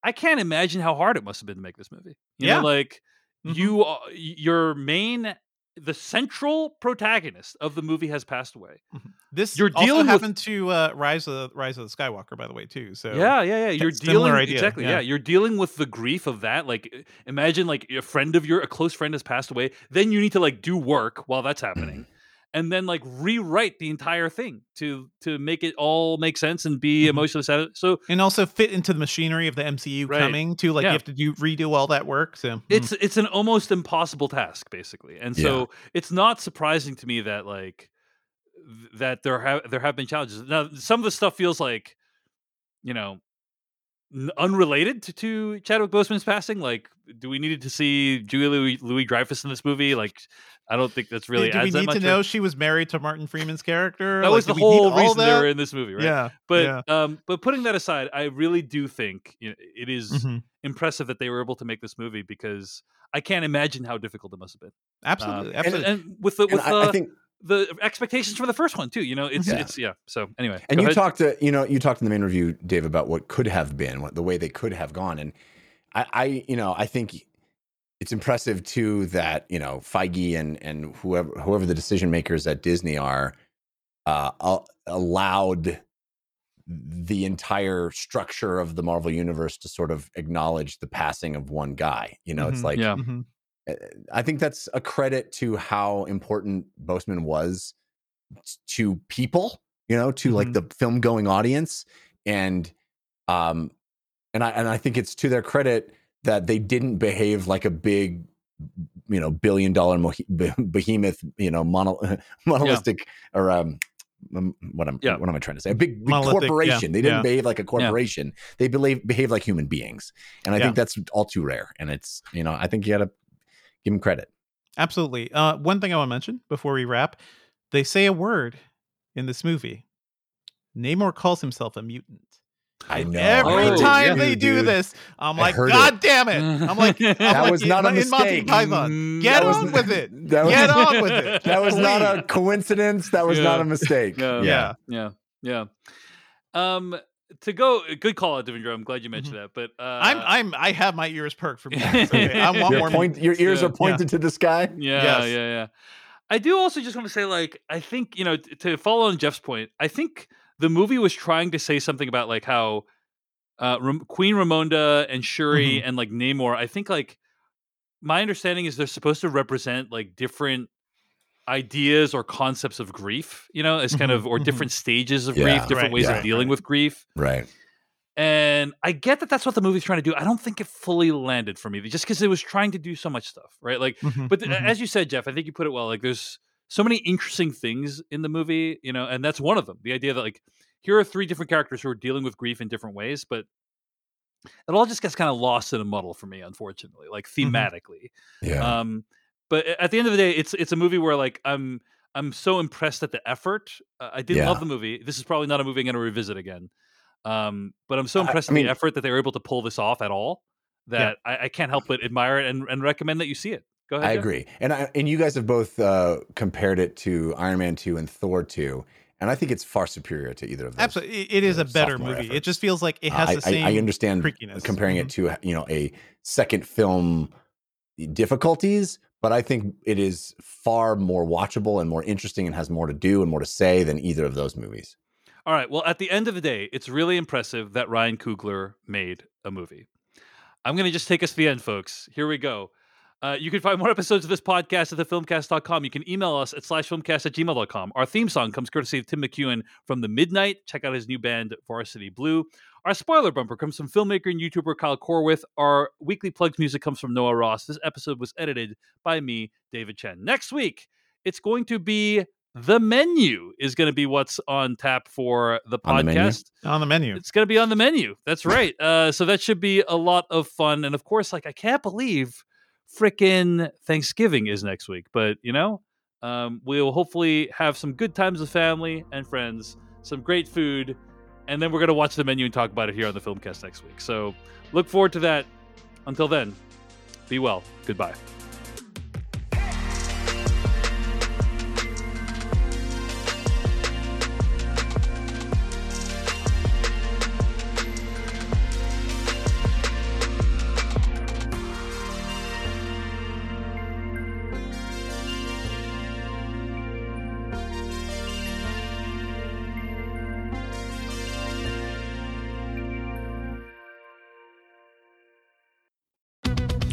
i can't imagine how hard it must have been to make this movie you Yeah. know like Mhm. you your main the central protagonist of the movie has passed away This You're also dealing with- happened to uh, Rise of Rise of the Skywalker, by the way, too. So yeah, yeah, yeah. You're dealing idea, exactly. yeah. Yeah. you're dealing with the grief of that. Like, imagine like a friend of your, a close friend has passed away. Then you need to like do work while that's happening, and then like rewrite the entire thing to to make it all make sense and be Mhm. emotionally satisfying. So and also fit into the machinery of the MCU Right. coming to Like Yeah. you have to do redo all that work. So mm. it's it's an almost impossible task basically and so it's not surprising to me that like that there have there have been challenges now some of the stuff feels like you know unrelated to, to Chadwick Boseman's passing like do we needed to see Julie Louis, Louis Dreyfus in this movie like I don't think that's really do we adds that need to know or- she was married to Martin Freeman's character? that Like, was the whole reason they that? were in this movie right Yeah, but yeah. um but putting that aside I really do think you know, it is Mhm. impressive that they were able to make this movie because I can't imagine how difficult it must have been absolutely, um, absolutely. and, and with the And with I, the, I think, the expectations for the first one too. You know, it's Yeah. it's yeah. So anyway, and you ahead. talked to, you know, you talked in the main review, Dave, about what could have been, what the way they could have gone, and I, I you know, I think it's impressive too that you know Feige and and whoever whoever the decision makers at Disney are uh, allowed the entire structure of the Marvel universe to sort of acknowledge the passing of one guy. You know, it's Mhm. like Yeah. Mhm. Uh, I think that's a credit to how important Boseman was to people, you know, to like Mhm. the film going audience. And um and I and I think it's to their credit that they didn't behave like a big you know billion dollar behemoth, you know, mono, monolithic or um what am Yeah. what am I trying to say? A big, big Monolithic, yeah, corporation. They didn't yeah. behave like a corporation. They behave behave like human beings, and I Yeah. think that's all too rare. And it's you know I think you got to give them credit. Absolutely. Uh, one thing I want to mention before we wrap: they say a word in this movie. Namor calls himself a mutant. I know. Every Oh, time yeah. they do Dude. this, I'm like, God it. damn it! I'm like, I'm That like was not a in Monty mistake. Python. Mm, Get that was- on with it. That was, Get on with it. That was not a coincidence. That was Yeah. not a mistake. Yeah. Yeah. yeah, yeah. Um, to go, good call out, Devindra. I'm glad you mentioned that. But uh, I'm I'm I have my ears perked from that. Okay, I want Your, more. point, your ears Yeah. are pointed to the sky. Yeah, Yes. yeah, yeah. I do also just want to say, like, I think you know, t- to follow on Jeff's point, I think the movie was trying to say something about like how uh, Ram- Queen Ramonda and Shuri and like Namor. I think like my understanding is they're supposed to represent like different ideas or concepts of grief, you know, as kind Mhm, of or mhm. different stages of Yeah. grief, different Right, ways yeah. of dealing with grief. Right. And I get that that's what the movie's trying to do. I don't think it fully landed for me, just because it was trying to do so much stuff, right? Like Mhm, but th- mhm. as you said, Jeff, I think you put it well. Like, there's so many interesting things in the movie, you know, and that's one of them. The idea that like here are three different characters who are dealing with grief in different ways, but it all just gets kind of lost in a muddle for me, unfortunately, like Mhm. thematically. Yeah. Um, but at the end of the day, it's it's a movie where like I'm I'm so impressed at the effort. Uh, I did Yeah. love the movie. This is probably not a movie I'm going to revisit again. Um, but I'm so impressed I at mean- the effort that they were able to pull this off at all that I, I can't help but admire it and, and recommend that you see it. Go ahead. I Jeff. agree. And I, and you guys have both uh, compared it to Iron Man 2 and Thor 2. And I think it's far superior to either of those. Absolutely, it- it is uh, a better sophomore movie. It just feels like it Uh, has I, the same. I, I understand creakiness. comparing Mhm. it to you know a second film difficulties, but I think it is far more watchable and more interesting and has more to do and more to say than either of those movies. All right. Well, at the end of the day, it's really impressive that Ryan Coogler made a movie. I'm going to just take us to the end, folks. Here we go. Uh, you can find more episodes of this podcast at thefilmcast.com. You can email us at slashfilmcast at gmail.com. Our theme song comes courtesy of Tim McEwan from The Midnight. Check out his new band, Varsity Blue. Our spoiler bumper comes from filmmaker and YouTuber Kyle Corwith. Our weekly plugs music comes from Noah Ross. This episode was edited by me, David Chen. Next week, it's going to be the menu is going to be what's on tap for the On the menu? podcast. on the menu. It's going to be on the menu. That's right. Uh, so that should be a lot of fun. And of course, like I can't believe frickin' Thanksgiving is next week. But you know, um, we'll hopefully have some good times with family and friends, some great food, and then we're going to watch the menu and talk about it here on the Filmcast next week. So look forward to that. Until then, be well. Goodbye.